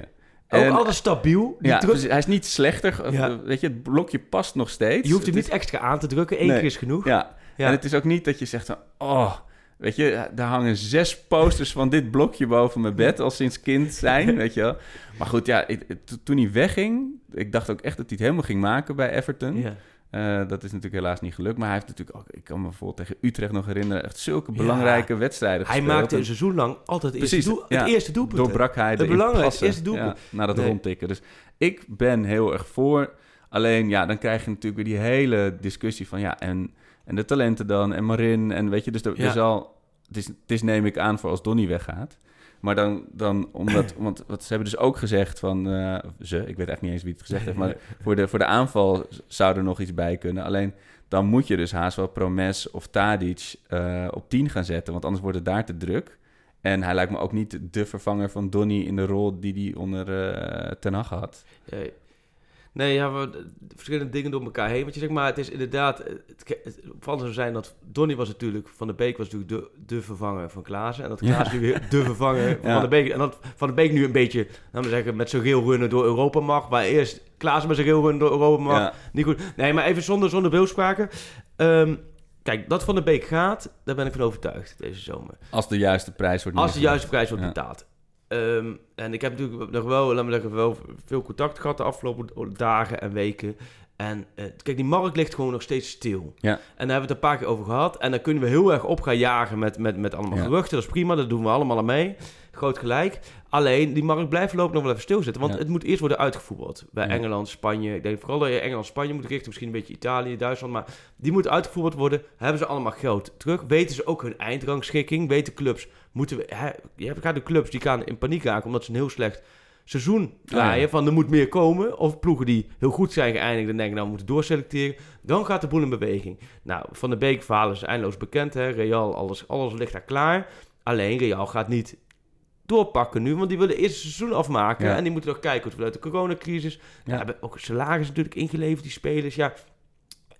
Speaker 7: ook
Speaker 6: En-
Speaker 7: altijd stabiel. Die
Speaker 6: ja,
Speaker 7: druk-
Speaker 6: hij is niet slechter.
Speaker 7: Ja.
Speaker 6: Weet je, het blokje past nog steeds.
Speaker 7: je hoeft hem niet extra aan te drukken. Eén
Speaker 6: Nee.
Speaker 7: keer is genoeg.
Speaker 6: Ja.
Speaker 7: Ja.
Speaker 6: en het is ook niet dat je zegt van... Oh, weet je, daar hangen zes posters van dit blokje boven mijn bed... al sinds kind zijn, weet je wel. Maar goed, ja, ik- to- toen hij wegging... Ik dacht ook echt dat hij het helemaal ging maken bij Everton.
Speaker 7: Ja.
Speaker 6: Eh, dat is natuurlijk helaas niet gelukt. Maar hij heeft natuurlijk ook... Ik kan me bijvoorbeeld tegen Utrecht nog herinneren... echt zulke belangrijke wedstrijden
Speaker 7: Hij
Speaker 6: gespeeld.
Speaker 7: maakte
Speaker 6: En
Speaker 7: een seizoen lang altijd het eerste, doel,
Speaker 6: ja.
Speaker 7: het eerste doelpunt.
Speaker 6: doorbrak hij de
Speaker 7: belangrijkste, eerste doelpunt.
Speaker 6: Ja, na dat
Speaker 7: Nee.
Speaker 6: rondtikken. Dus ik ben heel erg voor. Alleen, ja, dan krijg je natuurlijk weer die hele discussie van... ja, en, en de talenten dan, en Marin, en weet je... dus er,
Speaker 7: Ja.
Speaker 6: zal... Het is, het is neem ik aan voor als Donny weggaat. Maar dan, dan omdat... want wat ze hebben dus ook gezegd van... eh, ze, ik weet eigenlijk niet eens wie het gezegd heeft... maar voor de, voor de aanval zou er nog iets bij kunnen. Alleen... Dan moet je dus haast wel Promes of Tadic eh, op 10 gaan zetten. Want anders wordt het daar te druk. En hij lijkt me ook niet de vervanger van Donny in de rol die hij onder eh Ten Hag had.
Speaker 7: Nee, nee ja, we, verschillende dingen door elkaar heen. Want je zegt maar, het is inderdaad... Het, het opvallend zou zijn dat... Donny was natuurlijk... Van de Beek was natuurlijk de, de vervanger van Klaassen. En dat
Speaker 6: Ja.
Speaker 7: Klaassen nu weer de vervanger van
Speaker 6: Ja.
Speaker 7: Van de Beek. En dat Van de Beek nu een beetje... Laten we zeggen, met zijn geel runnen door Europa mag. Maar eerst Klaassen met zijn geel runnen door Europa mag.
Speaker 6: Ja.
Speaker 7: Niet goed. Nee, maar even zonder, zonder beeldspraken. Ehm, kijk, dat Van de Beek gaat... Daar ben ik van overtuigd deze zomer.
Speaker 6: Als de juiste prijs wordt
Speaker 7: Als de juiste prijs wordt betaald. Ehm, en ik heb natuurlijk nog wel, laat me zeggen, wel veel contact gehad de afgelopen dagen en weken. En eh, kijk, die markt ligt gewoon nog steeds stil.
Speaker 6: Ja.
Speaker 7: En daar hebben we het een paar keer over gehad. En dan kunnen we heel erg op gaan jagen met, met, met allemaal
Speaker 6: Ja.
Speaker 7: geruchten. Dat is prima, dat doen we allemaal aan mee. Groot gelijk. Alleen, die markt blijft lopen nog wel even stilzitten. Want
Speaker 6: Ja.
Speaker 7: het moet eerst worden uitgevoerd. Bij
Speaker 6: Ja.
Speaker 7: Engeland, Spanje. Ik denk vooral dat je Engeland, Spanje moet richten. Misschien een beetje Italië, Duitsland. Maar die moet uitgevoerd worden. Hebben ze allemaal geld terug? Weten ze ook hun eindrangschikking? Weten clubs, moeten we... Hè, je hebt gaat de clubs die gaan in paniek raken omdat ze een heel slecht seizoen draaien.
Speaker 6: Oh ja.
Speaker 7: Van er moet meer komen. Of ploegen die heel goed zijn geëindigd en denken nou we moeten doorselecteren. Dan gaat de boel in beweging. Nou, Van de Beek verhalen is eindeloos bekend. Hè? Real, alles, alles ligt daar klaar. Alleen Real gaat niet doorpakken nu, want die willen eerst het seizoen afmaken.
Speaker 6: Ja.
Speaker 7: En die moeten nog kijken hoe het vanuit de coronacrisis. Ja.
Speaker 6: Ja.
Speaker 7: hebben ook salaris natuurlijk ingeleverd, die spelers. Ja,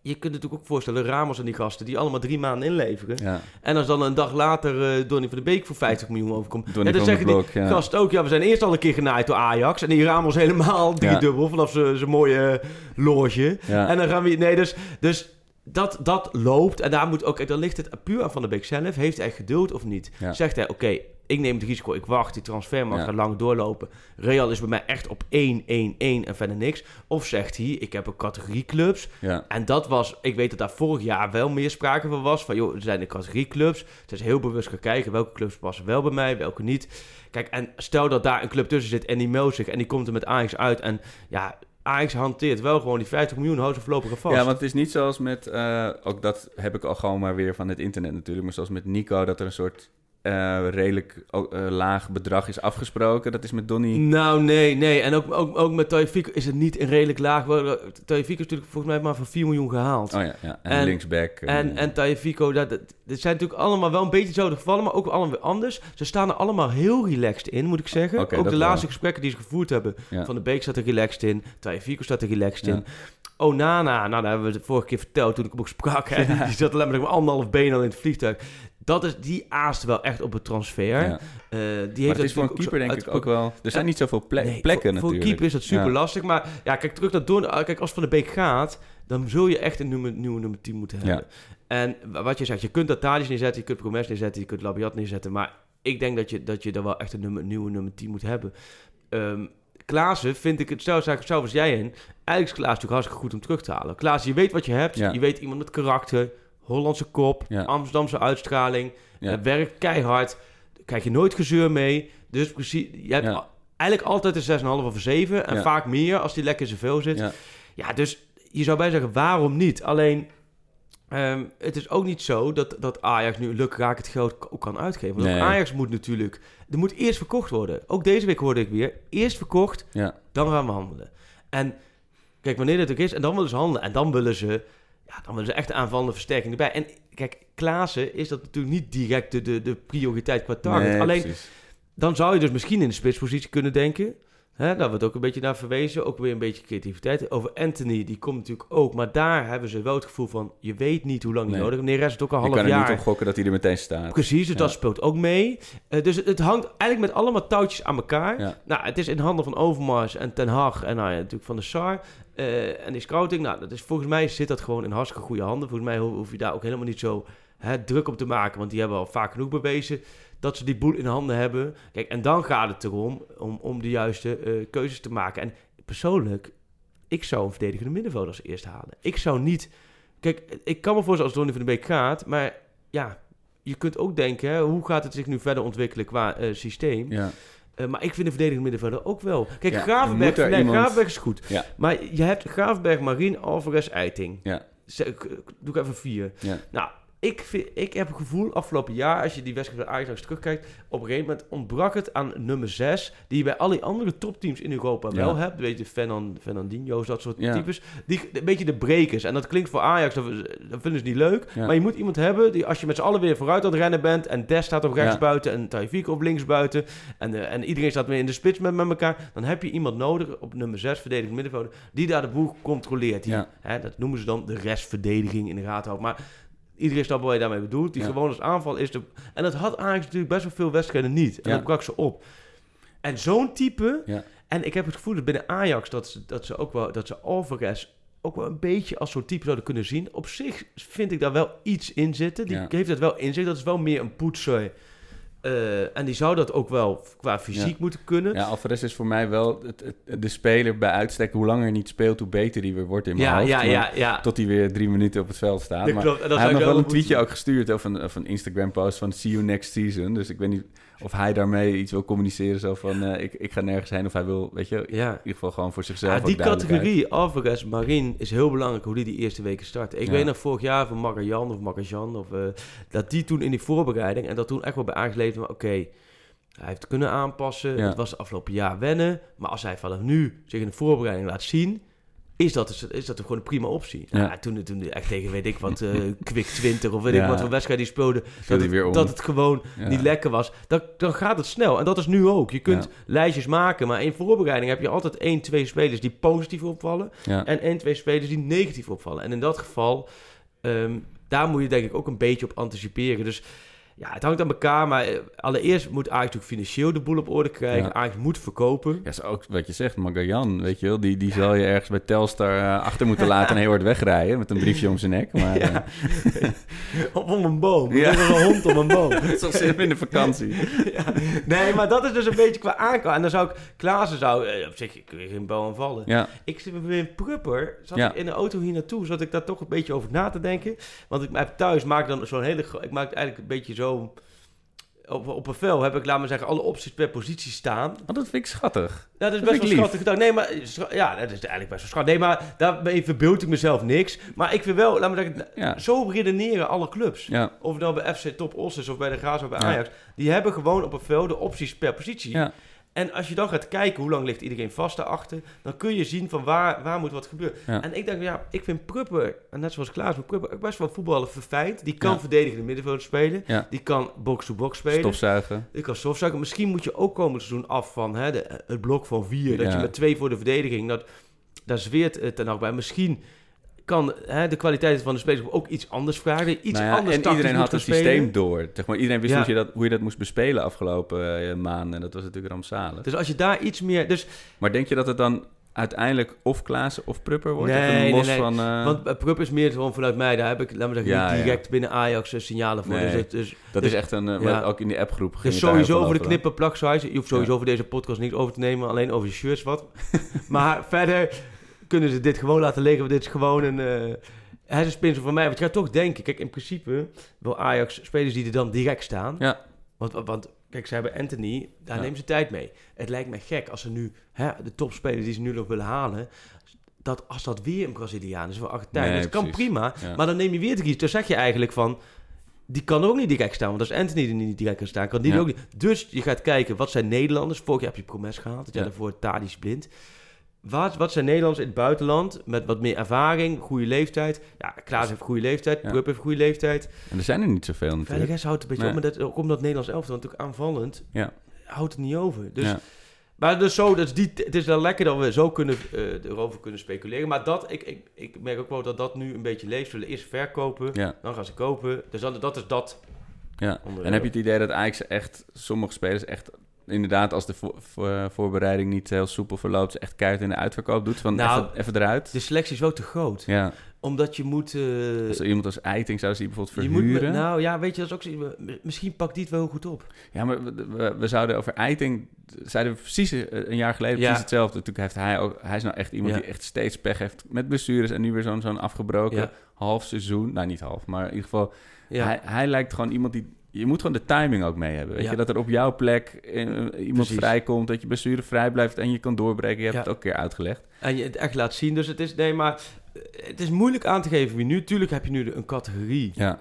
Speaker 7: je kunt natuurlijk ook voorstellen, Ramos en die gasten, die allemaal drie maanden inleveren.
Speaker 6: Ja,
Speaker 7: En als dan een dag later eh Donny van de Beek voor 50 miljoen overkomt.
Speaker 6: Donny
Speaker 7: en dan zeggen
Speaker 6: den
Speaker 7: die
Speaker 6: Blok, ja.
Speaker 7: gasten ook, ja, we zijn eerst al een keer genaaid door Ajax. En die Ramos helemaal driedubbel vanaf zijn zijn mooie eh, loge.
Speaker 6: ja.
Speaker 7: En dan gaan we... Nee, dus... dus dat, dat loopt. En daar moet ook... Dan ligt het puur aan Van de Beek zelf. Heeft hij geduld of niet?
Speaker 6: Ja.
Speaker 7: Zegt hij, oké, ik neem het risico. Ik wacht. Die transfermarkt
Speaker 6: Ja.
Speaker 7: gaat lang doorlopen. Real is bij mij echt op 1, 1, 1 en verder niks. Of zegt hij, ik heb een categorie clubs.
Speaker 6: ja.
Speaker 7: En dat was... Ik weet dat daar vorig jaar wel meer sprake van was. Van, joh, er zijn de categorie clubs. Ze is heel bewust gaan kijken. Welke clubs passen wel bij mij, welke niet. Kijk, en stel dat daar een club tussen zit en die meldt zich... en die komt er met Ajax uit en... ja Ajax hanteert wel gewoon die 50 miljoen, houdt ze voorlopig vast.
Speaker 6: Ja, want het is niet zoals met, eh, ook dat heb ik al gewoon maar weer van het internet natuurlijk, maar zoals met Nico, dat er een soort eh, redelijk uh, laag bedrag is afgesproken. Dat is met Donny.
Speaker 7: Nou, nee, nee. En ook, ook, ook met Taifik is het niet een redelijk laag. Taifik is natuurlijk volgens mij maar van 4 miljoen gehaald.
Speaker 6: Oh ja, ja. En, en linksback.
Speaker 7: En, en Taifiko, dat, dat, dat zijn natuurlijk allemaal wel een beetje zo de gevallen, maar ook allemaal weer anders. Ze staan er allemaal heel relaxed in, moet ik zeggen.
Speaker 6: Okay,
Speaker 7: ook de
Speaker 6: wel.
Speaker 7: laatste gesprekken die ze gevoerd hebben. Ja. Van de Beek staat er relaxed in. Taifiko staat er relaxed in. Oh, Nana, nou, dat hebben we het vorige keer verteld toen ik hem ook sprak. Hè. Die, zat alleen maar anderhalf been al in het vliegtuig. Dat is, die aast wel echt op het transfer.
Speaker 6: Ja.
Speaker 7: Uh, die
Speaker 6: heeft het is voor een keeper denk ik ook wel... Er zijn niet zoveel nee, plekken
Speaker 7: voor,
Speaker 6: natuurlijk.
Speaker 7: Voor een keeper is dat super ja. lastig. Maar ja, kijk, terug naar Don. Kijk, als Van de Beek gaat... dan zul je echt een nummer, nieuwe nummer 10 moeten hebben. Ja. En wat je zegt, je kunt dat Thadis neerzetten... je kunt Promes neerzetten, je kunt Labiat neerzetten... maar ik denk dat je, dat je er wel echt een nummer, nieuwe nummer 10 moet hebben. Um, Klaassen vind ik het zelfs zelf als jij in. Eigenlijk is Klaas natuurlijk hartstikke goed om terug te halen. Klaas, je weet wat je hebt. Ja. Je weet iemand met karakter. Hollandse kop. Ja. Amsterdamse uitstraling. Ja. Het werkt keihard. Daar krijg je nooit gezeur mee. Dus precies, je hebt ja. eigenlijk altijd een 6,5 of een 7. En vaak meer als die lekker zoveel zit. Ja. ja, dus je zou bij zeggen, waarom niet? Alleen, um, het is ook niet zo dat, dat Ajax nu lukraak het geld ook kan uitgeven. Want nee. Ajax moet natuurlijk... Er moet eerst verkocht worden. Ook deze week hoorde ik weer. Eerst verkocht,
Speaker 6: ja.
Speaker 7: dan gaan we handelen. En kijk, wanneer dat ook is, en dan willen ze handelen. En dan willen ze, ja, dan willen ze echt aanvallende versterking erbij. En kijk, Klaassen is dat natuurlijk niet direct de, de, de prioriteit qua target.
Speaker 6: Nee,
Speaker 7: Alleen,
Speaker 6: precies.
Speaker 7: dan zou je dus misschien in de spitspositie kunnen denken. Hè, daar wordt ook een beetje naar verwezen. Ook weer een beetje creativiteit. Over Anthony, die komt natuurlijk ook. Maar daar hebben ze wel het gevoel van... je weet niet hoe lang die
Speaker 6: Nee.
Speaker 7: nodig heeft. Meneer Rest het ook al
Speaker 6: Je
Speaker 7: half
Speaker 6: kan er
Speaker 7: jaar.
Speaker 6: niet op gokken dat hij er meteen staat.
Speaker 7: Precies, dus
Speaker 6: Ja.
Speaker 7: dat speelt ook mee. Eh, dus het, het hangt eigenlijk met allemaal touwtjes aan elkaar.
Speaker 6: Ja.
Speaker 7: Nou, het is in handen van Overmars en Ten Hag en nou ja, natuurlijk van de SAR. Eh, en die scouting, nou, dat is, volgens mij zit dat gewoon in hartstikke goede handen. Volgens mij ho- hoef je daar ook helemaal niet zo hè, druk op te maken. Want die hebben al vaak genoeg bewezen dat ze die boel in handen hebben. Kijk, en dan gaat het erom om, om de juiste eh, keuzes te maken. En persoonlijk, ik zou een verdedigende middenvelder als eerst halen. Ik zou niet... Kijk, ik kan me voorstellen als Donny van de Beek gaat, maar ja, je kunt ook denken, hoe gaat het zich nu verder ontwikkelen qua eh, systeem?
Speaker 6: Ja.
Speaker 7: Eh, maar ik vind de verdedigende middenvelder ook wel. Kijk,
Speaker 6: Ja,
Speaker 7: Gravenberg,
Speaker 6: moet er
Speaker 7: nee,
Speaker 6: iemand-
Speaker 7: Gravenberg is goed.
Speaker 6: Ja.
Speaker 7: Maar je hebt Gravenberg, Marien, Alvarez, Eiting.
Speaker 6: Ja.
Speaker 7: Doe ik even vier.
Speaker 6: Ja.
Speaker 7: Nou, ik, vind, ik heb het gevoel afgelopen jaar, als je die wedstrijd van Ajax terugkijkt, op een gegeven moment ontbrak het aan nummer 6, die je bij al die andere topteams in Europa
Speaker 6: Ja.
Speaker 7: wel hebt. Weet je, Fernan, Fernandinho's, dat soort
Speaker 6: Ja.
Speaker 7: types. Die, een beetje de brekers. En dat klinkt voor Ajax, dat, dat vinden ze niet leuk.
Speaker 6: Ja.
Speaker 7: Maar je moet iemand hebben, die als je met z'n allen weer vooruit aan het rennen bent, en Des staat op rechts buiten, en Taifik op links buiten, en, eh, en iedereen staat weer in de spits met, met elkaar, dan heb je iemand nodig op nummer 6, verdedigend middenvelder, die daar de boel controleert. Die, hè, dat noemen ze dan de restverdediging in de gaten houdt. Maar iedereen snapt wat je daarmee bedoelt. Die
Speaker 6: Ja.
Speaker 7: gewoon als aanval is de... En dat had Ajax natuurlijk best wel veel wedstrijden niet. En
Speaker 6: Ja.
Speaker 7: dat brak ze op. En zo'n type...
Speaker 6: Ja.
Speaker 7: En ik heb het gevoel dat binnen Ajax dat ze, dat ze ook wel... Dat ze Alvarez ook wel een beetje als zo'n type zouden kunnen zien. Op zich vind ik daar wel iets in zitten. Die heeft dat wel in zich. Dat is wel meer een poetser. Eh, en die zou dat ook wel qua fysiek
Speaker 6: Ja.
Speaker 7: moeten kunnen.
Speaker 6: Ja, Alvarez is voor mij wel het, het- de speler bij uitstek. Hoe langer hij niet speelt, hoe beter hij weer wordt in mijn
Speaker 7: Ja,
Speaker 6: hoofd.
Speaker 7: ja, ja, ja.
Speaker 6: Tot hij weer drie minuten op het veld staat.
Speaker 7: Dat
Speaker 6: maar
Speaker 7: klopt, dat
Speaker 6: hij
Speaker 7: ik
Speaker 6: nog wel een tweetje ook gestuurd of een, of een Instagram-post van see you next season. Dus ik weet niet of hij daarmee iets wil communiceren. Zo van, eh, ik, ik ga nergens heen. Of hij wil, weet je, in
Speaker 7: Ja.
Speaker 6: ieder geval gewoon voor zichzelf
Speaker 7: Ja, die categorie, Alvarez, Marin, is heel belangrijk hoe die die eerste weken starten. Ik
Speaker 6: Ja.
Speaker 7: weet nog vorig jaar van Magajan of Magajan, of, eh, dat die toen in die voorbereiding, en dat toen echt wel bij aangeleefd oké, hij heeft kunnen aanpassen,
Speaker 6: Ja.
Speaker 7: het was afgelopen jaar wennen, maar als hij vanaf nu zich in de voorbereiding laat zien, is dat, dus- is dat gewoon een prima optie.
Speaker 6: Ja.
Speaker 7: Nou, toen, toen echt tegen, weet ik wat, eh Quick 20 of weet
Speaker 6: Ja.
Speaker 7: ik wat voor wedstrijd die speelde, dat het,
Speaker 6: weer
Speaker 7: dat het gewoon
Speaker 6: Ja.
Speaker 7: niet lekker was. Dan, dan gaat het snel. En dat is nu ook. Je kunt lijstjes maken, maar in voorbereiding heb je altijd één, twee spelers die positief opvallen. En één, twee spelers die negatief opvallen. En in dat geval, ehm, daar moet je denk ik ook een beetje op anticiperen. Dus ja, het hangt aan elkaar. Maar eh, allereerst moet Ajax natuurlijk financieel de boel op orde krijgen.
Speaker 6: Ja.
Speaker 7: Ajax moet verkopen.
Speaker 6: Ja, zo ook wat je zegt, Magajan, weet je wel, die, die zal je ergens bij Telstar eh, achter moeten laten en heel hard wegrijden met een briefje om zijn nek. Maar
Speaker 7: Ja.
Speaker 6: eh,
Speaker 7: om een boom.
Speaker 6: Ja.
Speaker 7: Een hond om een boom.
Speaker 6: zoals ze in de vakantie.
Speaker 7: ja. Nee, maar dat is dus een beetje qua aankomen. En dan zou ik... Klaassen zou... op zich, ik geen boom aanvallen.
Speaker 6: Ja,
Speaker 7: Ik zit weer in Prupper. Zat ik in de auto hier naartoe, zat ik daar toch een beetje over na te denken. Want ik heb thuis maak dan zo'n hele. Ik maak eigenlijk een beetje zo op, op een vel heb ik, laat maar zeggen, alle opties per positie staan.
Speaker 6: Oh, dat vind ik schattig.
Speaker 7: Ja, dat is
Speaker 6: Dat
Speaker 7: best wel
Speaker 6: lief.
Speaker 7: schattig. Nee, maar ja, dat is eigenlijk best wel schattig. Nee, maar daarmee verbeeld ik mezelf niks. Maar ik vind wel, laat me zeggen,
Speaker 6: Ja.
Speaker 7: zo redeneren alle clubs.
Speaker 6: Ja.
Speaker 7: Of het nou bij FC Top Os is of bij de Graas of bij
Speaker 6: Ja.
Speaker 7: Ajax. Die hebben gewoon op een veld de opties per positie.
Speaker 6: Ja.
Speaker 7: En als je dan gaat kijken hoe lang ligt iedereen vast daarachter, dan kun je zien van waar, waar moet wat gebeuren.
Speaker 6: Ja.
Speaker 7: En ik denk, ja, ik vind Prupper, en net zoals Klaas, maar Prupper ook best wel voetballen verfijnd. Die kan
Speaker 6: Ja.
Speaker 7: verdedigen in het middenveld spelen.
Speaker 6: Ja.
Speaker 7: Die kan box-to-box spelen.
Speaker 6: Stofzuigen.
Speaker 7: Ik kan stofzuigen. Misschien moet je ook komend seizoen af van hè, de, het blok van vier. Dat je met twee voor de verdediging, dat, daar zweert het dan ook bij. Misschien kan hè, de kwaliteit van de spelers ook iets anders vragen. Iets
Speaker 6: Nou ja,
Speaker 7: anders
Speaker 6: en iedereen had het systeem
Speaker 7: spelen.
Speaker 6: door. Zeg maar, iedereen wist
Speaker 7: Ja.
Speaker 6: hoe, je dat, hoe je dat moest bespelen afgelopen eh, maanden. En dat was natuurlijk rampzalig.
Speaker 7: Dus als je daar iets meer... Dus,
Speaker 6: Maar denk je dat het dan uiteindelijk of Klaassen of Prupper wordt?
Speaker 7: Nee,
Speaker 6: los
Speaker 7: nee.
Speaker 6: van... eh,
Speaker 7: want uh, Prupp is meer gewoon vanuit mij. Daar heb ik, laat me zeggen,
Speaker 6: Ja,
Speaker 7: direct binnen Ajax eh, signalen voor. Dus, het- dus,
Speaker 6: dat
Speaker 7: dus-
Speaker 6: is echt een... eh,
Speaker 7: ja.
Speaker 6: maar Ook in die appgroep ging
Speaker 7: Dus sowieso over de knippen plak size. Je hoeft sowieso voor deze podcast niet over te nemen. Alleen over je shirts wat. maar verder kunnen ze dit gewoon laten liggen. Want dit is gewoon een... eh het is een spinsel van mij. Want je gaat toch denken... Kijk, in principe wil Ajax spelers die er dan direct staan.
Speaker 6: Ja.
Speaker 7: Want, want kijk, ze hebben Anthony. Daar
Speaker 6: Ja.
Speaker 7: nemen ze tijd mee. Het lijkt mij gek als ze nu... Hè, de topspelers die ze nu nog willen halen... Dat als dat weer een Braziliaan is een Argentijn...
Speaker 6: Nee,
Speaker 7: dat kan prima.
Speaker 6: Ja.
Speaker 7: Maar dan neem je weer te kiezen. Dan zeg je eigenlijk van... Die kan er ook niet direct staan. Want als Anthony er niet direct kan staan, kan die
Speaker 6: Ja.
Speaker 7: ook niet. Dus je gaat kijken, wat zijn Nederlanders? Vorig jaar heb je Promes gehaald. Het jaar
Speaker 6: Ja.
Speaker 7: daarvoor Tadis Blind. Wat, wat zijn Nederlanders in het buitenland met wat meer ervaring, goede leeftijd? Ja, Klaas heeft goede leeftijd,
Speaker 6: Ja.
Speaker 7: Prupp heeft goede leeftijd.
Speaker 6: En er zijn er niet zoveel natuurlijk.
Speaker 7: Veiligheids houdt een beetje
Speaker 6: Nee.
Speaker 7: op, maar dat, ook omdat Nederlands elftal natuurlijk aanvallend
Speaker 6: Ja.
Speaker 7: houdt het niet over. Dus,
Speaker 6: Ja.
Speaker 7: Maar dus zo, dus die, het is wel lekker dat we zo kunnen, eh, erover kunnen speculeren. Maar dat, ik, ik, ik merk ook wel dat dat nu een beetje leeft. Ze willen eerst verkopen, dan gaan ze kopen. Dus dan, dat is dat.
Speaker 6: Ja. En heb je het idee dat Ajax echt, sommige spelers echt, inderdaad, als de vo- vo- voorbereiding niet heel soepel verloopt, ze echt keihard in de uitverkoop doet? Van
Speaker 7: Nou,
Speaker 6: even, even eruit?
Speaker 7: De selectie is wel te groot.
Speaker 6: Ja.
Speaker 7: Omdat je moet... eh,
Speaker 6: Als iemand als Eiting zou ze bijvoorbeeld
Speaker 7: je moet
Speaker 6: verhuren.
Speaker 7: nou ja, weet je, dat is ook Misschien pakt die het wel goed op.
Speaker 6: Ja, maar we, we, we zouden over Eiting... Zeiden we precies eh, een jaar geleden
Speaker 7: Ja.
Speaker 6: precies hetzelfde. Natuurlijk heeft hij ook... Hij is nou echt iemand
Speaker 7: Ja.
Speaker 6: die echt steeds pech heeft met blessures... en nu weer zo'n zo'n afgebroken half seizoen. Nou, niet half, maar in ieder geval...
Speaker 7: Ja.
Speaker 6: Hij, hij lijkt gewoon iemand die... Je moet gewoon de timing ook mee hebben. Weet
Speaker 7: Ja.
Speaker 6: je, dat er op jouw plek eh, iemand
Speaker 7: Precies.
Speaker 6: vrijkomt... dat je blessure vrij blijft en je kan doorbreken. Je hebt
Speaker 7: Ja.
Speaker 6: het ook een keer uitgelegd.
Speaker 7: En je het echt laat zien. Dus het is, nee, maar eh, het is moeilijk aan te geven wie nu. Tuurlijk heb je nu een categorie
Speaker 6: Ja,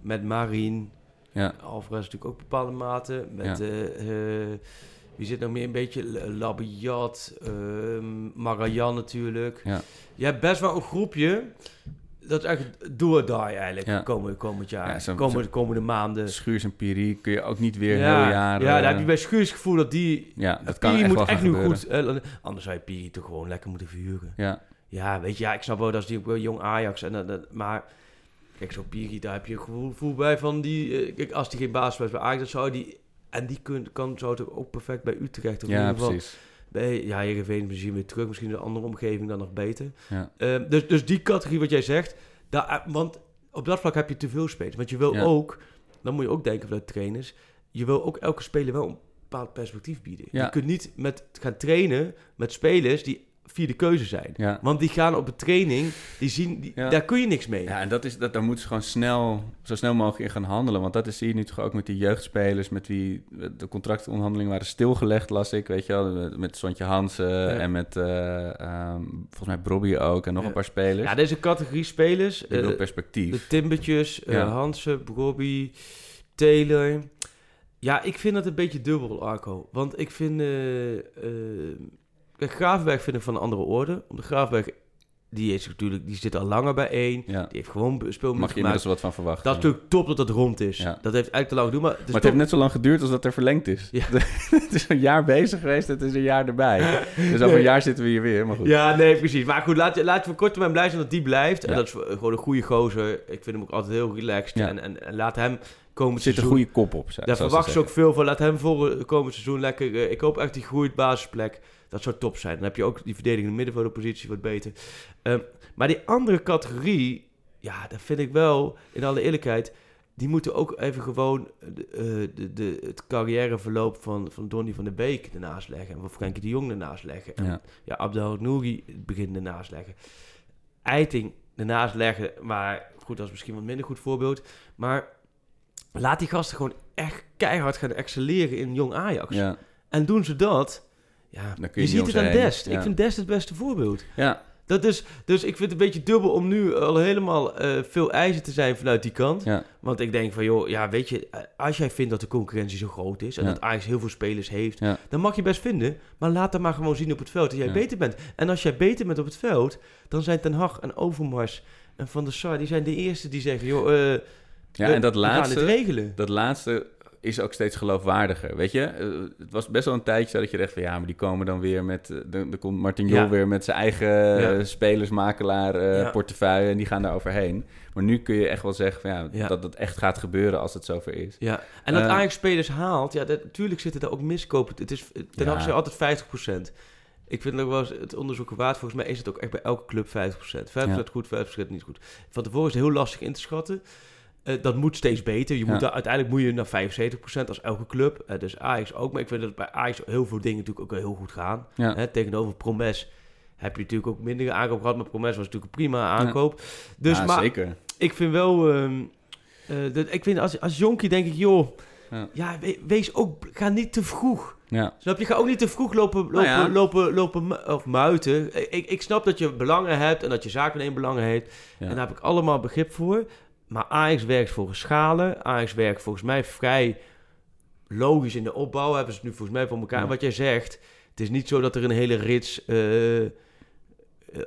Speaker 7: met Marien.
Speaker 6: ja,
Speaker 7: Alvarez natuurlijk ook bepaalde mate. Met,
Speaker 6: Ja.
Speaker 7: eh, eh, wie zit nog meer een beetje? Labiat, ehm Magajan natuurlijk.
Speaker 6: ja.
Speaker 7: Je hebt best wel een groepje. Dat is echt do or die eigenlijk.
Speaker 6: Ja.
Speaker 7: Komend, komend jaar.
Speaker 6: Ja, zo-
Speaker 7: komende,
Speaker 6: zo-
Speaker 7: komende maanden.
Speaker 6: Schuurs en Piri kun je ook niet weer
Speaker 7: ja,
Speaker 6: heel jaar...
Speaker 7: ja,
Speaker 6: eh,
Speaker 7: daar heb je bij Schuurs het gevoel dat die...
Speaker 6: Ja, dat kan
Speaker 7: Piri
Speaker 6: echt
Speaker 7: moet echt nu goed... eh, anders zou je Piri toch gewoon lekker moeten verhuren.
Speaker 6: Ja,
Speaker 7: Ja, weet je, ja, ik snap wel dat is die ook wel jong Ajax. En, dat- dat- maar kijk, zo Piri, daar heb je een gevoel, bij van die... eh, kijk, als die geen baas was bij Ajax, dan zou die... En die kun, kan, zou het ook perfect bij Utrecht. Of in
Speaker 6: ja
Speaker 7: ieder geval
Speaker 6: precies.
Speaker 7: Bij, ja, Heerenveen misschien weer terug. Misschien in een andere omgeving dan nog beter.
Speaker 6: Ja.
Speaker 7: Ehm, dus, dus die categorie wat jij zegt... Daar, eh, want op dat vlak heb je te veel spelers. Want je wil
Speaker 6: Ja.
Speaker 7: ook... Dan moet je ook denken vanuit trainers... Je wil ook elke speler wel een bepaald perspectief bieden.
Speaker 6: Ja.
Speaker 7: Je kunt niet met, gaan trainen met spelers die vierde keuze zijn.
Speaker 6: Ja.
Speaker 7: Want die gaan op de training, die zien, die,
Speaker 6: Ja.
Speaker 7: daar kun je niks mee.
Speaker 6: Ja, en dat is, dat, daar moeten ze gewoon snel, zo snel mogelijk in gaan handelen. Want dat is, zie je nu toch ook met die jeugdspelers... met wie de contractonderhandelingen waren stilgelegd, las ik. Weet je wel, met, Sontje Hansen en met eh, ehm, volgens mij Brobby ook... en nog een paar spelers.
Speaker 7: Ja, deze categorie spelers... Eh,
Speaker 6: perspectief.
Speaker 7: De Timbertjes, eh. Hansen, Robbie, Taylor. Ja, ik vind dat een beetje dubbel, Arco. Want ik vind... kijk, Gravenberg vind ik van een andere orde. Om de Gravenberg, die, is natuurlijk, die zit al langer bij één.
Speaker 6: Ja.
Speaker 7: Die heeft gewoon
Speaker 6: Mag
Speaker 7: speelminuten
Speaker 6: je inmiddels wat van verwachten.
Speaker 7: Dat is natuurlijk top dat dat rond is.
Speaker 6: Ja.
Speaker 7: Dat heeft eigenlijk te lang gedoe. Maar het,
Speaker 6: maar het heeft net zo lang geduurd als dat er verlengd is.
Speaker 7: Ja.
Speaker 6: het is een jaar bezig geweest, het is een jaar erbij. Dus over een jaar zitten we hier weer, maar goed.
Speaker 7: Ja, nee, precies. Maar goed, laat, laten we voor kort termijn blij zijn dat die blijft. En dat is gewoon een goede gozer. Ik vind hem ook altijd heel relaxed. En, en, en laat hem komen
Speaker 6: Er zit een goede kop op.
Speaker 7: Daar
Speaker 6: zoals
Speaker 7: verwachten ze ook veel van. Laat hem voor het komend seizoen lekker... eh, ik hoop echt die groeit basisplek. Dat zou top zijn. Dan heb je ook die verdedigende middenvelderpositie wat beter. Ehm, maar die andere categorie... Ja, dat vind ik wel, in alle eerlijkheid... Die moeten ook even gewoon de, eh, de, de, het carrièreverloop van, van Donny van der Beek ernaast leggen. En van Frenkie de Jong ernaast leggen. En
Speaker 6: Ja.
Speaker 7: ja, Abdel Nouri het begin ernaast leggen. Eiting ernaast leggen, maar goed, dat is misschien wat minder goed voorbeeld. Maar laat die gasten gewoon echt keihard gaan excelleren in jong Ajax.
Speaker 6: Ja,
Speaker 7: En doen ze dat, ja,
Speaker 6: Dan kun
Speaker 7: je,
Speaker 6: je
Speaker 7: ziet het aan. Dest.
Speaker 6: Ja.
Speaker 7: Ik vind Dest het beste voorbeeld.
Speaker 6: ja,
Speaker 7: Dat is, dus ik vind het een beetje dubbel om nu al helemaal eh, veel eisen te zijn vanuit die kant.
Speaker 6: ja.
Speaker 7: Want ik denk van, joh, ja, weet je, eh, als jij vindt dat de concurrentie zo groot is en
Speaker 6: Ja.
Speaker 7: dat Ajax heel veel spelers heeft,
Speaker 6: Ja.
Speaker 7: dan mag je best vinden, maar laat dan maar gewoon zien op het veld dat jij beter bent. En als jij beter bent op het veld, dan zijn Ten Hag en Overmars en Van der Sar, die zijn de eerste die zeggen, joh, eh,
Speaker 6: ja
Speaker 7: we-
Speaker 6: en dat laatste...
Speaker 7: het regelen.
Speaker 6: dat laatste is ook steeds geloofwaardiger. Weet je, Eh, het was best wel een tijdje dat je dacht van ja, maar die komen dan weer met. eh, Dan, komt Martin Jol
Speaker 7: Ja.
Speaker 6: weer met zijn eigen
Speaker 7: Ja.
Speaker 6: eh, spelersmakelaar
Speaker 7: Ja.
Speaker 6: portefeuille en die gaan daar overheen. Maar nu kun je echt wel zeggen van ja, dat het echt gaat gebeuren als het zover is.
Speaker 7: Ja, en dat Ajax spelers haalt, ja, dat, natuurlijk zitten daar ook miskopen. Het is, ten zei altijd 50%. Ik vind ook wel eens het onderzoek waard. Volgens mij is het ook echt bij elke club 50%. 50% goed, 50% niet goed. Van tevoren is het heel lastig in te schatten. Eh, dat moet steeds beter. Je
Speaker 6: Ja.
Speaker 7: moet daar, uiteindelijk moet je naar 75% als elke club. Eh, dus Ajax ook. Maar ik vind dat bij Ajax heel veel dingen natuurlijk ook heel goed gaan.
Speaker 6: Ja.
Speaker 7: Hè, tegenover Promes heb je natuurlijk ook mindere aankoop gehad. Maar Promes was natuurlijk een prima aankoop. Dus maar
Speaker 6: zeker.
Speaker 7: ik vind wel... ehm, eh, dat, ik vind als, als jonkie denk ik, joh...
Speaker 6: Ja.
Speaker 7: Ja, we- wees ook... Ga niet te vroeg.
Speaker 6: Ja.
Speaker 7: Snap je? Ga ook niet te vroeg lopen, lopen,
Speaker 6: Nou
Speaker 7: lopen, lopen mu- of muiten. Ik, ik snap dat je belangen hebt en dat je zaken belangen heeft. En daar heb ik allemaal begrip voor. Maar Ajax werkt volgens schalen. Ajax werkt volgens mij vrij logisch in de opbouw. Hebben ze het nu volgens mij voor elkaar.
Speaker 6: Ja.
Speaker 7: Wat jij zegt, het is niet zo dat er een hele rits... eh,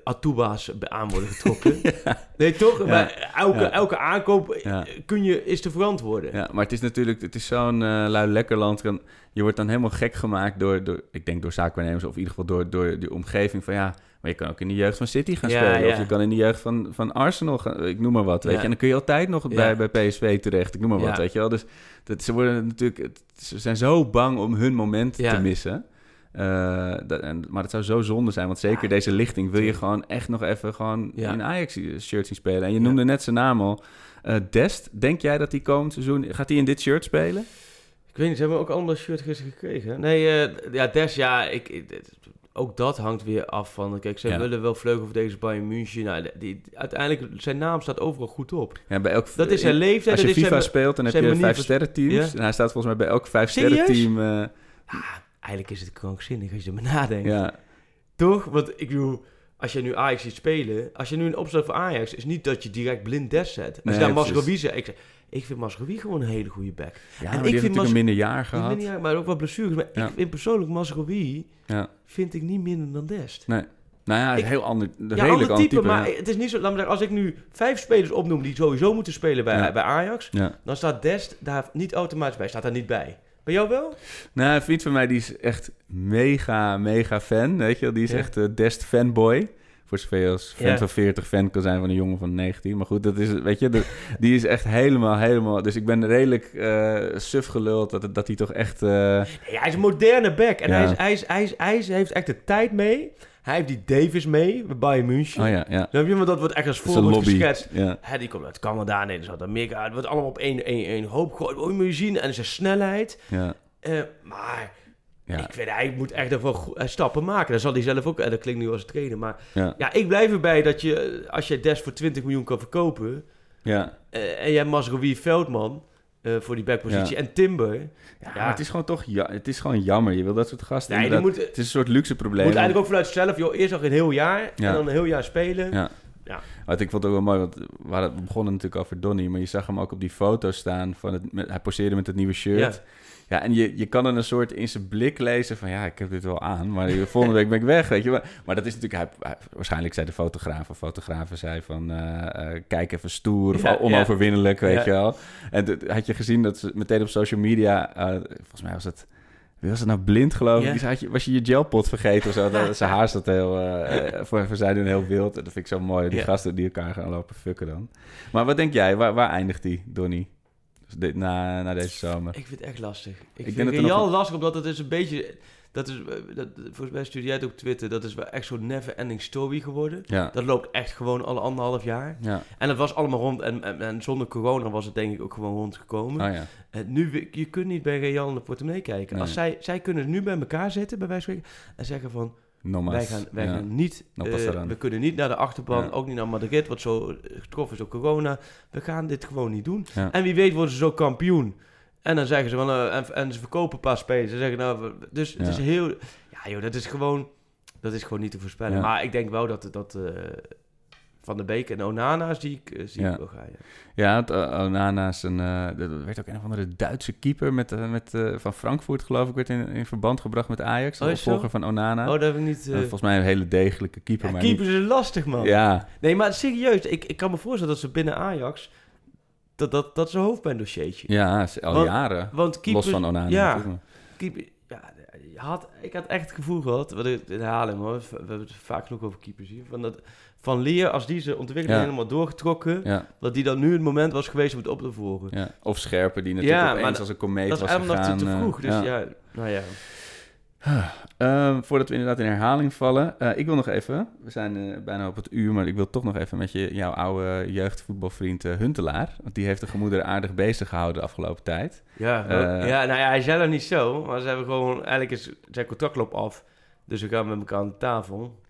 Speaker 7: Atuba's aan worden getrokken. Nee, toch? Maar elke, aankoop eh, kun je, is te verantwoorden.
Speaker 6: Ja, maar het is natuurlijk, het is zo'n lui lekker land. Je wordt dan helemaal gek gemaakt door, door ik denk door zaakwaarnemers of in ieder geval door, door die omgeving van ja, maar je kan ook in de jeugd van City gaan
Speaker 7: Ja,
Speaker 6: spelen.
Speaker 7: ja.
Speaker 6: Of je kan in de jeugd van, van Arsenal gaan, ik noem maar wat, weet
Speaker 7: Ja.
Speaker 6: je. En dan kun je altijd nog
Speaker 7: Ja.
Speaker 6: bij, bij PSV terecht, ik noem maar wat, weet je wel. Dus dat, ze worden natuurlijk, ze zijn zo bang om hun moment
Speaker 7: Ja.
Speaker 6: te missen. Eh, dat, en, maar het zou zo zonde zijn, want zeker
Speaker 7: Ja,
Speaker 6: deze lichting wil je gewoon echt nog even gewoon
Speaker 7: Ja.
Speaker 6: in Ajax-shirt zien spelen. En je noemde net zijn naam al. Eh, Dest, denk jij dat hij komend seizoen... Gaat hij in dit shirt spelen?
Speaker 7: Ik weet niet, ze hebben ook allemaal shirt gisteren gekregen. Nee, eh, ja, Des, ja, ik, ik- ook dat hangt weer af van... Kijk, ze
Speaker 6: Ja.
Speaker 7: willen wel vleugelverdedigers Bayern München. Nou, die, uiteindelijk, zijn naam staat overal goed op.
Speaker 6: Ja, bij elk,
Speaker 7: Dat is zijn leeftijd.
Speaker 6: Als je
Speaker 7: dat is
Speaker 6: FIFA
Speaker 7: zijn-
Speaker 6: speelt, dan heb je vijf sterren teams.
Speaker 7: Ja.
Speaker 6: En hij staat volgens mij bij elk vijf sterren team. eh,
Speaker 7: Eigenlijk is het krankzinnig als je erbij nadenkt.
Speaker 6: ja,
Speaker 7: Toch? Want ik bedoel, als je nu Ajax ziet spelen... Als je nu een opstel voor Ajax, is niet dat je direct blind Des zet. Als
Speaker 6: Nee,
Speaker 7: je daar zegt... Ik, zeg, ik vind Masrowi gewoon een hele goede back.
Speaker 6: ja
Speaker 7: En ik vind
Speaker 6: natuurlijk een minder jaar gehad.
Speaker 7: maar ook wel blessures. Maar
Speaker 6: Ja.
Speaker 7: ik vind persoonlijk Masrowi...
Speaker 6: Ja.
Speaker 7: vind ik niet minder dan Dest.
Speaker 6: Nee. Nou ja,
Speaker 7: Ik-
Speaker 6: heel ander,
Speaker 7: Ja,
Speaker 6: redelijk
Speaker 7: ander type,
Speaker 6: type.
Speaker 7: maar het is niet zo... Laat me zeggen, als ik nu vijf spelers opnoem die sowieso moeten spelen bij, bij Ajax...
Speaker 6: Ja.
Speaker 7: dan staat Dest daar niet automatisch bij. Staat daar niet bij. Bij jou wel?
Speaker 6: Nou, een vriend van mij die is echt mega, mega fan. Weet je? Die is echt eh, Dest fanboy. Voor zover je als fan
Speaker 7: Ja.
Speaker 6: van 40 fan kan zijn van een jongen van 19. Maar goed, dat is, weet je, de- die is echt helemaal, helemaal... Dus ik ben redelijk eh suf geluld dat, dat hij toch echt...
Speaker 7: Nee, hij is een moderne back. En
Speaker 6: Ja.
Speaker 7: hij, is, hij, is, hij, is, hij is- heeft echt de tijd mee. Hij heeft die Davis mee bij Bayern München.
Speaker 6: oh ja, ja.
Speaker 7: Snap je? Want dat wordt echt als voorbeeld geschetst.
Speaker 6: Ja.
Speaker 7: Hè, die komt uit Canada, nee, dat is uit Amerika. Het wordt allemaal op één, één, één hoop gegooid. Oh, moet je zien. En zijn snelheid.
Speaker 6: Ja,
Speaker 7: Eh, maar
Speaker 6: ja,
Speaker 7: ik vind, hij moet echt even go- eh, stappen maken. Dat zal hij zelf ook. En dat klinkt nu als trainer. Maar
Speaker 6: ja,
Speaker 7: ja, ik blijf erbij dat je, eh, als je Des voor 20 miljoen kan verkopen.
Speaker 6: ja.
Speaker 7: eh, en jij hebt Masrowi Veldman eh, voor die backpositie.
Speaker 6: Ja.
Speaker 7: En Timber.
Speaker 6: Ja,
Speaker 7: Ja.
Speaker 6: maar het is gewoon toch ja, het is gewoon jammer. Je wil dat soort gasten
Speaker 7: Nee, moet,
Speaker 6: Het is een soort luxe probleem.
Speaker 7: moet eigenlijk ook vanuit zichzelf. Joh, eerst nog een heel jaar.
Speaker 6: Ja.
Speaker 7: En dan een heel jaar spelen.
Speaker 6: Ja.
Speaker 7: Ja.
Speaker 6: Ik vond het ook wel mooi, want we, hadden- we begonnen natuurlijk over Donny, maar je zag hem ook op die foto staan. Van het, met, hij poseerde met het nieuwe shirt.
Speaker 7: Ja.
Speaker 6: En je, je kan dan een soort in zijn blik lezen van... ja, ik heb dit wel aan, maar de volgende week ben ik weg, weet je. Maar, maar dat is natuurlijk... Hij, hij- waarschijnlijk zei de fotograaf of fotografen zei van... eh, eh, kijk even stoer of
Speaker 7: Ja,
Speaker 6: onoverwinnelijk, weet
Speaker 7: Ja.
Speaker 6: je wel. En had je gezien dat ze meteen op social media... eh, volgens mij was het... Wie was het nou blind, geloof ik? Was je je gelpot vergeten of zo? Dat, zijn haar zat heel... voor, voor zij doen heel wild. Dat vind ik zo mooi. Die gasten die elkaar gaan lopen fucken dan. Maar wat denk jij? Waar, waar eindigt die, Donny? Dit, na, na deze zomer?
Speaker 7: Ik vind het echt lastig. Ik, vind
Speaker 6: er
Speaker 7: Real
Speaker 6: nog
Speaker 7: lastig, omdat het is een beetje... Dat is, eh, dat, volgens mij stuurde jij het op Twitter. Dat is wel echt zo'n never-ending story geworden.
Speaker 6: Ja.
Speaker 7: Dat loopt echt gewoon alle anderhalf jaar.
Speaker 6: Ja.
Speaker 7: En het was allemaal rond. En, en, en zonder corona was het denk ik ook gewoon rondgekomen.
Speaker 6: Oh ja.
Speaker 7: En nu, je kunt niet bij Real in de portemonnee kijken.
Speaker 6: Nee.
Speaker 7: Als zij, zij kunnen nu bij elkaar zitten, bij wijze van spreken, en zeggen van...
Speaker 6: Nomas.
Speaker 7: Wij gaan, wij
Speaker 6: ja.
Speaker 7: gaan niet,
Speaker 6: No
Speaker 7: eh, we kunnen niet naar de achterban,
Speaker 6: Ja.
Speaker 7: ook niet naar Madrid, wat zo getroffen is door corona. We gaan dit gewoon niet doen.
Speaker 6: Ja.
Speaker 7: En wie weet worden ze zo kampioen. En dan zeggen ze van, eh, en, en ze verkopen een paar spelers. Ze zeggen nou, dus het is heel, ja joh, dat is gewoon, dat is gewoon niet te voorspellen. Maar ik denk wel dat, dat eh, Van de Beek en Onana zie ik, eh, zie
Speaker 6: Ja.
Speaker 7: ik wel gaan. Ja.
Speaker 6: Ja, het, uh, Onana is een... eh, er werd ook een of andere Duitse keeper met, eh, met, eh, van Frankfurt, geloof ik, werd in, in verband gebracht met Ajax. De
Speaker 7: Oh,
Speaker 6: opvolger van Onana.
Speaker 7: Oh, dat heb ik niet... eh,
Speaker 6: En volgens mij een hele degelijke keeper.
Speaker 7: ja,
Speaker 6: maar
Speaker 7: keepers is lastig, man.
Speaker 6: niet- Ja,
Speaker 7: Nee, maar serieus, ik, ik kan me voorstellen dat ze binnen Ajax... Dat, dat, dat is een hoofdpijndossiertje.
Speaker 6: ja, al
Speaker 7: Want-
Speaker 6: jaren.
Speaker 7: Want keepers,
Speaker 6: Los van Onana.
Speaker 7: Ja, keeper, ja had, ik had echt het gevoel gehad... Wat ik in herhaling hoor, we hebben het vaak genoeg over keepers hier... Van, dat, van Leer, als die zijn ontwikkeling
Speaker 6: Ja.
Speaker 7: helemaal doorgetrokken...
Speaker 6: Ja,
Speaker 7: Dat die dan nu het moment was geweest om het op te voeren.
Speaker 6: ja. Of Scherpen, die natuurlijk
Speaker 7: Ja,
Speaker 6: opeens als een komeet
Speaker 7: dat is
Speaker 6: was
Speaker 7: eigenlijk nog
Speaker 6: gegaan.
Speaker 7: te, te
Speaker 6: eh,
Speaker 7: vroeg. Dus ja. nou ja.
Speaker 6: Ehm, voordat we inderdaad in herhaling vallen. eh, ik wil nog even, we zijn eh, bijna op het uur, maar ik wil toch nog even met je, jouw oude jeugdvoetbalvriend Huntelaar. Want die heeft de gemoeder aardig bezig gehouden de afgelopen tijd.
Speaker 7: Ja, ja, nou ja, hij zei dat niet zo. Maar ze hebben gewoon... Eigenlijk is zijn contract loopt af. Dus we gaan met elkaar aan de tafel.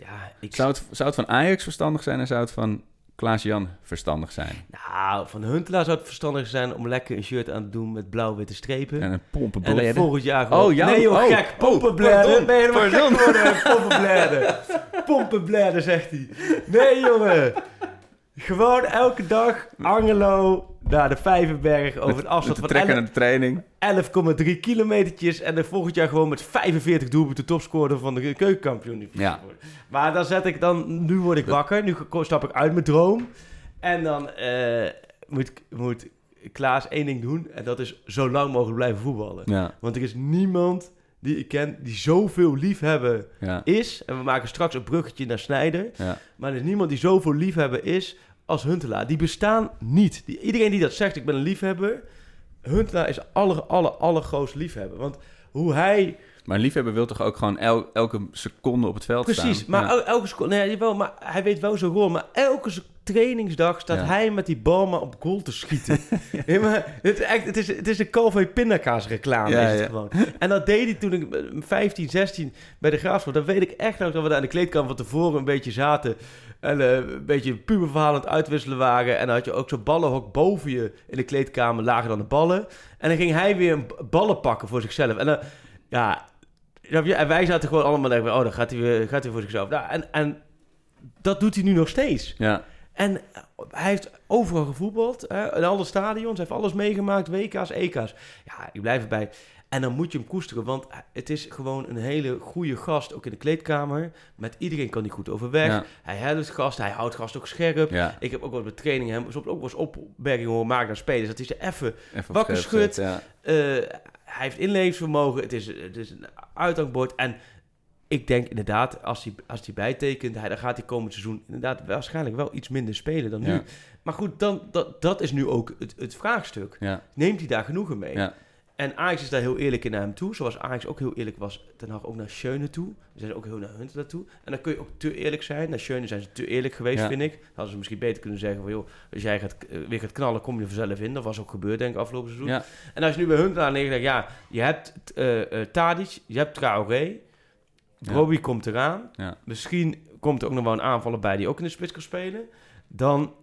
Speaker 7: Ja, ik...
Speaker 6: Zou het, zou het van Ajax verstandig zijn en zou het van Klaas-Jan verstandig zijn?
Speaker 7: Nou, van Huntelaar zou het verstandig zijn om lekker een shirt aan te doen met blauw-witte strepen.
Speaker 6: En een
Speaker 7: En dan
Speaker 6: pompenbleden?
Speaker 7: volgend jaar gewoon...
Speaker 6: Oh,
Speaker 7: Nee joh,
Speaker 6: oh,
Speaker 7: gek.
Speaker 6: oh,
Speaker 7: Pompenbladen.
Speaker 6: pardon,
Speaker 7: ben je helemaal gek geworden? Pompenbladen. Pompenbladen, zegt hij. Nee jongen. Gewoon elke dag Angelo naar de Vijverberg over een afstand
Speaker 6: Met de
Speaker 7: van
Speaker 6: trekker
Speaker 7: 11
Speaker 6: naar de training.
Speaker 7: 11,3 kilometertjes. En dan volgend jaar gewoon met 45 doelpunten topscorer van de keukenkampioen.
Speaker 6: Ja.
Speaker 7: Maar dan zet ik dan... Nu word ik wakker. Nu stap ik uit mijn droom. En dan eh, moet, moet Klaas één ding doen. En dat is zo lang mogelijk blijven voetballen.
Speaker 6: Ja,
Speaker 7: Want er is niemand die ik ken die zoveel liefhebber
Speaker 6: ja,
Speaker 7: is. En we maken straks een bruggetje naar Snijder.
Speaker 6: ja.
Speaker 7: Maar er is niemand die zoveel liefhebber is als Huntelaar. Die bestaan niet. Die, iedereen die dat zegt, ik ben een liefhebber. Huntelaar is aller, aller, allergrootste liefhebber. Want hoe hij...
Speaker 6: Maar een liefhebber wil toch ook gewoon el- elke seconde op het veld
Speaker 7: Precies,
Speaker 6: staan?
Speaker 7: maar
Speaker 6: Ja.
Speaker 7: el- elke seconde... Nee, jawel, maar hij weet wel zijn rol. Maar elke se- trainingsdag staat
Speaker 6: Ja.
Speaker 7: hij met die maar op goal te schieten. ja, maar het, is echt, het, is, het is een Calvé pindakaas reclame.
Speaker 6: Ja,
Speaker 7: is het gewoon. En dat deed hij toen ik eh, 15, 16 bij de Graafschap. Dan weet ik echt nog dat we daar in de kleedkamer van tevoren een beetje zaten. En eh, een beetje puberverhaal aan het uitwisselen waren. En dan had je ook zo'n ballenhok boven je in de kleedkamer, lager dan de ballen. En dan ging hij weer een ballen pakken voor zichzelf. En dan, ja... En wij zaten gewoon allemaal denken, oh, dan gaat hij weer, gaat hij voor zichzelf. Nou, en, en dat doet hij nu nog steeds.
Speaker 6: Ja,
Speaker 7: En hij heeft overal gevoetbald, hè, in alle stadions, hij heeft alles meegemaakt, WK's, EK's. Ja, ik blijf erbij. En dan moet je hem koesteren, want het is gewoon een hele goede gast, ook in de kleedkamer. Met iedereen kan hij goed overweg.
Speaker 6: Ja.
Speaker 7: Hij helpt gast, hij houdt gast ook scherp.
Speaker 6: ja.
Speaker 7: Ik heb ook wel bij trainingen hem soms ook wel eens opmerkingen horen maken naar spelers. Dat hij ze even Wakker
Speaker 6: zetten,
Speaker 7: eh, hij heeft inlevingsvermogen. Het is, het is een uithangbord. En ik denk inderdaad, als hij, als hij bijtekent, hij, dan gaat hij komend seizoen inderdaad waarschijnlijk wel iets minder spelen dan
Speaker 6: Ja.
Speaker 7: nu. Maar goed, dan, dat, dat is nu ook het, het vraagstuk.
Speaker 6: Ja.
Speaker 7: Neemt hij daar genoegen mee?
Speaker 6: Ja.
Speaker 7: En Ajax is daar heel eerlijk in naar hem toe. Zoals Ajax ook heel eerlijk was ten Hag ook naar Schöne toe. Ze zijn ook heel naar Hunt toe. En dan kun je ook te eerlijk zijn. Naar Schöne zijn ze te eerlijk geweest, vind ik. Dan hadden ze misschien beter kunnen zeggen van... joh, als jij gaat, eh, weer gaat knallen, kom je vanzelf in. Dat was ook gebeurd, denk ik, afgelopen seizoen. En als je nu bij Hunt aan ligt, ja, je hebt eh Tadic, je hebt Traoré. Robbie komt eraan.
Speaker 6: Ja.
Speaker 7: Misschien komt er ook nog wel een aanvaller bij die ook in de spits kan spelen. Dan,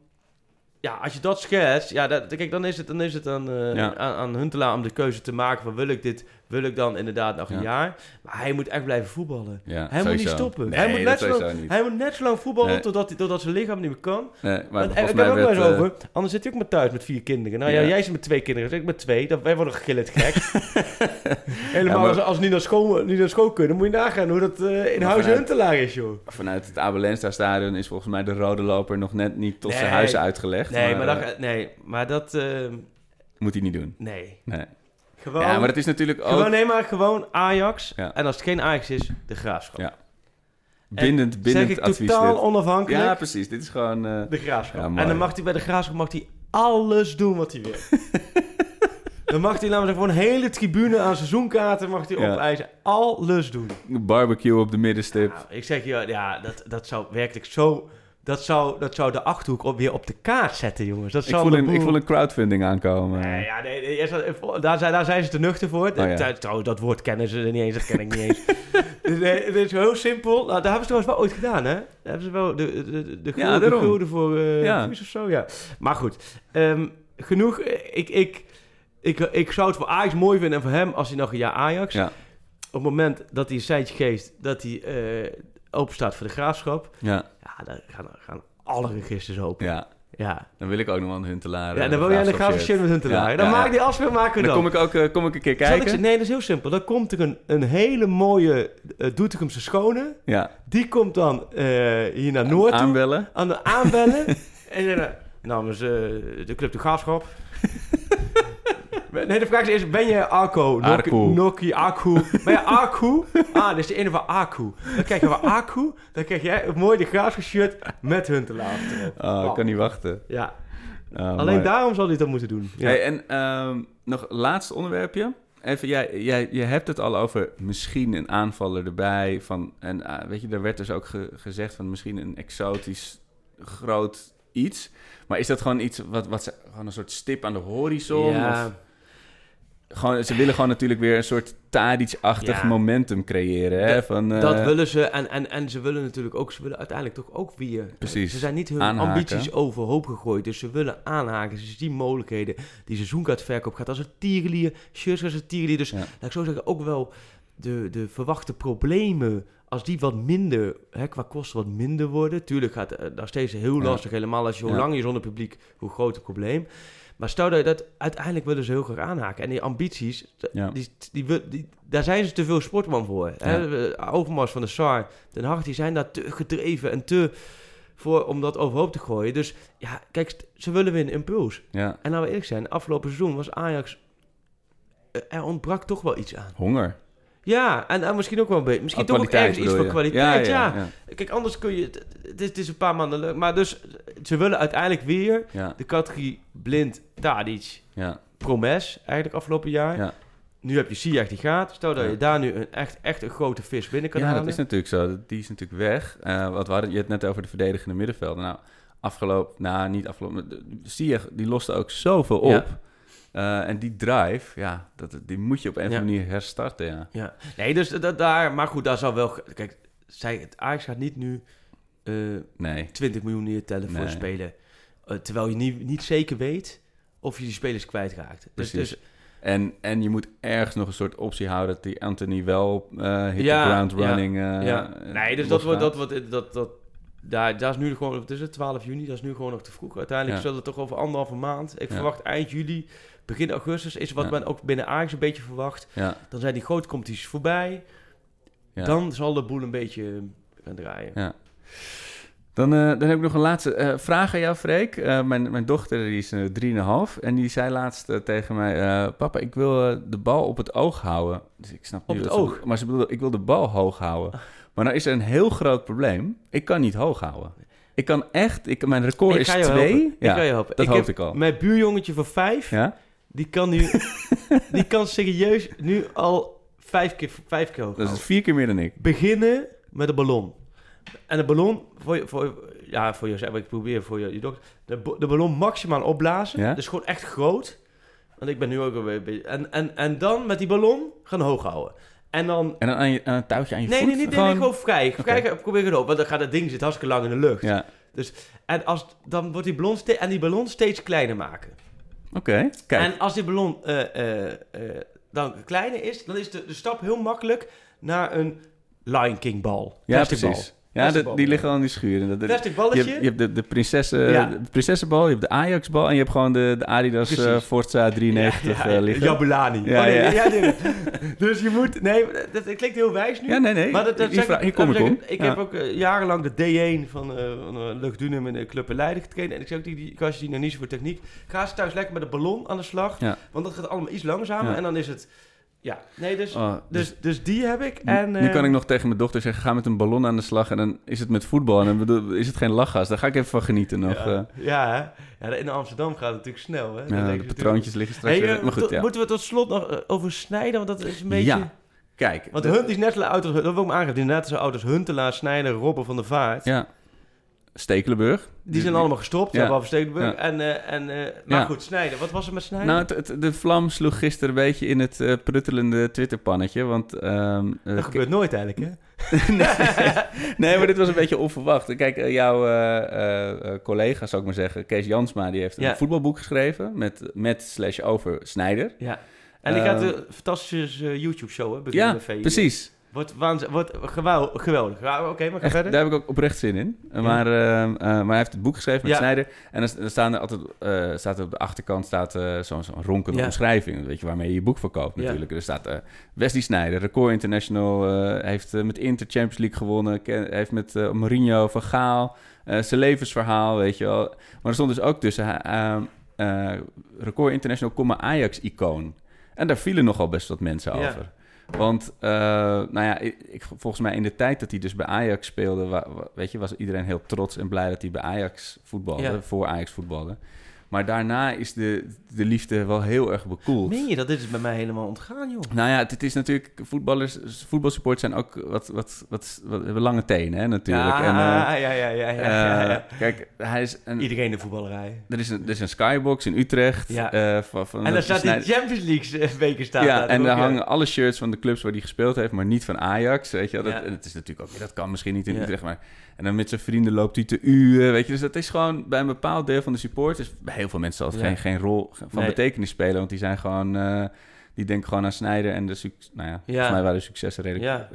Speaker 7: ja, als je dat schetst, ja, dat, kijk, dan is het, dan is het aan,
Speaker 6: Ja.
Speaker 7: aan, aan Huntelaar om de keuze te maken van wil ik dit, wil ik dan inderdaad nog een
Speaker 6: Ja.
Speaker 7: jaar. Maar hij moet echt blijven voetballen.
Speaker 6: Ja,
Speaker 7: Hij moet niet stoppen.
Speaker 6: Nee,
Speaker 7: hij, moet net zo lang, hij moet net zo lang voetballen
Speaker 6: Nee.
Speaker 7: totdat, hij, totdat zijn lichaam niet meer kan.
Speaker 6: Nee, maar
Speaker 7: Want, ik heb ook wel eens
Speaker 6: eh,
Speaker 7: over. Anders zit hij ook maar thuis met vier kinderen. Nou ja, jij zit met twee kinderen, ik met twee. Dat, wij worden gillend gek. Helemaal
Speaker 6: maar-
Speaker 7: als, als ze niet naar, school, niet naar school kunnen, moet je nagaan hoe dat eh, in
Speaker 6: Maar
Speaker 7: huis
Speaker 6: vanuit-
Speaker 7: Huntelaar is, joh.
Speaker 6: Vanuit het Abelensta stadion is volgens mij de rode loper nog net niet tot zijn huis uitgelegd.
Speaker 7: Nee, maar,
Speaker 6: eh,
Speaker 7: dat, nee, maar dat... eh,
Speaker 6: moet hij niet doen.
Speaker 7: nee.
Speaker 6: Nee.
Speaker 7: Gewoon,
Speaker 6: Ja, maar het is natuurlijk ook
Speaker 7: gewoon, nee, maar gewoon Ajax.
Speaker 6: Ja.
Speaker 7: En als het geen Ajax is, de Graafschap.
Speaker 6: Ja. bindend,
Speaker 7: zeg
Speaker 6: bindend
Speaker 7: ik
Speaker 6: advies.
Speaker 7: totaal
Speaker 6: dit.
Speaker 7: onafhankelijk.
Speaker 6: Ja, precies. Dit is gewoon... eh,
Speaker 7: De Graafschap.
Speaker 6: Ja,
Speaker 7: en dan mag hij bij de Graafschap mag hij alles doen wat hij wil. dan mag hij, zeggen, gewoon een hele tribune aan seizoenkaarten mag hij
Speaker 6: Ja.
Speaker 7: opeisen. Alles doen.
Speaker 6: barbecue op de middenstip.
Speaker 7: Nou, ik zeg je, ja, dat, dat zou werkelijk zo dat zou, dat zou de Achterhoek op, weer op de kaart zetten, jongens. Dat
Speaker 6: Ik
Speaker 7: zou
Speaker 6: voel,
Speaker 7: de
Speaker 6: een, ik voel een crowdfunding aankomen.
Speaker 7: Nee, ja, nee, nee, eerst- daar, zijn, daar zijn ze te nuchter voor.
Speaker 6: Oh, ja.
Speaker 7: Dat- dat woord kennen ze niet eens, dat ken ik niet eens. nee, het is heel simpel. Nou, daar hebben ze trouwens wel ooit gedaan, hè? Daar hebben ze wel de, de, de, de,
Speaker 6: Ja,
Speaker 7: gulden- de
Speaker 6: daarom.
Speaker 7: gulden voor eh
Speaker 6: Ja.
Speaker 7: Of zo, ja. Maar goed, ehm, genoeg. Ik, ik, ik, ik zou het voor Ajax mooi vinden en voor hem als hij nog een jaar Ajax.
Speaker 6: Ja.
Speaker 7: Op het moment dat hij een seintje geeft, dat hij eh open staat voor de graafschap.
Speaker 6: Ja,
Speaker 7: Dan gaan, gaan alle registers open.
Speaker 6: ja.
Speaker 7: Ja.
Speaker 6: Dan wil ik ook nog een Huntelaar.
Speaker 7: Ja,
Speaker 6: eh,
Speaker 7: dan wil jij
Speaker 6: graafschap shirt.
Speaker 7: met hun te
Speaker 6: Ja.
Speaker 7: Dan
Speaker 6: ja,
Speaker 7: maak
Speaker 6: ja.
Speaker 7: die afspraak maken we
Speaker 6: Dan
Speaker 7: dan.
Speaker 6: kom ik ook eh, kom ik een keer
Speaker 7: ik
Speaker 6: kijken.
Speaker 7: nee, dat is heel simpel. Dan komt er een, een hele mooie uh, Doetinchemse schone.
Speaker 6: Ja,
Speaker 7: Die komt dan eh, hier naar Noord
Speaker 6: aanbellen.
Speaker 7: Aan de aanbellen. en zeggen, namens eh, de Club de Graafschap. nee, de vraag is eerst, ben je Arco?
Speaker 6: Arco.
Speaker 7: Noki, Aku. Ben je Aku? Ah, dit is de ene van Aku. Dan krijg je van Aku. Dan krijg jij een mooi de Graafschap shirt met hun te laten.
Speaker 6: Oh, ik kan niet wachten.
Speaker 7: Ja,
Speaker 6: Oh,
Speaker 7: alleen
Speaker 6: mooi.
Speaker 7: daarom zal hij dat moeten doen. Ja.
Speaker 6: Hey, en ehm, nog laatste onderwerpje. Even, jij, jij, je hebt het al over misschien een aanvaller erbij. Van, en ah, weet je, er werd dus ook ge- gezegd van misschien een exotisch groot iets. Maar is dat gewoon iets wat, wat ze, gewoon een soort stip aan de horizon?
Speaker 7: Ja.
Speaker 6: Of gewoon, ze willen gewoon natuurlijk weer een soort Tadic-achtig
Speaker 7: Ja.
Speaker 6: momentum creëren. Hè?
Speaker 7: Dat-
Speaker 6: Van, eh,
Speaker 7: Dat willen ze. En, en, en ze willen natuurlijk ook, ze willen uiteindelijk toch ook weer.
Speaker 6: Precies.
Speaker 7: Ze zijn niet hun
Speaker 6: Aanhaken.
Speaker 7: ambities overhoop gegooid. Dus ze willen aanhaken. Ze zien mogelijkheden. Die seizoenkaartverkoop gaat als een tierenlier. Shirts als een tierenlier. Dus
Speaker 6: Ja.
Speaker 7: laat ik zo zeggen, ook wel de, de verwachte problemen. Als die wat minder, hè, qua kosten wat minder worden. Tuurlijk gaat het nog steeds heel
Speaker 6: Ja.
Speaker 7: lastig. Helemaal als je, hoe
Speaker 6: Ja.
Speaker 7: langer je zonder publiek, hoe groter het probleem. Maar stel dat uiteindelijk willen ze heel graag aanhaken. En die ambities,
Speaker 6: Ja.
Speaker 7: die, die, daar zijn ze te veel sportman voor. Hè? Eh, Overmars van de Sar, Den Hart, die zijn daar te gedreven en te voor om dat overhoop te gooien. Dus ja, kijk, ze willen weer een impuls.
Speaker 6: ja,
Speaker 7: En laten we eerlijk zijn, afgelopen seizoen was Ajax... eh, Er ontbrak toch wel iets aan.
Speaker 6: honger.
Speaker 7: Ja, en, en misschien ook wel een beetje. Misschien
Speaker 6: Oh,
Speaker 7: toch ook ergens iets van kwaliteit. Ja,
Speaker 6: ja,
Speaker 7: Kijk, anders kun je... Het, het is, het is een paar maanden leuk. Maar dus, ze willen uiteindelijk weer
Speaker 6: ja,
Speaker 7: de categorie blind Tadic
Speaker 6: ja,
Speaker 7: promes eigenlijk afgelopen jaar.
Speaker 6: ja.
Speaker 7: Nu heb je Ziyech die gaat. Stel dat
Speaker 6: Ja.
Speaker 7: je daar nu een echt, echt een grote vis binnen kan
Speaker 6: ja,
Speaker 7: halen.
Speaker 6: dat is natuurlijk zo. Die is natuurlijk weg. Eh wat we hadden, je het net over de verdedigende middenvelden. Nou, afgelopen, nou niet afgelopen, Ziyech die loste ook zoveel op.
Speaker 7: Ja.
Speaker 6: Eh, en die drive, ja, dat, die moet je op een
Speaker 7: Ja.
Speaker 6: manier herstarten, ja.
Speaker 7: Ja. Nee, dus dat, daar... Maar goed, daar zal wel... Kijk, zij, het Ajax gaat niet nu eh,
Speaker 6: Nee,
Speaker 7: 20 miljoen neertellen voor
Speaker 6: Nee.
Speaker 7: spelen. eh, terwijl je niet, niet zeker weet of je die spelers kwijtraakt. Dus,
Speaker 6: Precies.
Speaker 7: dus
Speaker 6: en, en je moet ergens nog een soort optie houden dat die Anthony wel hit
Speaker 7: Ja,
Speaker 6: the ground
Speaker 7: ja,
Speaker 6: running eh,
Speaker 7: ja. Nee, dus dat wordt... Dat, wordt dat, dat, daar, daar is nu gewoon... Wat is het? 12 juni? Dat is nu gewoon nog te vroeg. Uiteindelijk
Speaker 6: Ja.
Speaker 7: zullen het toch over anderhalve maand. Ik
Speaker 6: Ja.
Speaker 7: verwacht eind juli, begin augustus... is wat
Speaker 6: Ja.
Speaker 7: men ook binnen Ajax een beetje verwacht.
Speaker 6: Ja,
Speaker 7: Dan zijn die grote competities voorbij.
Speaker 6: ja.
Speaker 7: Dan zal de boel een beetje gaan draaien.
Speaker 6: Ja. Dan, eh, dan heb ik nog een laatste eh, vraag aan jou, Freek. Eh, mijn, mijn dochter die is uh, drieënhalf en die zei laatst tegen mij... papa, ik wil de bal op het oog houden. Dus ik snap
Speaker 7: Op het
Speaker 6: ze
Speaker 7: oog?
Speaker 6: Maar ze bedoelde, ik wil de bal hoog houden. Maar nou is er een heel groot probleem. Ik kan niet hoog houden. Ik kan echt... Ik, mijn record
Speaker 7: Ik
Speaker 6: is
Speaker 7: ga je
Speaker 6: twee.
Speaker 7: helpen.
Speaker 6: Ja,
Speaker 7: ik ga je helpen.
Speaker 6: dat
Speaker 7: ik heb
Speaker 6: ik al.
Speaker 7: Mijn buurjongetje van vijf,
Speaker 6: Ja?
Speaker 7: Die kan nu... die kan serieus nu al vijf keer, vijf keer hoog
Speaker 6: Dat is vier keer meer dan ik.
Speaker 7: Beginnen met een ballon. En de ballon, voor, je- voor, ja, voor jezelf, ik probeer voor je, je dochter... De, de ballon maximaal opblazen.
Speaker 6: Ja?
Speaker 7: Dus gewoon echt groot. Want ik ben nu ook alweer... een beetje- En, en, en dan met die ballon gaan hoog houden. En dan...
Speaker 6: En dan aan, je, aan een touwtje aan je
Speaker 7: Nee,
Speaker 6: voet?
Speaker 7: nee, nee, nee, gewoon vrij.
Speaker 6: Oké.
Speaker 7: Vrij, probeer het op. Want dan gaat het ding zit hartstikke lang in de lucht.
Speaker 6: Ja,
Speaker 7: En als, dan wordt die ballon, ste- en die ballon steeds kleiner maken.
Speaker 6: Oké. Kijk.
Speaker 7: En als die ballon eh, eh, eh, dan kleiner is, dan is de, de stap heel makkelijk naar een Lion King bal.
Speaker 6: ja,
Speaker 7: bal.
Speaker 6: Ja, de- die liggen al in die schuren. Dat-
Speaker 7: Plastic
Speaker 6: Je
Speaker 7: balletje.
Speaker 6: hebt, je hebt de, de, prinsessen,
Speaker 7: Ja.
Speaker 6: de prinsessenbal, je hebt de Ajax-bal en je hebt gewoon de, de Adidas eh, Forza 93
Speaker 7: ja,
Speaker 6: eh, liggen.
Speaker 7: Jabulani.
Speaker 6: Ja,
Speaker 7: Oh, nee,
Speaker 6: ja.
Speaker 7: nee, dus je moet... Nee, dat, dat klinkt heel wijs nu.
Speaker 6: Ja, nee, nee.
Speaker 7: Maar dat, dat
Speaker 6: Hier
Speaker 7: zeg
Speaker 6: kom ik om.
Speaker 7: Ik heb ook eh, jarenlang de D1 van, van Lucht Dunum in de Club in Leiden getraind. En ik zeg ook tegen die gastjes die nog niet zo voor techniek... Ga eens thuis lekker met een ballon aan de slag. Want dat gaat allemaal iets langzamer. En dan is het... Ja, nee, dus,
Speaker 6: Oh, dus
Speaker 7: dus, dus die heb ik.
Speaker 6: nu-
Speaker 7: En,
Speaker 6: nu
Speaker 7: eh,
Speaker 6: kan ik nog tegen mijn dochter zeggen, ga met een ballon aan de slag en dan is het met voetbal en dan is het geen lachgas. Daar ga ik even van genieten nog.
Speaker 7: Ja,
Speaker 6: eh.
Speaker 7: ja, ja, in Amsterdam gaat het natuurlijk snel. Hè? Dan
Speaker 6: Ja, de patroontjes liggen straks
Speaker 7: Hey,
Speaker 6: weer.
Speaker 7: eh,
Speaker 6: Maar goed, ja.
Speaker 7: Moeten we tot slot nog eh, over snijden? Want dat is een beetje...
Speaker 6: Ja, kijk.
Speaker 7: Want
Speaker 6: de-
Speaker 7: Hunt is net zo oud als... Dat wil ik me aangeven. Net zo oud als Huntelaar, Snijder, Robben van der Vaart.
Speaker 6: Ja. Stekelenburg.
Speaker 7: Die zijn allemaal gestopt,
Speaker 6: Ja.
Speaker 7: behalve Stekelenburg.
Speaker 6: Ja.
Speaker 7: En, eh, en, eh, maar
Speaker 6: Ja.
Speaker 7: goed, Snijder. Wat was er met Snijder?
Speaker 6: Nou, het, het- de vlam sloeg gisteren een beetje in het eh, pruttelende Twitterpannetje. Want, ehm, eh,
Speaker 7: dat gebeurt nooit eigenlijk, hè?
Speaker 6: nee, maar dit was een beetje onverwacht. Kijk, jouw collega, zou ik maar zeggen, Kees Jansma, die heeft een voetbalboek geschreven met, met slash over Snijder.
Speaker 7: Ja. En die gaat
Speaker 6: Ehm,
Speaker 7: een fantastische YouTube-show, hè?
Speaker 6: Ja, precies.
Speaker 7: Wordt, geweldig. Ja, Oké, maar ga verder.
Speaker 6: daar heb ik ook oprecht zin in. Maar, ehm, eh, maar hij heeft het boek geschreven met
Speaker 7: Ja.
Speaker 6: Snijder. En dan, dan staan er altijd, eh, staat er op de achterkant staat, eh, zo'n zo'n ronkende omschrijving. Weet je, waarmee je je boek verkoopt natuurlijk. Er staat Wesley Snijder, record international. heeft met Inter Champions League gewonnen. heeft met Mourinho, Van Gaal. zijn levensverhaal, weet je wel. Maar er stond dus ook tussen... eh, eh, record international, Ajax-icoon. En daar vielen nogal best wat mensen over. Want, eh, nou ja, ik, ik- volgens mij in de tijd dat hij dus bij Ajax speelde, wa- wa- weet je, was iedereen heel trots en blij dat hij bij Ajax voetbalde,
Speaker 7: Ja.
Speaker 6: voor Ajax voetbalde. Maar daarna is de, de liefde wel heel erg bekoeld.
Speaker 7: Meen je dat? Dit is bij mij helemaal ontgaan, joh.
Speaker 6: Nou ja, het, is natuurlijk, voetballers, voetbalsupporters zijn ook wat, wat, wat, wat hebben lange tenen, hè, natuurlijk.
Speaker 7: Ja,
Speaker 6: en, eh,
Speaker 7: ja, ja, ja, ja, ja, ja.
Speaker 6: eh, Kijk, hij is een,
Speaker 7: Iedereen de voetballerij.
Speaker 6: er, is een, er is een skybox in Utrecht.
Speaker 7: Ja.
Speaker 6: eh, van, van
Speaker 7: En daar staat die Champions League eh, weken staan.
Speaker 6: ja, en daar hangen alle shirts van de clubs waar hij gespeeld heeft, maar niet van Ajax. Weet je, dat, het is natuurlijk ook, dat kan misschien niet in. Utrecht, maar. En dan met zijn vrienden loopt hij te uwen, weet je. Dus dat is gewoon bij een bepaald deel van de supporters. Bij heel veel mensen zal het
Speaker 7: Ja.
Speaker 6: geen, geen rol van
Speaker 7: Nee.
Speaker 6: betekenis spelen, want die zijn gewoon. eh, die denken gewoon aan Snijder en de succes. Nou ja, volgens mij waren de successen redelijk
Speaker 7: Ja.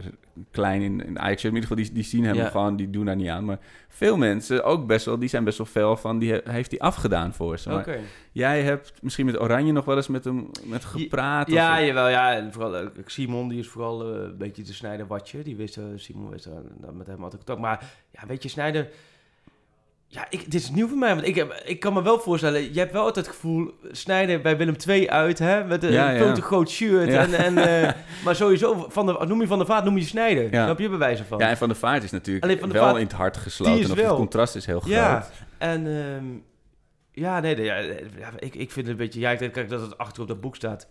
Speaker 6: klein in, in Ajax. In ieder geval, die, die zien hem
Speaker 7: Ja.
Speaker 6: gewoon, die doen daar niet aan. Maar veel mensen, ook best wel, die zijn best wel fel van, die he- heeft hij afgedaan voor ze.
Speaker 7: Oké.
Speaker 6: Jij hebt misschien met Oranje nog wel eens met hem met gepraat. of-
Speaker 7: Ja, jawel, ja. En vooral, eh, Simon, die is vooral eh, een beetje de Snijder watje. Die wist, eh, Simon wist dat met hem had ik contact. Maar ja, weet je, Snijder... Ja, ik, dit is nieuw voor mij. Want ik, heb, ik kan me wel voorstellen, je hebt wel altijd het gevoel... Snijder bij Willem II uit, hè? Met een
Speaker 6: Ja, ja.
Speaker 7: groot shirt.
Speaker 6: Ja.
Speaker 7: En, en, eh, maar sowieso, van de, noem je Van de Vaart, noem je Snijder. Snap je bij wijze van?
Speaker 6: Ja, en Van der Vaart is natuurlijk
Speaker 7: Alleen Van der
Speaker 6: wel
Speaker 7: Vaart,
Speaker 6: in het hart gesloten.
Speaker 7: wel.
Speaker 6: Het contrast is heel groot.
Speaker 7: Ja, en ehm, ja, nee, ja, ja, ik, ik vind het een beetje... Ja, ik denk kijk, dat het achter op dat boek staat.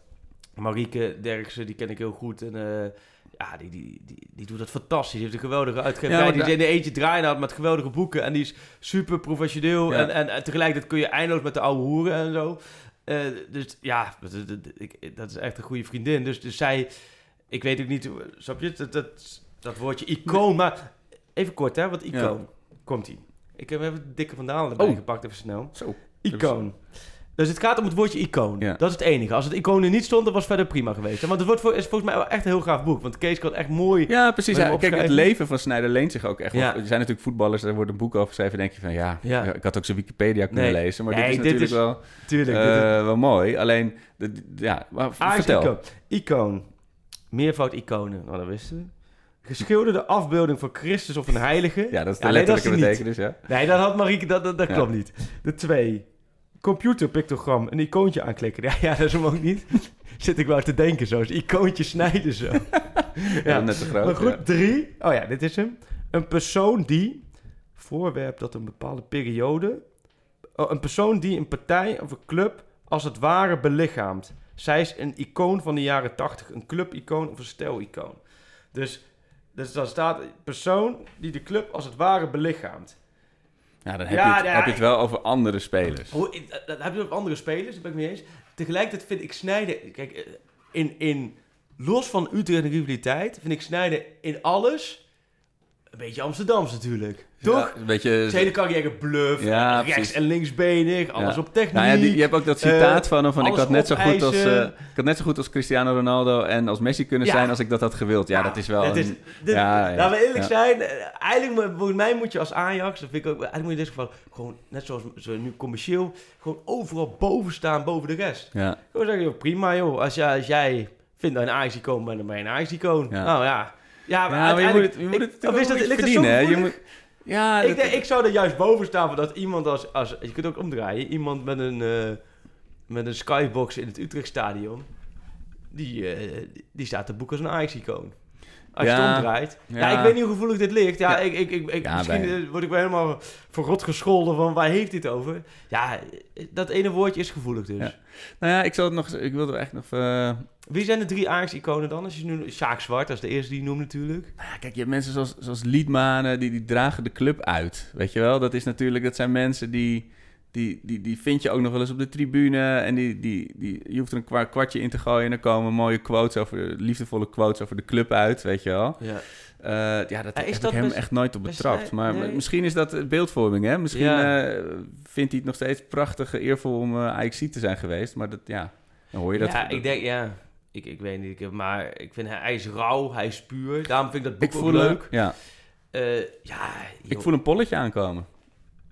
Speaker 7: Marieke Derksen, die ken ik heel goed. En eh, ja, die, die, die, die doet dat fantastisch. Die heeft een geweldige uitgeverij.
Speaker 6: Ja,
Speaker 7: die is in de eentje draaien had met geweldige boeken. En die is super professioneel.
Speaker 6: Ja.
Speaker 7: En, en, en tegelijkertijd kun je eindeloos met de oude hoeren en zo. Eh, dus ja, dat, is echt een goede vriendin. Dus, dus zij... Ik weet ook niet... hoe- Snap je? Dat, dat, dat woordje icoon. Maar even kort, hè. Wat icoon. Komt-ie. Ik heb even de dikke vandalen erbij
Speaker 6: Oh.
Speaker 7: gepakt, even snel.
Speaker 6: Zo.
Speaker 7: Icoon. Dus het gaat om het woordje icoon.
Speaker 6: Ja.
Speaker 7: Dat is het enige. Als het icoon er niet stond, dan was het verder prima geweest. Want het wordt voor, is volgens mij wel echt een heel gaaf boek. Want Kees kan echt mooi...
Speaker 6: Ja, precies. Ja, kijk, het leven van Snijder leent zich ook echt.
Speaker 7: Ja.
Speaker 6: Er zijn natuurlijk voetballers, er wordt een boek over geschreven. denk je van ja,
Speaker 7: Ja.
Speaker 6: ik had ook zijn Wikipedia kunnen
Speaker 7: Nee.
Speaker 6: lezen. Maar
Speaker 7: Nee,
Speaker 6: dit is
Speaker 7: dit
Speaker 6: natuurlijk
Speaker 7: is-
Speaker 6: wel,
Speaker 7: Tuurlijk.
Speaker 6: eh,
Speaker 7: dit is-
Speaker 6: wel mooi. Alleen, ja, maar
Speaker 7: Ah,
Speaker 6: vertel.
Speaker 7: Icoon. Icoon. Meervoud iconen. Nou, dat wisten we. Geschilderde afbeelding van Christus of een heilige.
Speaker 6: Ja, dat is de
Speaker 7: nee,
Speaker 6: letterlijke betekenis, ja.
Speaker 7: Nee, dat had Marieke, dat, dat, dat
Speaker 6: Ja.
Speaker 7: klopt niet. De twee. Computerpictogram, een icoontje aanklikken. Ja, ja, dat is hem ook niet. Zit ik wel te denken zo. Icoontje snijden zo.
Speaker 6: Ja, net te groot,
Speaker 7: Maar goed,
Speaker 6: ja.
Speaker 7: drie. Oh ja, dit is hem. Een persoon die... Voorwerp dat een bepaalde periode... Oh, een persoon die een partij of een club als het ware belichaamt. Zij is een icoon van de jaren 80. Een clubicoon of een stijlicoon. Dus, dus dan staat persoon die de club als het ware belichaamt.
Speaker 6: Ja, dan heb,
Speaker 7: Ja,
Speaker 6: je, het,
Speaker 7: ja,
Speaker 6: heb je het wel over andere spelers.
Speaker 7: Hoe, dat- dat heb je op andere spelers, daar ben ik mee eens. Tegelijkertijd vind ik Snijder... Kijk, eh, in, in, los van Utrecht en rivaliteit... vind ik Snijder in alles... een beetje Amsterdams natuurlijk. Toch?
Speaker 6: Ja, een beetje...
Speaker 7: Zijn hele carrière bluff,
Speaker 6: Ja,
Speaker 7: rechts-
Speaker 6: precies.
Speaker 7: en linksbenig, alles
Speaker 6: Ja.
Speaker 7: op techniek.
Speaker 6: Nou ja, die, je hebt ook dat citaat
Speaker 7: eh,
Speaker 6: van hem van ik had, net zo goed als, eh, ik had net zo goed als Cristiano Ronaldo en als Messi kunnen zijn als ik dat had gewild. Ja, dat is wel
Speaker 7: Het is,
Speaker 6: een-
Speaker 7: dit- laten we eerlijk zijn, eh, eigenlijk moet- volgens mij moet je als Ajax, dat vind ik ook, eigenlijk moet je in dit geval gewoon, net zoals zo nu commercieel, gewoon overal boven staan, boven de rest.
Speaker 6: Ja.
Speaker 7: Gewoon zeggen, joh, prima joh, als jij, als jij vindt dat een Ajax-icoon bent, dan ben je een Ajax-icoon.
Speaker 6: Ja.
Speaker 7: Nou ja. Ja, maar,
Speaker 6: Ja, maar je moet het, je moet
Speaker 7: ik-
Speaker 6: het
Speaker 7: of is dat- zo?
Speaker 6: Je moet, ja,
Speaker 7: ik,
Speaker 6: dat-
Speaker 7: denk, ik zou er juist boven staan van dat iemand als, als je kunt ook omdraaien, iemand met een, eh, met een skybox in het Utrechtstadion, die, eh, die staat te boeken als een Ajax-icoon. Als je het omdraait. Ja.
Speaker 6: Ja.
Speaker 7: ik weet niet hoe gevoelig dit ligt. Ja,
Speaker 6: Ja.
Speaker 7: ik, ik, ik, misschien eh, word ik wel helemaal voor rot gescholden van waar heeft dit over. Ja, eh, dat ene woordje is gevoelig dus.
Speaker 6: Nou ja, ik, zal het nog, ik wilde echt nog... eh,
Speaker 7: Wie zijn de drie Ajax-iconen dan? Als je nu Sjaak Zwart, dat is de eerste die je noemt natuurlijk.
Speaker 6: Ja, kijk, je hebt mensen zoals, zoals Liedmanen, die, die dragen de club uit. Weet je wel? Dat is natuurlijk, dat zijn mensen die, die, die, die vind je ook nog wel eens op de tribune. En die, die, die, je hoeft er een kwa- kwartje in te gooien en dan komen mooie quotes over, liefdevolle quotes over de club uit, weet je wel.
Speaker 7: Ja.
Speaker 6: Eh, ja, dat
Speaker 7: is
Speaker 6: heb
Speaker 7: dat
Speaker 6: ik hem
Speaker 7: best-
Speaker 6: echt nooit op
Speaker 7: best-
Speaker 6: betrapt. Maar
Speaker 7: nee.
Speaker 6: misschien is dat beeldvorming, hè? Misschien
Speaker 7: Ja.
Speaker 6: eh, vindt hij het nog steeds prachtig, eervol om uh, ajax te zijn geweest. Maar dat, ja, dan hoor je dat.
Speaker 7: ja,
Speaker 6: dat-
Speaker 7: ik denk, ja, ik, ik weet niet. Ik, maar ik vind hij, hij is rauw, hij is puur. Daarom vind ik dat boek
Speaker 6: ik
Speaker 7: ook
Speaker 6: voel
Speaker 7: leuk.
Speaker 6: Ja,
Speaker 7: Eh, ja,
Speaker 6: ik voel een polletje aankomen.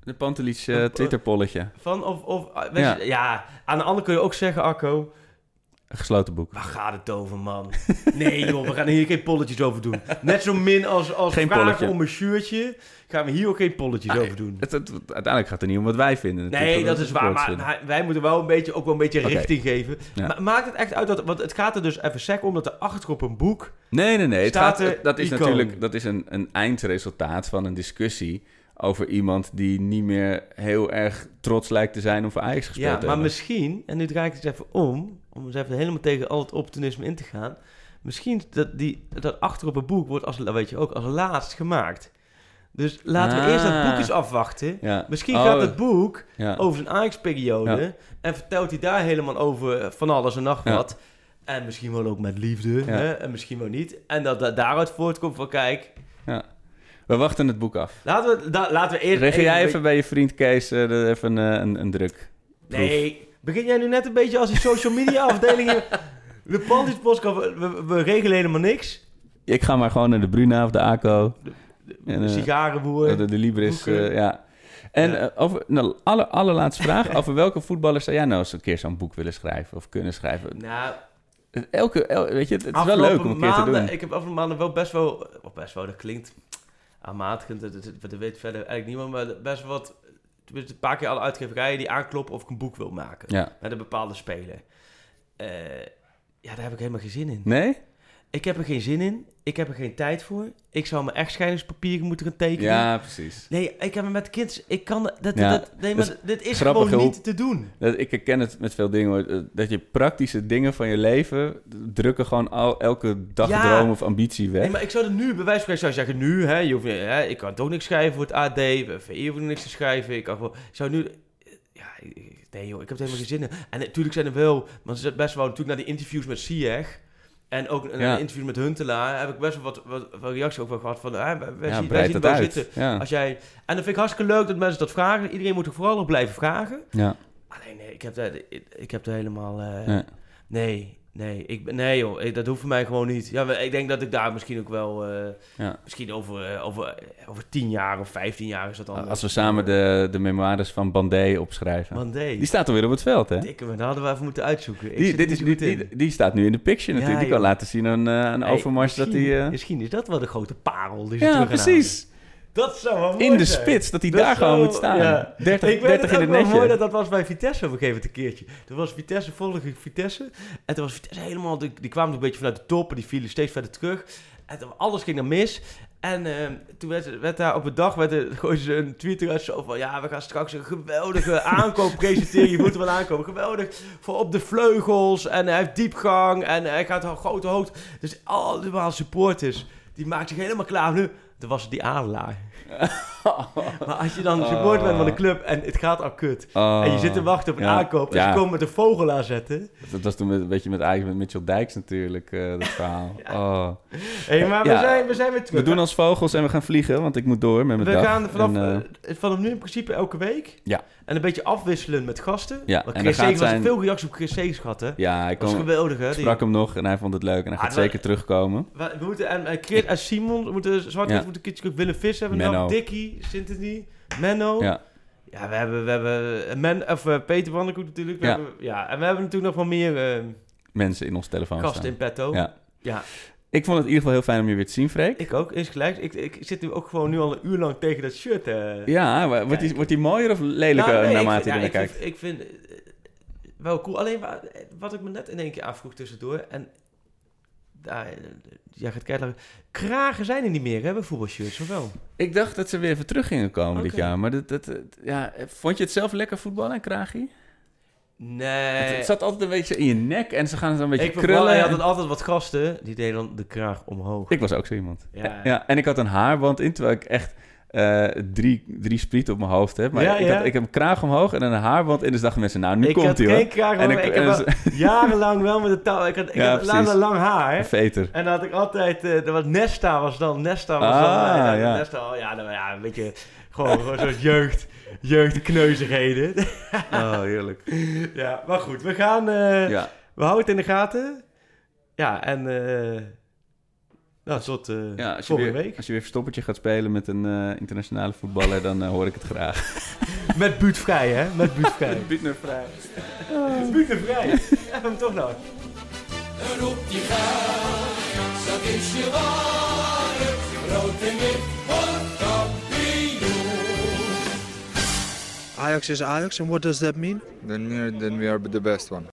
Speaker 6: De Pantelic
Speaker 7: Een-
Speaker 6: uh, Twitter-polletje.
Speaker 7: Van of, of ah,
Speaker 6: Ja.
Speaker 7: je- ja, aan de andere kun je ook zeggen, Arco,
Speaker 6: Een gesloten boek.
Speaker 7: waar gaat het over, man? Nee, joh, we gaan hier geen polletjes over doen. Net zo min als, als
Speaker 6: Geen
Speaker 7: vragen
Speaker 6: polletje.
Speaker 7: om een shirtje, gaan we hier ook geen polletjes
Speaker 6: Ah,
Speaker 7: over doen.
Speaker 6: Het, het- uiteindelijk gaat het niet om wat wij vinden.
Speaker 7: Nee, dat is waar. Maar, wij moeten wel een beetje, ook wel een beetje richting geven.
Speaker 6: Ja.
Speaker 7: Maar maakt het echt uit dat... Want het gaat er dus even sec om dat er achter op een boek...
Speaker 6: Nee, nee, nee. Het gaat,
Speaker 7: er
Speaker 6: dat is
Speaker 7: icoon.
Speaker 6: natuurlijk dat is een, een eindresultaat van een discussie over iemand die niet meer heel erg trots lijkt te zijn om voor Ajax gespeeld
Speaker 7: Ja,
Speaker 6: te
Speaker 7: maar misschien, en nu draai ik het eens even om, om eens even helemaal tegen al het opportunisme in te gaan. Misschien dat, die, dat achter op het boek wordt, als, weet je ook, als laatst gemaakt. Dus laten we eerst dat boek
Speaker 6: Ah.
Speaker 7: eens afwachten.
Speaker 6: Ja.
Speaker 7: Misschien
Speaker 6: Oh,
Speaker 7: gaat het boek
Speaker 6: ja.
Speaker 7: over zijn Ajax-periode.
Speaker 6: Ja.
Speaker 7: En vertelt hij daar helemaal over van alles en nog wat. En misschien wel ook met liefde. Hè? En misschien wel niet. En dat dat daaruit voortkomt van kijk.
Speaker 6: Ja. We wachten het boek af.
Speaker 7: Laten we, da- laten we eerst.
Speaker 6: Regel jij
Speaker 7: een
Speaker 6: even bij je vriend Kees eh, de- even een, eh, een, een druk?
Speaker 7: Nee, begin jij nu net een beetje als die social media afdeling hier. De Panties podcast, we, we, regelen helemaal niks.
Speaker 6: Ik ga maar gewoon naar de Bruna of de ACO. En,
Speaker 7: De
Speaker 6: eh,
Speaker 7: sigarenboer.
Speaker 6: de, de Libris, ja. En
Speaker 7: Ja.
Speaker 6: over, nou, aller, allerlaatste vraag. over welke voetballer zou jij nou eens een keer zo'n boek willen schrijven of kunnen schrijven?
Speaker 7: Nou,
Speaker 6: Elke, el- weet je, het is wel leuk om een keer te doen.
Speaker 7: Ik heb afgelopen maanden wel best wel... Best wel, dat klinkt aanmatigend. Dat, weet verder eigenlijk niemand. Maar best wat... Een paar keer alle uitgeverijen die aankloppen of ik een boek wil maken.
Speaker 6: Ja.
Speaker 7: Met een bepaalde speler. Eh, ja, daar heb ik helemaal geen zin in.
Speaker 6: Nee?
Speaker 7: Ik heb er geen zin in. Ik heb er geen tijd voor. Ik zou mijn echtscheidingspapieren moeten gaan tekenen.
Speaker 6: Ja, precies.
Speaker 7: Nee, ik heb me met kind. Ik kan dat.
Speaker 6: Ja,
Speaker 7: dat nee, maar
Speaker 6: dat is
Speaker 7: dit is
Speaker 6: grappig
Speaker 7: gewoon niet te doen.
Speaker 6: Dat, ik herken het met veel dingen hoor. eh, Dat je praktische dingen van je leven drukken gewoon al, elke dagdroom
Speaker 7: Ja.
Speaker 6: of ambitie weg.
Speaker 7: Nee, maar ik zou er nu, bij wijze van zou zeggen, nu, hè, je hoeft, hè, ik kan toch niks schrijven voor het AD, VE hoeft niks te schrijven, ik kan zou nu, ja, nee joh, ik heb er helemaal geen zin in. En natuurlijk zijn er wel, want zit best wel natuurlijk naar die interviews met Sieg, en ook
Speaker 6: Ja.
Speaker 7: de interviews met Huntelaar, heb ik best wel wat, wat, wat reacties over gehad van, hè, wij, wij
Speaker 6: Ja,
Speaker 7: zien, wij zien
Speaker 6: het
Speaker 7: wel
Speaker 6: uit.
Speaker 7: zitten.
Speaker 6: Ja.
Speaker 7: Als jij, en dat vind ik hartstikke leuk dat mensen dat vragen, iedereen moet er vooral nog blijven vragen.
Speaker 6: Ja.
Speaker 7: Alleen nee, ik heb daar, ik, ik heb er helemaal, eh,
Speaker 6: Nee.
Speaker 7: nee, nee, ik, nee joh, ik- dat hoeft voor mij gewoon niet. Ja, ik denk dat ik daar misschien ook wel, eh,
Speaker 6: Ja.
Speaker 7: misschien over, eh, over, eh, over 10 jaar of 15 jaar is dat dan.
Speaker 6: Als we samen de, de memoires van Bandé opschrijven.
Speaker 7: Bandé.
Speaker 6: Die staat alweer op het veld, hè?
Speaker 7: Dikke, maar dat hadden we even moeten uitzoeken. Ik
Speaker 6: Die, dit is,
Speaker 7: niet
Speaker 6: die, die, die staat nu in de picture natuurlijk.
Speaker 7: Ja,
Speaker 6: die kan laten zien aan, aan
Speaker 7: Hey,
Speaker 6: Overmars dat
Speaker 7: misschien-
Speaker 6: hij...
Speaker 7: Misschien is dat wel de grote parel die ze
Speaker 6: ja,
Speaker 7: terug gaan
Speaker 6: precies.
Speaker 7: Dat zou wel mooi
Speaker 6: In de
Speaker 7: zijn.
Speaker 6: spits, dat hij
Speaker 7: Dat
Speaker 6: daar gewoon moet staan.
Speaker 7: ja.
Speaker 6: 30,
Speaker 7: ik weet
Speaker 6: 30
Speaker 7: het
Speaker 6: in het
Speaker 7: wel mooi dat dat was bij Vitesse op een gegeven moment een keertje. Toen was Vitesse, volgde ik Vitesse. En toen was Vitesse helemaal, die, die kwamen een beetje vanuit de top. En die vielen steeds verder terug. En toen, alles ging dan mis. En ehm, toen werd, werd daar op een dag, werd er, gooiden ze een tweet eruit zo van... Ja, we gaan straks een geweldige aankoop presenteren. Je moet er wel aankomen. Geweldig voor op de vleugels. En hij heeft diepgang. En hij gaat een grote hoogte. Dus allemaal supporters. Die maakt zich helemaal klaar. Nu, toen was die adelaar. maar als je dan support bent van de club en het gaat al kut.
Speaker 6: Oh.
Speaker 7: En je zit te wachten op een aankoop. En ze komen met een vogel aanzetten.
Speaker 6: Dat was toen met, een beetje met, eigenlijk met Mitchell Dijks natuurlijk, eh, dat verhaal. oh.
Speaker 7: Hé, maar we, zijn, we zijn weer terug.
Speaker 6: We doen als vogels en we gaan vliegen, want ik moet door met mijn
Speaker 7: we
Speaker 6: dag.
Speaker 7: gaan vanaf,
Speaker 6: En, eh,
Speaker 7: eh, vanaf nu in principe elke week.
Speaker 6: Ja.
Speaker 7: En een beetje afwisselen met gasten.
Speaker 6: Ja,
Speaker 7: Want Chris Segers was
Speaker 6: zijn-
Speaker 7: veel reacties op Chris Segers gehad, hè?
Speaker 6: ja, ik kom,
Speaker 7: geweldig, hè?
Speaker 6: ik
Speaker 7: Die-
Speaker 6: sprak hem nog en hij vond het leuk en hij
Speaker 7: Ah,
Speaker 6: gaat zeker terugkomen.
Speaker 7: We, we moeten, en, en Chris en Simon, we moeten zwart
Speaker 6: Ja.
Speaker 7: moeten Kitschuk, Willem Vis hebben we
Speaker 6: Menno.
Speaker 7: Dickie, Sintony, Menno.
Speaker 6: Ja.
Speaker 7: Ja, we hebben, we hebben eh, Men, of, eh, Peter Wanderkoek natuurlijk. We
Speaker 6: Ja.
Speaker 7: Hebben, ja, en we hebben natuurlijk nog wel meer eh,
Speaker 6: Mensen in ons telefoon staan.
Speaker 7: in petto.
Speaker 6: Ja.
Speaker 7: ja,
Speaker 6: Ik vond het in ieder geval heel fijn om je weer te zien, Freek.
Speaker 7: ik ook, insgelijks. Ik, ik zit nu ook gewoon nu al een uur lang tegen dat shirt. eh
Speaker 6: Ja, wordt die, wordt die mooier of lelijker
Speaker 7: Nou, nee,
Speaker 6: naarmate
Speaker 7: vind-
Speaker 6: je
Speaker 7: ja,
Speaker 6: ernaar
Speaker 7: ik
Speaker 6: kijkt?
Speaker 7: vind- Ik vind, wel cool. Alleen wa- wat ik me net in één keer afvroeg tussendoor. En daar, jij gaat kijken. Kragen zijn er niet meer, hè, bij voetbalshirts, of wel?
Speaker 6: Ik dacht dat ze weer even terug gingen komen dit jaar. Maar dat, dat, dat- ja, vond je het zelf lekker voetballen en kragie?
Speaker 7: Nee.
Speaker 6: Het, het zat altijd een beetje in je nek en ze gaan het een beetje
Speaker 7: ik wel,
Speaker 6: krullen.
Speaker 7: je
Speaker 6: en-
Speaker 7: had altijd wat gasten, die deden dan de kraag omhoog.
Speaker 6: Ik was ook zo iemand.
Speaker 7: Ja.
Speaker 6: Ja. en ik had een haarband in, terwijl ik echt eh, drie, drie sprieten op mijn hoofd heb. Maar
Speaker 7: Ja,
Speaker 6: ik,
Speaker 7: ja.
Speaker 6: Had, ik heb een kraag omhoog en een haarband in. Dus dachten mensen, nou, nu
Speaker 7: ik
Speaker 6: komt
Speaker 7: had
Speaker 6: hij
Speaker 7: geen
Speaker 6: hoor.
Speaker 7: kraag
Speaker 6: En
Speaker 7: omhoog,
Speaker 6: ik-
Speaker 7: ik, heb
Speaker 6: en
Speaker 7: jarenlang wel met de touw. Ik had, ik
Speaker 6: Ja,
Speaker 7: had later lang haar.
Speaker 6: Een veter.
Speaker 7: En dan had ik altijd, eh er was Nesta was dan, Nesta was
Speaker 6: Ah,
Speaker 7: dan, eh,
Speaker 6: ja.
Speaker 7: Nesta, ja, dan, ja, een beetje, gewoon, gewoon zo'n jeugd, jeugdkneuzigheden.
Speaker 6: Oh, heerlijk.
Speaker 7: ja, maar goed, we gaan, eh, we houden het in de gaten. Ja, en, eh nou, tot eh
Speaker 6: Ja, als je,
Speaker 7: volgende
Speaker 6: weer,
Speaker 7: week.
Speaker 6: als je weer verstoppertje gaat spelen met een eh, internationale voetballer, dan eh, hoor ik het graag.
Speaker 7: Met buurtvrij, hè? Met buurtvrij.
Speaker 6: Buurtnervrij.
Speaker 7: buurtvrij. Ja, hem toch nog.
Speaker 5: Roep je geld, dat is je waarde. Rood en wit wordt kampioen.
Speaker 8: Ajax is Ajax, and what does that mean?
Speaker 2: Then then we are the best one.